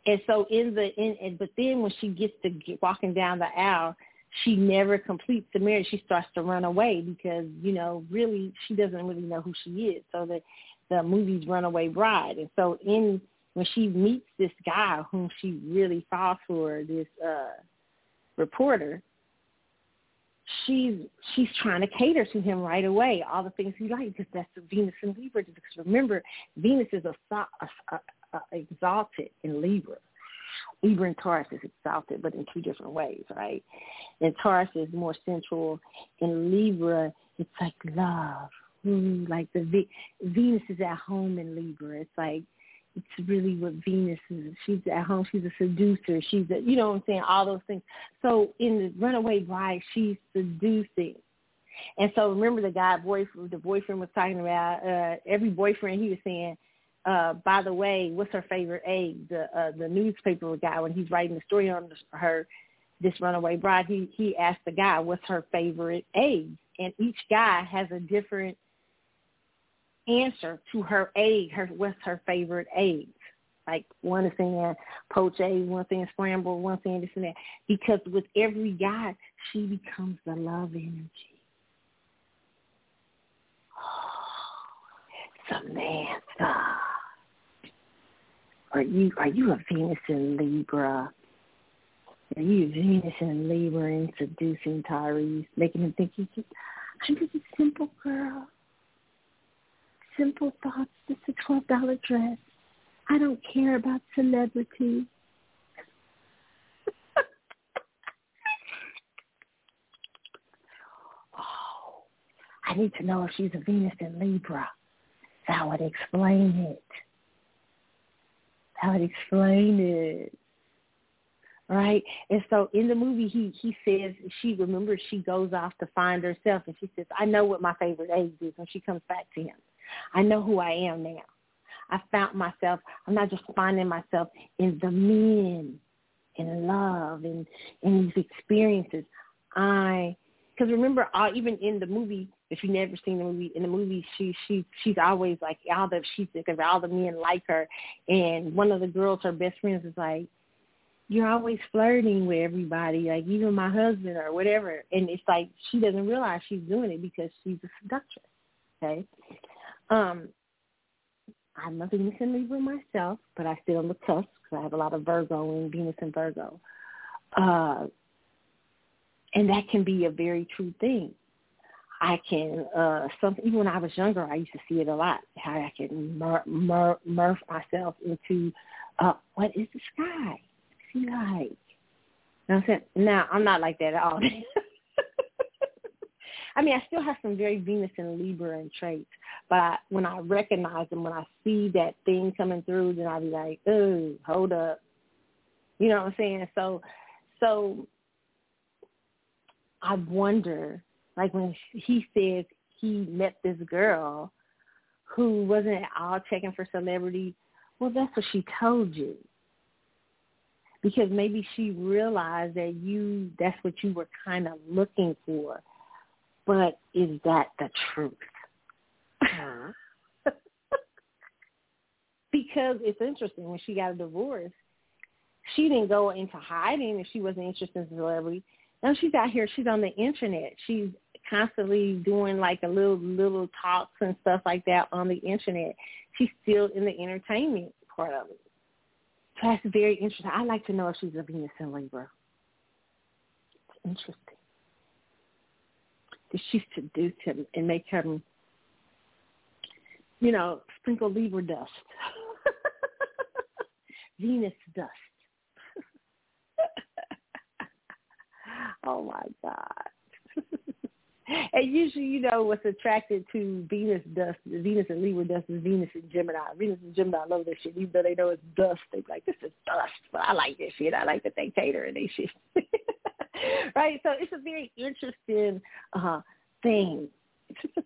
Speaker 3: And so in the in, and, but then when she gets to get, walking down the aisle, she never completes the marriage. She starts to run away because you know really she doesn't really know who she is. So the the movie's Runaway Bride, and so in when she meets this guy whom she really falls for, this uh reporter, she's she's trying to cater to him right away, all the things he likes, because that's Venus and Libra. Because remember, Venus is a, a, a, a exalted in Libra. Libra and Taurus is exalted, but in two different ways, right? And Taurus is more sensual. In Libra, it's like love. Mm, like the Venus is at home in Libra. It's like it's really what Venus is. She's at home. She's a seducer. She's a, you know what I'm saying, all those things. So in the Runaway Bride, she's seducing. And so remember the guy, boyfriend, the boyfriend was talking about, uh, every boyfriend he was saying, uh, by the way, what's her favorite egg? The, uh, the newspaper guy, when he's writing the story on her, this runaway bride, he, he asked the guy, what's her favorite egg? And each guy has a different answer to her egg, her what's her favorite egg. Like one is saying poach egg, one saying scramble, one saying this and that. Because with every guy, she becomes the love energy. Oh, Samantha. Are you are you a Venus in Libra? Are you Venus in Libra and seducing Tyrese, making him think he's just I'm just a simple girl simple thoughts, just a twelve dollar dress. I don't care about celebrity. oh, I need to know if she's a Venus in Libra. That would explain it. That would explain it right? And so in the movie, he he says she remembers she goes off to find herself, and she says, "I know what my favorite age is." When she comes back to him, I know who I am now. I found myself. I'm not just finding myself in the men, in love, and in these experiences. I, because remember, uh, even in the movie, if you've never seen the movie, in the movie, she she she's always like all the she's because all the men like her, and one of the girls, her best friends, is like, you're always flirting with everybody, like even my husband or whatever. And it's like she doesn't realize she's doing it because she's a seductress. Okay. Um, I'm a Venus and Libra myself, but I sit on the cusp because I have a lot of Virgo and Venus and Virgo. Uh, and that can be a very true thing. I can uh something even when I was younger I used to see it a lot how I can mur- mur- myself into uh what is the sky see like you know what I'm saying now I'm not like that at all I mean I still have some very Venus and Libra and traits but I, when I recognize them when I see that thing coming through then I'll be like oh hold up you know what I'm saying so so I wonder like when he says he met this girl who wasn't at all checking for celebrity, well, that's what she told you. Because maybe she realized that you that's what you were kind of looking for. But is that the truth? Because it's interesting when she got a divorce, she didn't go into hiding if she wasn't interested in celebrity. Now she's out here. She's on the internet. She's constantly doing like a little little talks and stuff like that on the internet. She's still in the entertainment part of it. So that's very interesting. I'd like to know if she's a Venus in Libra. It's interesting. She seduce him and make him, you know, sprinkle Libra dust? Venus dust. oh my God. and usually, you know, what's attracted to Venus dust, Venus and Libra dust is Venus and Gemini. Venus and Gemini love this shit, even though they know it's dust. They like, this is dust, but I like this shit. I like that they cater and they shit. right? So it's a very interesting uh, thing.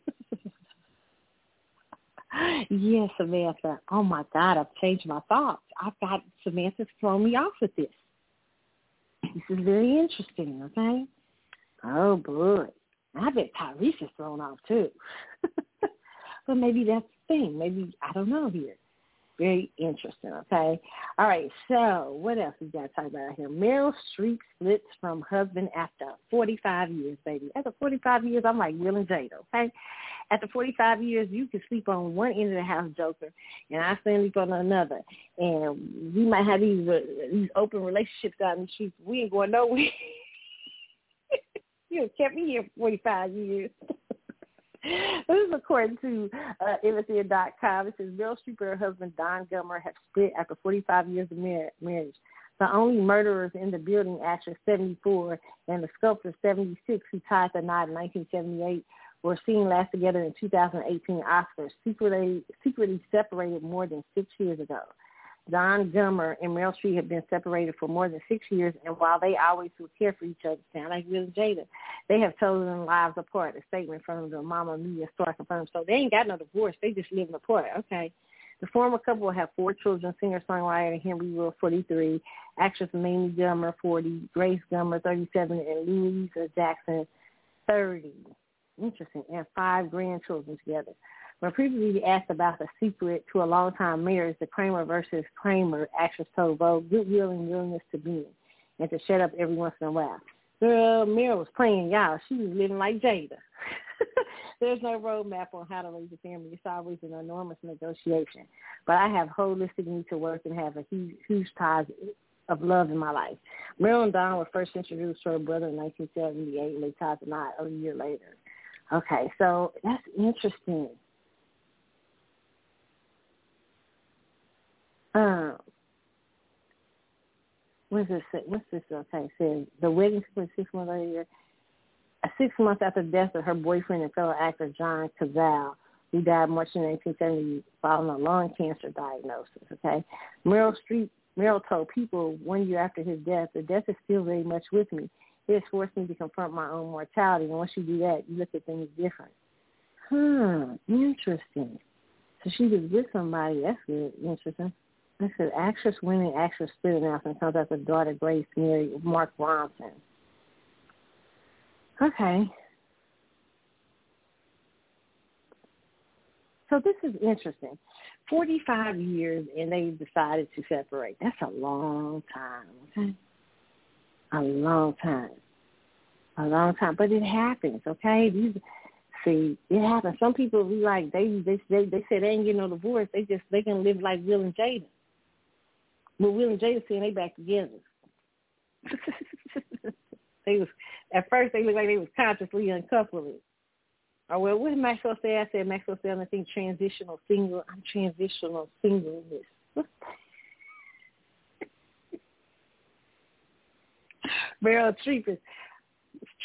Speaker 3: yes, Samantha. Oh my God, I've changed my thoughts. I've got Samantha's thrown me off with this. This is very interesting, okay? Oh boy. I bet Tyrese is thrown off too. but maybe that's the thing. Maybe I don't know here. Very interesting, okay? All right, so what else we got to talk about here? Meryl Streep splits from husband after 45 years, baby. After 45 years, I'm like Will and Jada, okay? After 45 years, you can sleep on one end of the house, Joker, and I sleep on another. And we might have these uh, these open relationships out in the streets. We ain't going nowhere. you kept me here for 45 years. this is according to uh. It says Meryl Streep and her husband Don Gummer have split after 45 years of mar- marriage. The only murderers in the building, actress 74 and the sculptor 76, who tied the knot in 1978, were seen last together in 2018 Oscars, secretly, secretly separated more than six years ago. Don Gummer and Meryl Streep have been separated for more than six years, and while they always will care for each other, sound like Will and Jada, they have chosen lives apart. A statement from the Mamma Mia star confirms. So they ain't got no divorce; they just living apart. Okay. The former couple have four children: singer-songwriter Henry Wolfe, 43, actress Mamie Gummer, 40, Grace Gummer, 37, and Louisa Jacobson, 30. Interesting, and five grandchildren together. When previously asked about the secret to a long-time marriage, the Kramer versus Kramer actress told Vogue goodwill and willingness to be and to shut up every once in a while. Girl, Meryl was playing y'all. She was living like Jada. There's no roadmap on how to raise a family. It's always an enormous negotiation. But I have holistic need to work and have a huge, huge ties of love in my life. Meryl and Don were first introduced to her brother in 1978 and they tied the knot a year later. Okay, so that's interesting. Um, what's this? What's this? Okay, says the wedding took six months later. Six months after the death of her boyfriend and fellow actor John Cazale, who died March 1970 following a lung cancer diagnosis. Okay, Meryl Streep. Meryl told people one year after his death, "The death is still very much with me. It has forced me to confront my own mortality. And once you do that, you look at things different." Hmm, interesting. So she was with somebody. That's good. Interesting. This is actress winning actress split announcement comes after daughter Grace Mary Mark Ronson. Okay. So this is interesting. 45 years and they decided to separate. That's a long time, okay? A long time. A long time. But it happens, okay? These see, it happens. Some people be like they they they, they say they ain't getting no divorce. They just they can live like Will and Jada. But Will and Jada saying they back together. they was at first they looked like they was consciously uncoupled. Oh well, what did Maxwell say? I said Maxwell said I think transitional single. I'm transitional singleness. Meryl Streep is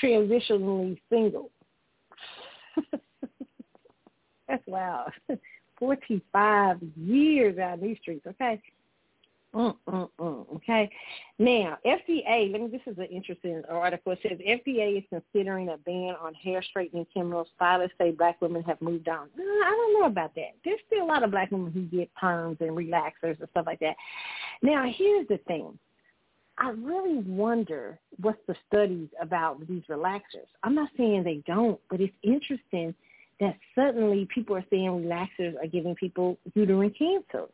Speaker 3: transitionally single. That's wild. 45 years out in these streets, okay? Okay. Now, FDA, let me, this is an interesting article. It says FDA is considering a ban on hair straightening chemicals. Stylists say black women have moved on. I don't know about that. There's still a lot of black women who get perms and relaxers and stuff like that. Now, here's the thing. I really wonder what's the studies about these relaxers. I'm not saying they don't, but it's interesting that suddenly people are saying relaxers are giving people uterine cancer.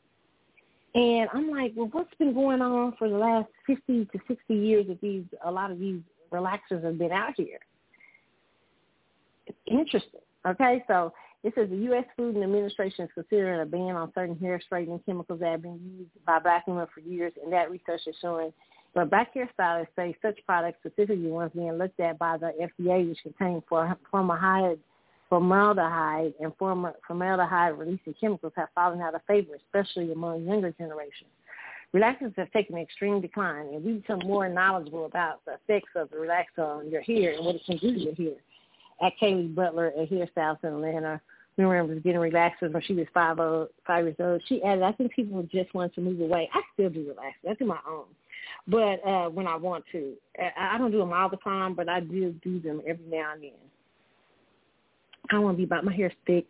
Speaker 3: And I'm like, well, what's been going on for the last 50 to 60 years that these, a lot of these relaxers have been out here? It's interesting. Okay, so it says the U.S. Food and Administration is considering a ban on certain hair straightening chemicals that have been used by black women for years, and that research is showing but black hairstylists say such products, specifically ones being looked at by the FDA, which contain formaldehyde, formaldehyde and formaldehyde-releasing chemicals, have fallen out of favor, especially among younger generations. Relaxers have taken an extreme decline, and we become more knowledgeable about the effects of the relaxer on your hair and what it can do to your hair. At Kaylee Butler, a hairstylist in Atlanta, we remember getting relaxers when she was five, old, five years old. She added, I think people just want to move away. I still do relaxers. I do my own but uh when I want to. I don't do them all the time, but I do do them every now and then. I want to be about my hair thick.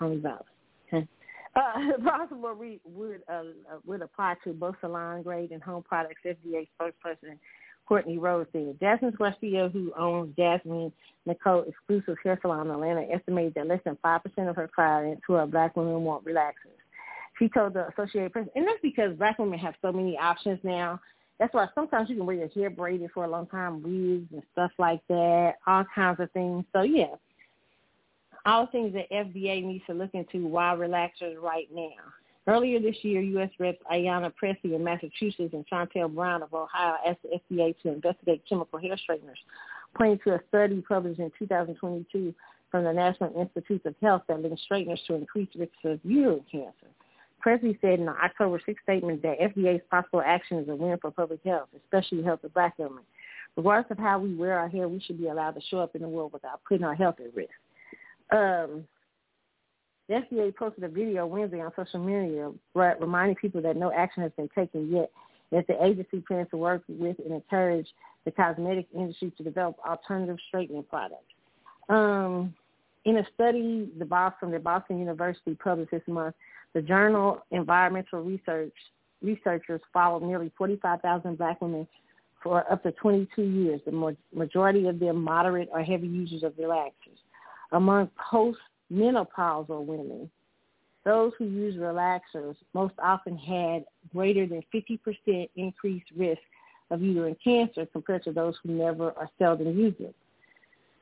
Speaker 3: I want to be about okay. Uh, possible re- would uh, would apply to both salon grade and home products. FDA spokesperson Courtney Rose said. Jasmine Garcia, who owns Jasmine Nicole Exclusive Hair Salon in Atlanta, estimated that less than five percent of her clients who are black women want relaxers. She told the Associated Press, and that's because black women have so many options now that's why sometimes you can wear your hair braided for a long time, wigs and stuff like that, all kinds of things. So yeah, all things that FDA needs to look into why relaxers right now. Earlier this year, U.S. Reps Ayanna Pressley of Massachusetts and Shontel Brown of Ohio asked the FDA to investigate chemical hair straighteners, pointing to a study published in 2022 from the National Institutes of Health that links straighteners to increased risk of uterine cancer. Pressley said in the October 6th statement that FDA's possible action is a win for public health, especially the health of black women. Regardless of how we wear our hair, we should be allowed to show up in the world without putting our health at risk. Um, the FDA posted a video Wednesday on social media reminding people that no action has been taken yet, that the agency plans to work with and encourage the cosmetic industry to develop alternative straightening products. Um, in a study the Boston, the Boston University published this month, the journal Environmental Research researchers followed nearly 45,000 black women for up to 22 years, the majority of them moderate or heavy users of relaxers. Among post-menopausal women, those who use relaxers most often had greater than 50% increased risk of uterine cancer compared to those who never or seldom use it.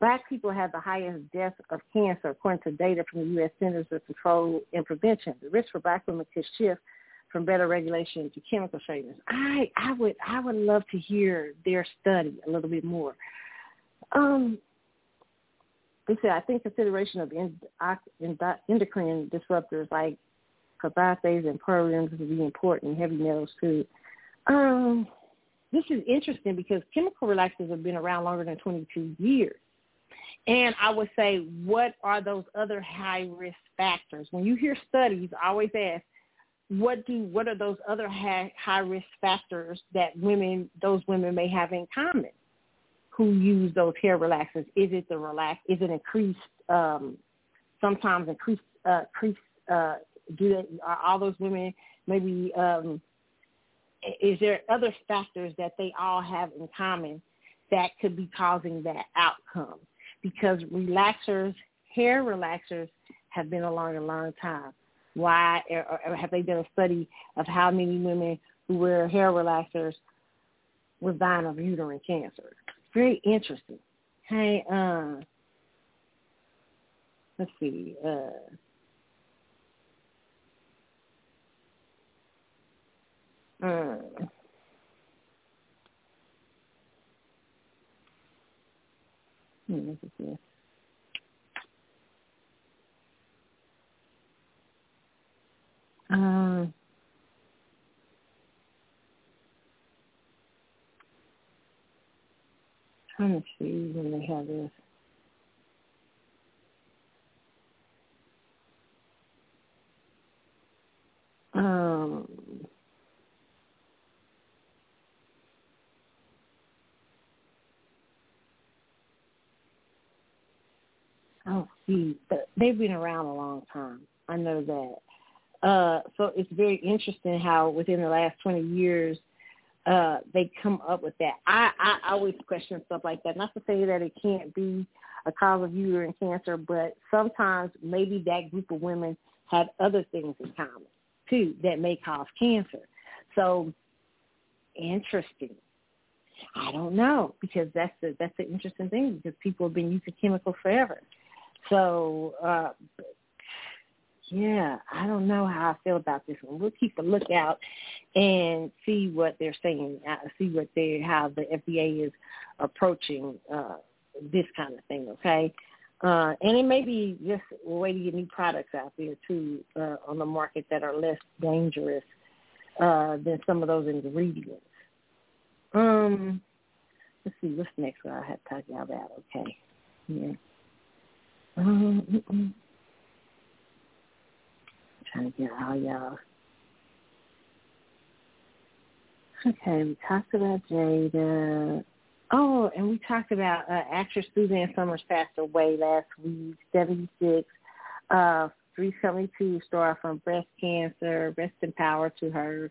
Speaker 3: Black people have the highest death of cancer according to data from the U.S. Centers for Control and Prevention. The risk for black women could shift from better regulation to chemical treatments. I I would I would love to hear their study a little bit more. Um, they said I think consideration of endocrine disruptors like carbohydrates and programs would be important. Heavy metals too. Um, this is interesting because chemical relaxers have been around longer than 22 years. And I would say, what are those other high risk factors? When you hear studies, I always ask, what do what are those other high, high risk factors that women those women may have in common who use those hair relaxers? Is it the relax? Is it increased? Um, sometimes increased uh, increased. Uh, do are all those women maybe? Um, is there other factors that they all have in common that could be causing that outcome? because relaxers, hair relaxers, have been along a long time. Why or, or have they done a study of how many women who wear hair relaxers were dying of uterine cancer? very interesting. Hey, uh, let's see. Uh, uh, hmm, let's see. Um, uh, trying to see when they have this. Um, oh, see, they've been around a long time. I know that. Uh, so it's very interesting how within the last 20 years, uh, they come up with that. I, I always question stuff like that. Not to say that it can't be a cause of uterine cancer, but sometimes maybe that group of women have other things in common too that may cause cancer. So interesting. I don't know because that's the that's the interesting thing because people have been using chemicals forever. So uh yeah, I don't know how I feel about this one. We'll keep a lookout and see what they're saying. Uh, see what they how the FDA is approaching uh this kind of thing. Okay, uh, and it may be just a way to get new products out there too uh, on the market that are less dangerous uh, than some of those ingredients. Um, let's see what's next. I have to talk about. Okay, yeah. Um, trying to get. Okay, we talked about Jada. Oh, and we talked about uh, actress Suzanne Somers passed away last week, 76. Uh, 372 star from breast cancer. Rest in power to her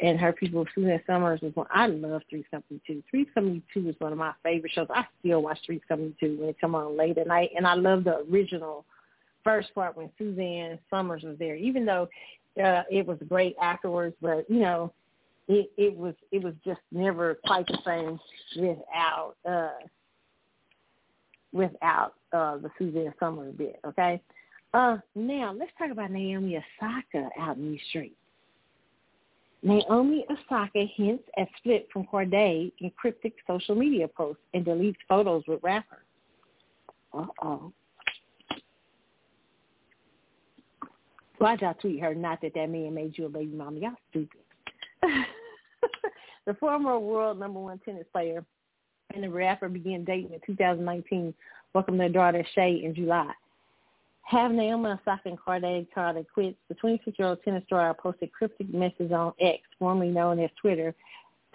Speaker 3: and her people. Suzanne Somers was one. I love 372. 372 is one of my favorite shows. I still watch 372 when it come on late at night, and I love the original first part when Suzanne Somers was there. Even though uh, it was great afterwards, but you know it, it was it was just never quite the same without uh without uh the Suzanne Somers bit, okay? Uh now let's talk about Naomi Osaka out in these streets. Naomi Osaka hints at split from Cordae in cryptic social media posts and deletes photos with rapper. Uh Why'd y'all tweet her? Not that that man made you a baby mama. Y'all stupid. the former world number one tennis player and the rapper began dating in 2019, welcomed their daughter Shay in July. Have Naomi Osaka and called it quits. The 26-year-old tennis star posted cryptic messages on X, formerly known as Twitter,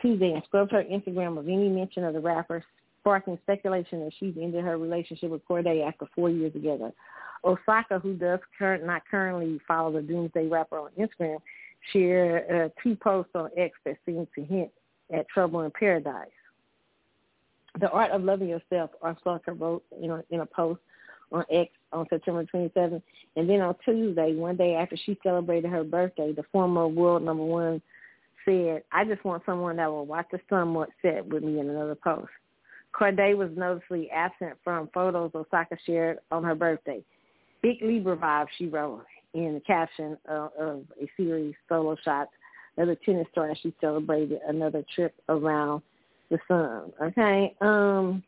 Speaker 3: Tuesday and scrubbed her Instagram of any mention of the rapper, sparking speculation that she's ended her relationship with Cordae after four years together. Osaka, who does current, not currently follow the Doomsday rapper on Instagram, shared uh, two posts on X that seem to hint at trouble in paradise. The Art of Loving Yourself, Osaka wrote in a, in a post on X on September 27th. And then on Tuesday, one day after she celebrated her birthday, the former world number one said, I just want someone that will watch the sun set with me in another post. Cordae was noticeably absent from photos Osaka shared on her birthday. Big Libra vibe, she wrote in the caption of, of a series, Solo Shots, the tennis star. She celebrated another trip around the sun. Okay. Um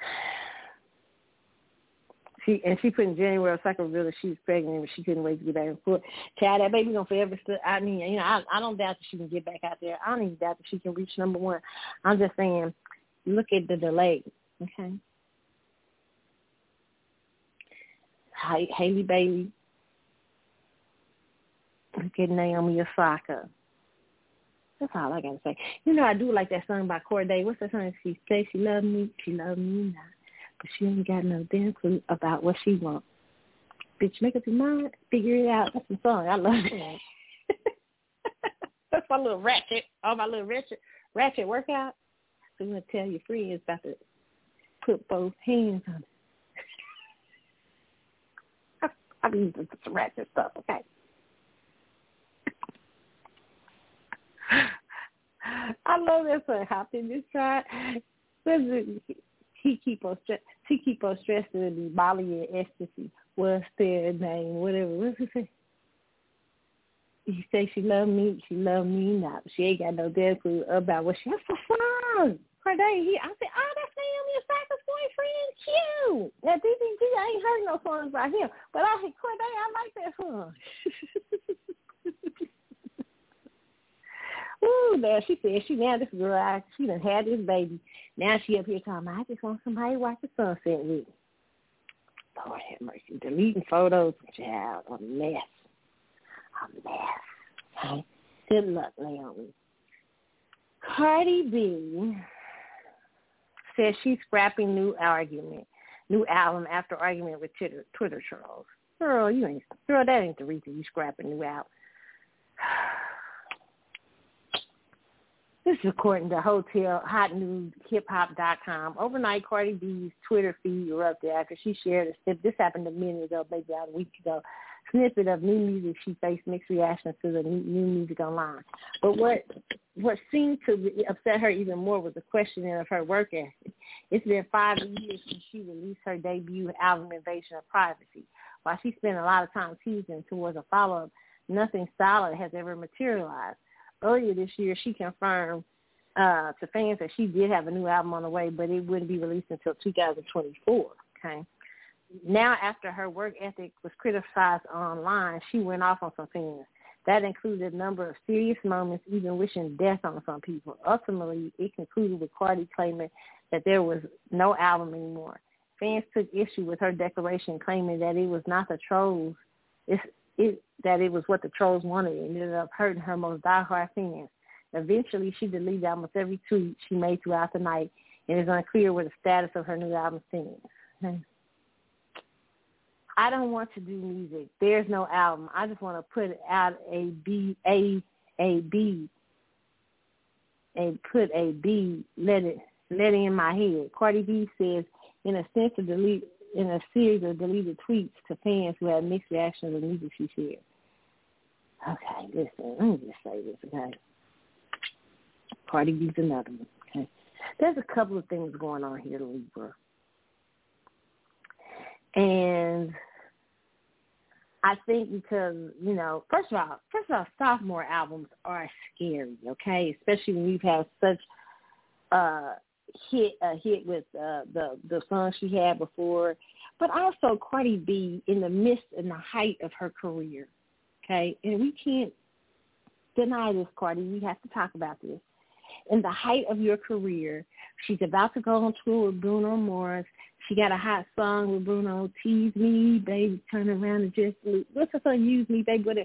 Speaker 3: she and she put in January Osaka revealed that she was pregnant but she couldn't wait to get back and forth. Child, that baby gonna forever still I mean, you know, I I don't doubt that she can get back out there. I don't even doubt that she can reach number one. I'm just saying, look at the delay. Okay. Halle Bailey Look at Naomi Osaka. That's all I gotta say. You know, I do like that song by Cordae. What's that song? She say she love me, she love me not, but she ain't got no damn clue about what she wants. Bitch, make up your mind, figure it out. That's the song. I love it. That's my little ratchet, all my little ratchet, ratchet workout. So want to tell your friends about to put both hands on it. I, mean, some ratchet stuff, okay? I love that song. Hop in this car. He keep on stress. He keep on stressing the Molly and ecstasy. What's their name? Whatever. What's it say? He say she love me. She love me now. She ain't got no damn clue about what she. That's a song. Cordae. He. I said, oh, that's Naomi. Cute. Now DDG, I ain't heard no songs by him, but I said Cordae. I like that song. Ooh, man, she said she now this girl, I, she done had this baby. Now she up here talking, I just want somebody to watch the sunset with. Lord have mercy. Deleting photos, child, a mess. A mess. Okay? Good luck, Naomi. Cardi B says she's scrapping new argument, new album after argument with Twitter, Twitter trolls. Girl, you ain't girl, that ain't the reason you scrapping new album. This is according to Hotel Hot News Hip Hop dot com. Overnight, Cardi B's Twitter feed erupted after she shared a snip. This happened a minute ago, maybe about a week ago. Snippet of new music. She faced mixed reactions to the new, music online. But what what seemed to upset her even more was the questioning of her work ethic. It's been five years since she released her debut album, Invasion of Privacy. While she spent a lot of time teasing towards a follow-up, nothing solid has ever materialized earlier this year, she confirmed uh, to fans that she did have a new album on the way, but it wouldn't be released until 2024. Okay. Now, after her work ethic was criticized online, she went off on some fans. That included a number of serious moments, even wishing death on some people. Ultimately, it concluded with Cardi claiming that there was no album anymore. Fans took issue with her declaration, claiming that it was not the trolls. It's, it, that it was what the trolls wanted and ended up hurting her most diehard fans. Eventually, she deleted almost every tweet she made throughout the night, and it's unclear what the status of her new album stands. I don't want to do music. There's no album. I just want to put out a B A A B and put a B. Let it let it in my head. Cardi B says in a sense to delete in a series of deleted tweets to fans who had mixed reactions to the music she shared. Okay, listen, let me just say this, okay? Cardi B's another one, okay? There's a couple of things going on here, Libra. And I think because, you know, first of all, first of all, sophomore albums are scary, okay? Especially when you've had such uh hit a hit with uh the the song she had before. But also Cardi B in the midst and the height of her career okay? And we can't deny this, Cardi. We have to talk about this. In the height of your career, she's about to go on tour with Bruno Mars. She got a hot song with Bruno, Tease Me, Baby, Turn Around and Just Look. What's the song, Use Me, Baby? What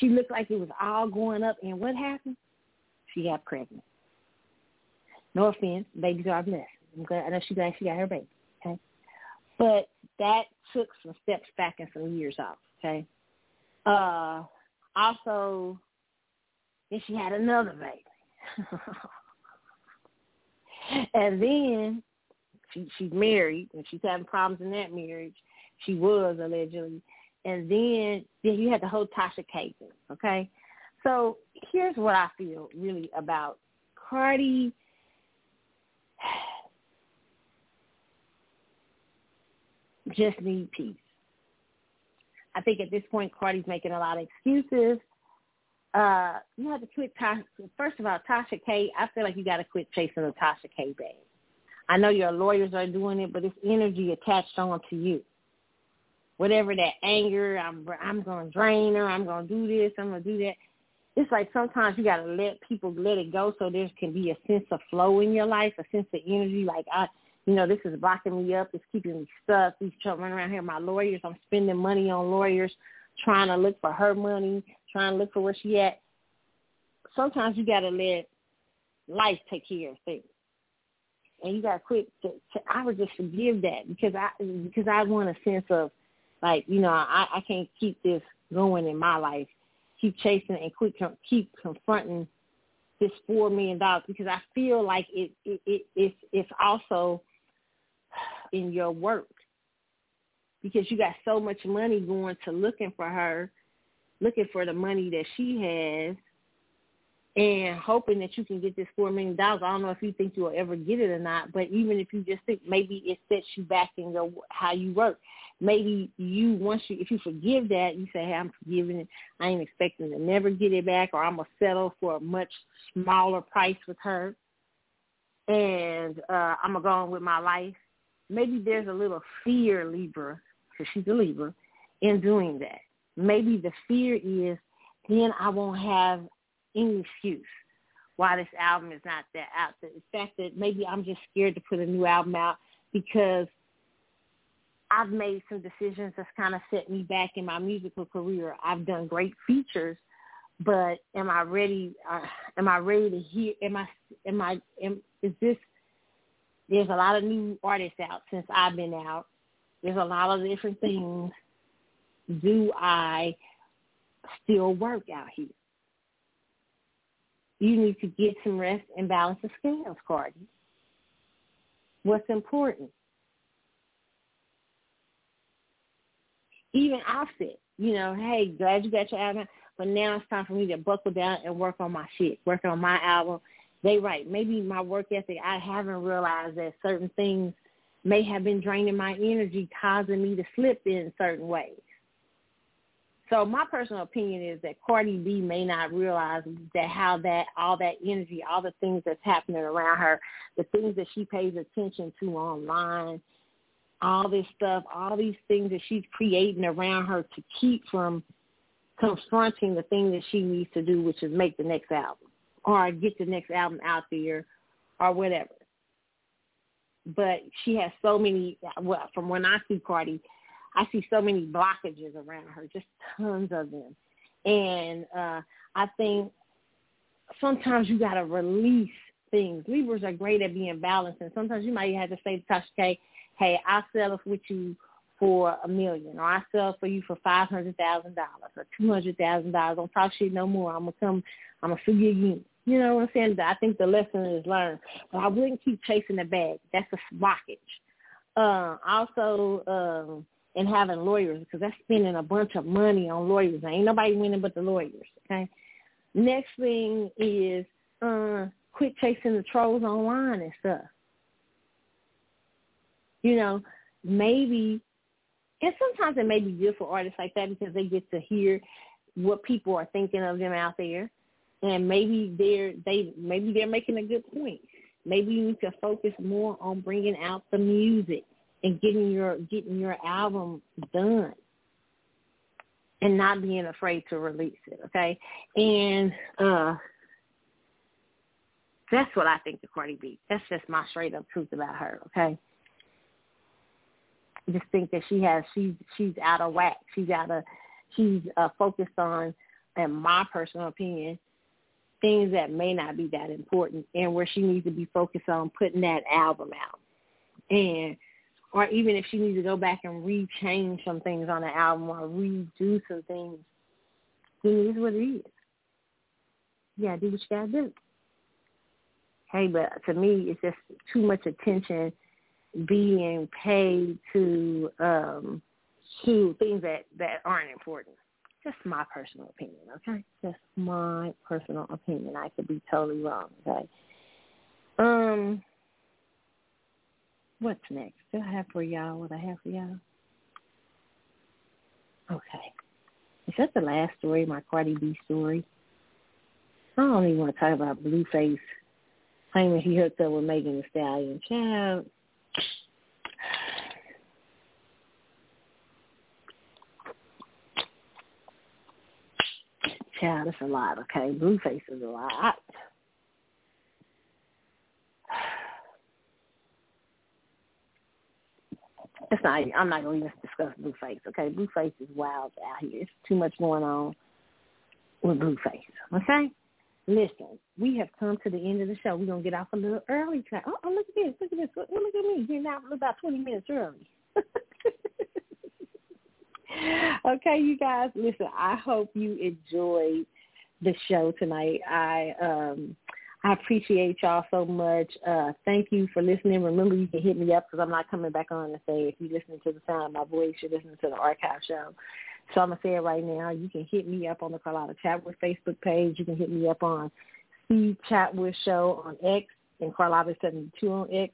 Speaker 3: she looked like it was all going up, and what happened? She got pregnant. No offense, babies are blessed. I'm glad, I know she's glad she got her baby, okay? But that took some steps back and some years off, okay? Uh, also, then she had another baby. and then she she's married and she's having problems in that marriage. She was allegedly. And then then you had the whole Tasha thing, okay? So here's what I feel really about Cardi just need peace. I think at this point, Cardi's making a lot of excuses. Uh, you have to quit. Tasha. First of all, Tasha K. I feel like you got to quit chasing the Tasha K. Bag. I know your lawyers are doing it, but it's energy attached on to you. Whatever that anger, I'm I'm to drain her. I'm to do this. I'm to do that. It's like sometimes you got to let people let it go so there can be a sense of flow in your life, a sense of energy. Like I, you know, this is blocking me up. It's keeping me stuck. These running around here, my lawyers. I'm spending money on lawyers, trying to look for her money, trying to look for where she at. Sometimes you got to let life take care of things, and you got quit. To, to, I would just forgive that because I because I want a sense of like you know I I can't keep this going in my life. Keep chasing and quit keep confronting this four million dollars because I feel like it it, it it's it's also in your work because you got so much money going to looking for her, looking for the money that she has, and hoping that you can get this four million dollars. I don't know if you think you'll ever get it or not, but even if you just think maybe it sets you back in your how you work. Maybe you once you if you forgive that, you say, Hey, I'm forgiving it. I ain't expecting to never get it back or I'm gonna settle for a much smaller price with her and uh I'm gonna go on with my life maybe there's a little fear, Libra, because she's a Libra, in doing that. Maybe the fear is then I won't have any excuse. why this album is not that out. The fact that maybe I'm just scared to put a new album out because I've made some decisions that's kind of set me back in my musical career. I've done great features, but am I ready? Uh, am I ready to hear? Am I? Am I? Am, is this? There's a lot of new artists out since I've been out. There's a lot of different things. Do I still work out here? You need to get some rest and balance the scales, Cardi. What's important? Even Offset, you know, hey, glad you got your album, but now it's time for me to buckle down and work on my shit, work on my album. They right. Maybe my work ethic, I haven't realized that certain things may have been draining my energy, causing me to slip in certain ways. So my personal opinion is that Cardi B may not realize that how that all that energy, all the things that's happening around her, the things that she pays attention to online, all this stuff, all these things that she's creating around her to keep from confronting the thing that she needs to do, which is make the next album or get the next album out there or whatever. But she has so many, well, from when I see Cardi, I see so many blockages around her, just tons of them. And uh, I think sometimes you got to release things. Libras are great at being balanced, and sometimes you might have to say to Tasha K, hey, I'll sell it with you for a million, or I sell for you for five hundred thousand dollars or two hundred thousand dollars. Don't talk shit no more. I'm gonna come. I'm gonna sue you again. You know what I'm saying? I think the lesson is learned, but I wouldn't keep chasing the bag. That's a blockage. Uh, also, um, and having lawyers because that's spending a bunch of money on lawyers. Ain't nobody winning but the lawyers. Okay. Next thing is uh, quit chasing the trolls online and stuff. You know, maybe, and sometimes it may be good for artists like that because they get to hear what people are thinking of them out there, and maybe they're they maybe they're making a good point. Maybe you need to focus more on bringing out the music and getting your getting your album done and not being afraid to release it, okay? And uh that's what I think the Cardi B. That's just my straight up truth about her, okay? Just think that she has she's she's out of whack. She's out of she's uh focused on in my personal opinion, things that may not be that important and where she needs to be focused on putting that album out. And or even if she needs to go back and rechange some things on the album or redo some things, then it is what it is. Gotta do what you gotta do. Hey, but to me, it's just too much attention being paid to um to things that that aren't important. Just my personal opinion, okay? Just my personal opinion. I could be totally wrong, okay? Um, what's next? Do I have for y'all what I have for y'all? Okay. Is that the last story, my Cardi B story? I don't even want to talk about Blueface claiming he hooked up with Megan Thee Stallion. Child. Child, that's a lot, okay? Blueface is a lot. It's not. I'm not going to even discuss Blueface. Okay, Blueface is wild out here. It's too much going on with Blueface. Okay. Listen, we have come to the end of the show. We're gonna get off a little early. Tonight. Oh, oh, look at this! Look at this! Look, look at me getting out about twenty minutes early. okay, you guys. Listen, I hope you enjoyed the show tonight. I um I appreciate y'all so much. Uh, thank you for listening. Remember, you can hit me up because I'm not coming back on to say if you're listening to the sound of my voice, you're listening to the archive show. So I'm to say it right now. You can hit me up on the Carlotta Chatwood Facebook page. You can hit me up on C Chatwood Show on X and Carlotta72 on X.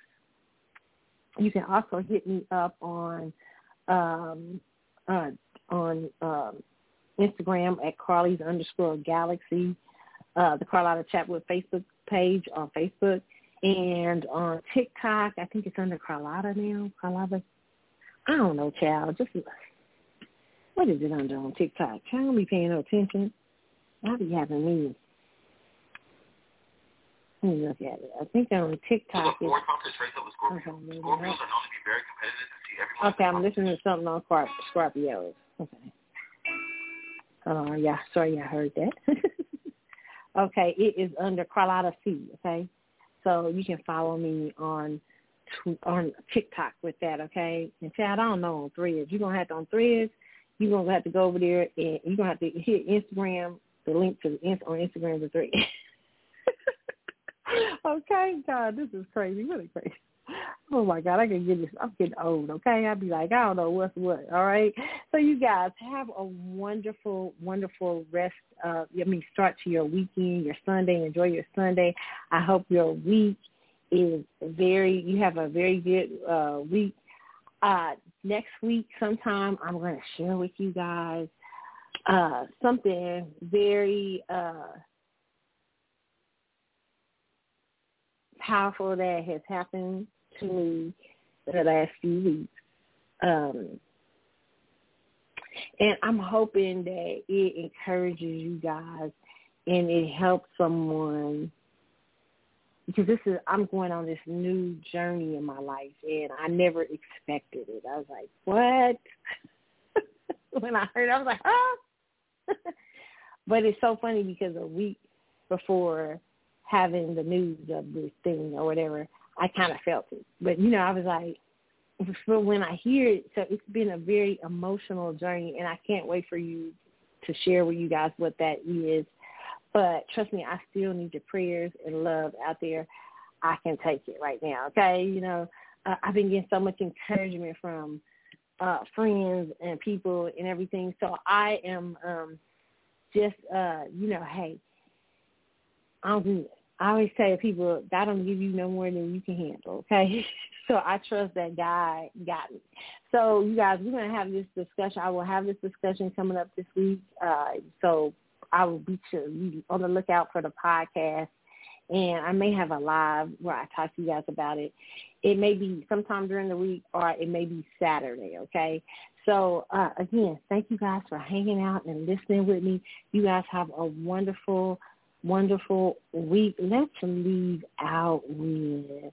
Speaker 3: You can also hit me up on um, uh, on um, Instagram at Carly's underscore Galaxy, uh, the Carlotta Chatwood Facebook page on Facebook and on TikTok. I think it's under Carlotta now. Carlotta. I don't know, child. Just what is it under on TikTok? Child, don't be paying no attention. I be having me Let me look at it. I think on TikTok.
Speaker 8: So talk to Trace of Scorpio. Okay, Scorpios are known to be very competitive and see everyone.
Speaker 3: Okay, I'm listening to something on Scorpios. Okay. Uh, yeah, sorry, I heard that. okay, it is under Carlotta C. Okay, so you can follow me on on TikTok with that. Okay, and Chad, I don't know on Threads. You're gonna have to on Threads. You're gonna have to go over there and you're gonna have to hit Instagram. The link to the on Instagram is Threads. okay, God, this is crazy, really crazy. Oh my God, I can get this. I'm getting old. Okay, I'll be like, I don't know what's what. All right. So you guys have a wonderful, wonderful rest. Uh, I mean, start to your weekend, your Sunday. Enjoy your Sunday. I hope your week is very. You have a very good uh, week. Uh, next week, sometime, I'm going to share with you guys uh, something very. Uh, powerful that has happened to me the last few weeks. Um, and I'm hoping that it encourages you guys and it helps someone because this is I'm going on this new journey in my life and I never expected it. I was like, What? when I heard it, I was like, Oh but it's so funny because a week before having the news of this thing or whatever, I kind of felt it. But you know, I was like, but when I hear it, so it's been a very emotional journey, and I can't wait for you to share with you guys what that is. But trust me, I still need your prayers and love out there. I can take it right now. Okay, you know, uh, I've been getting so much encouragement from uh friends and people and everything. So I am um just uh, you know, hey, I'm good. I always say to people, God don't give you no more than you can handle, okay? so I trust that God got me. So you guys, we're going to have this discussion. I will have this discussion coming up this week. Uh, so I will be on the lookout for the podcast. And I may have a live where I talk to you guys about it. It may be sometime during the week or it may be Saturday, okay? So uh, again, thank you guys for hanging out and listening with me. You guys have a wonderful wonderful week. Let's leave out with,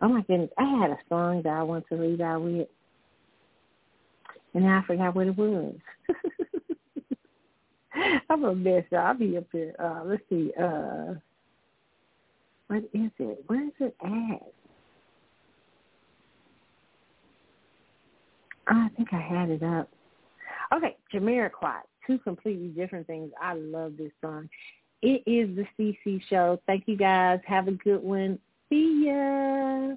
Speaker 3: oh my goodness, I had a song that I want to leave out with, and I forgot what it was. I'm a mess. I'll be up here. Uh, let's see. Uh, what is it? Where is it at? I think I had it up. Okay, Jamiroquai. Two completely different things. I love this song. It is the CC show. Thank you guys. Have a good one. See ya.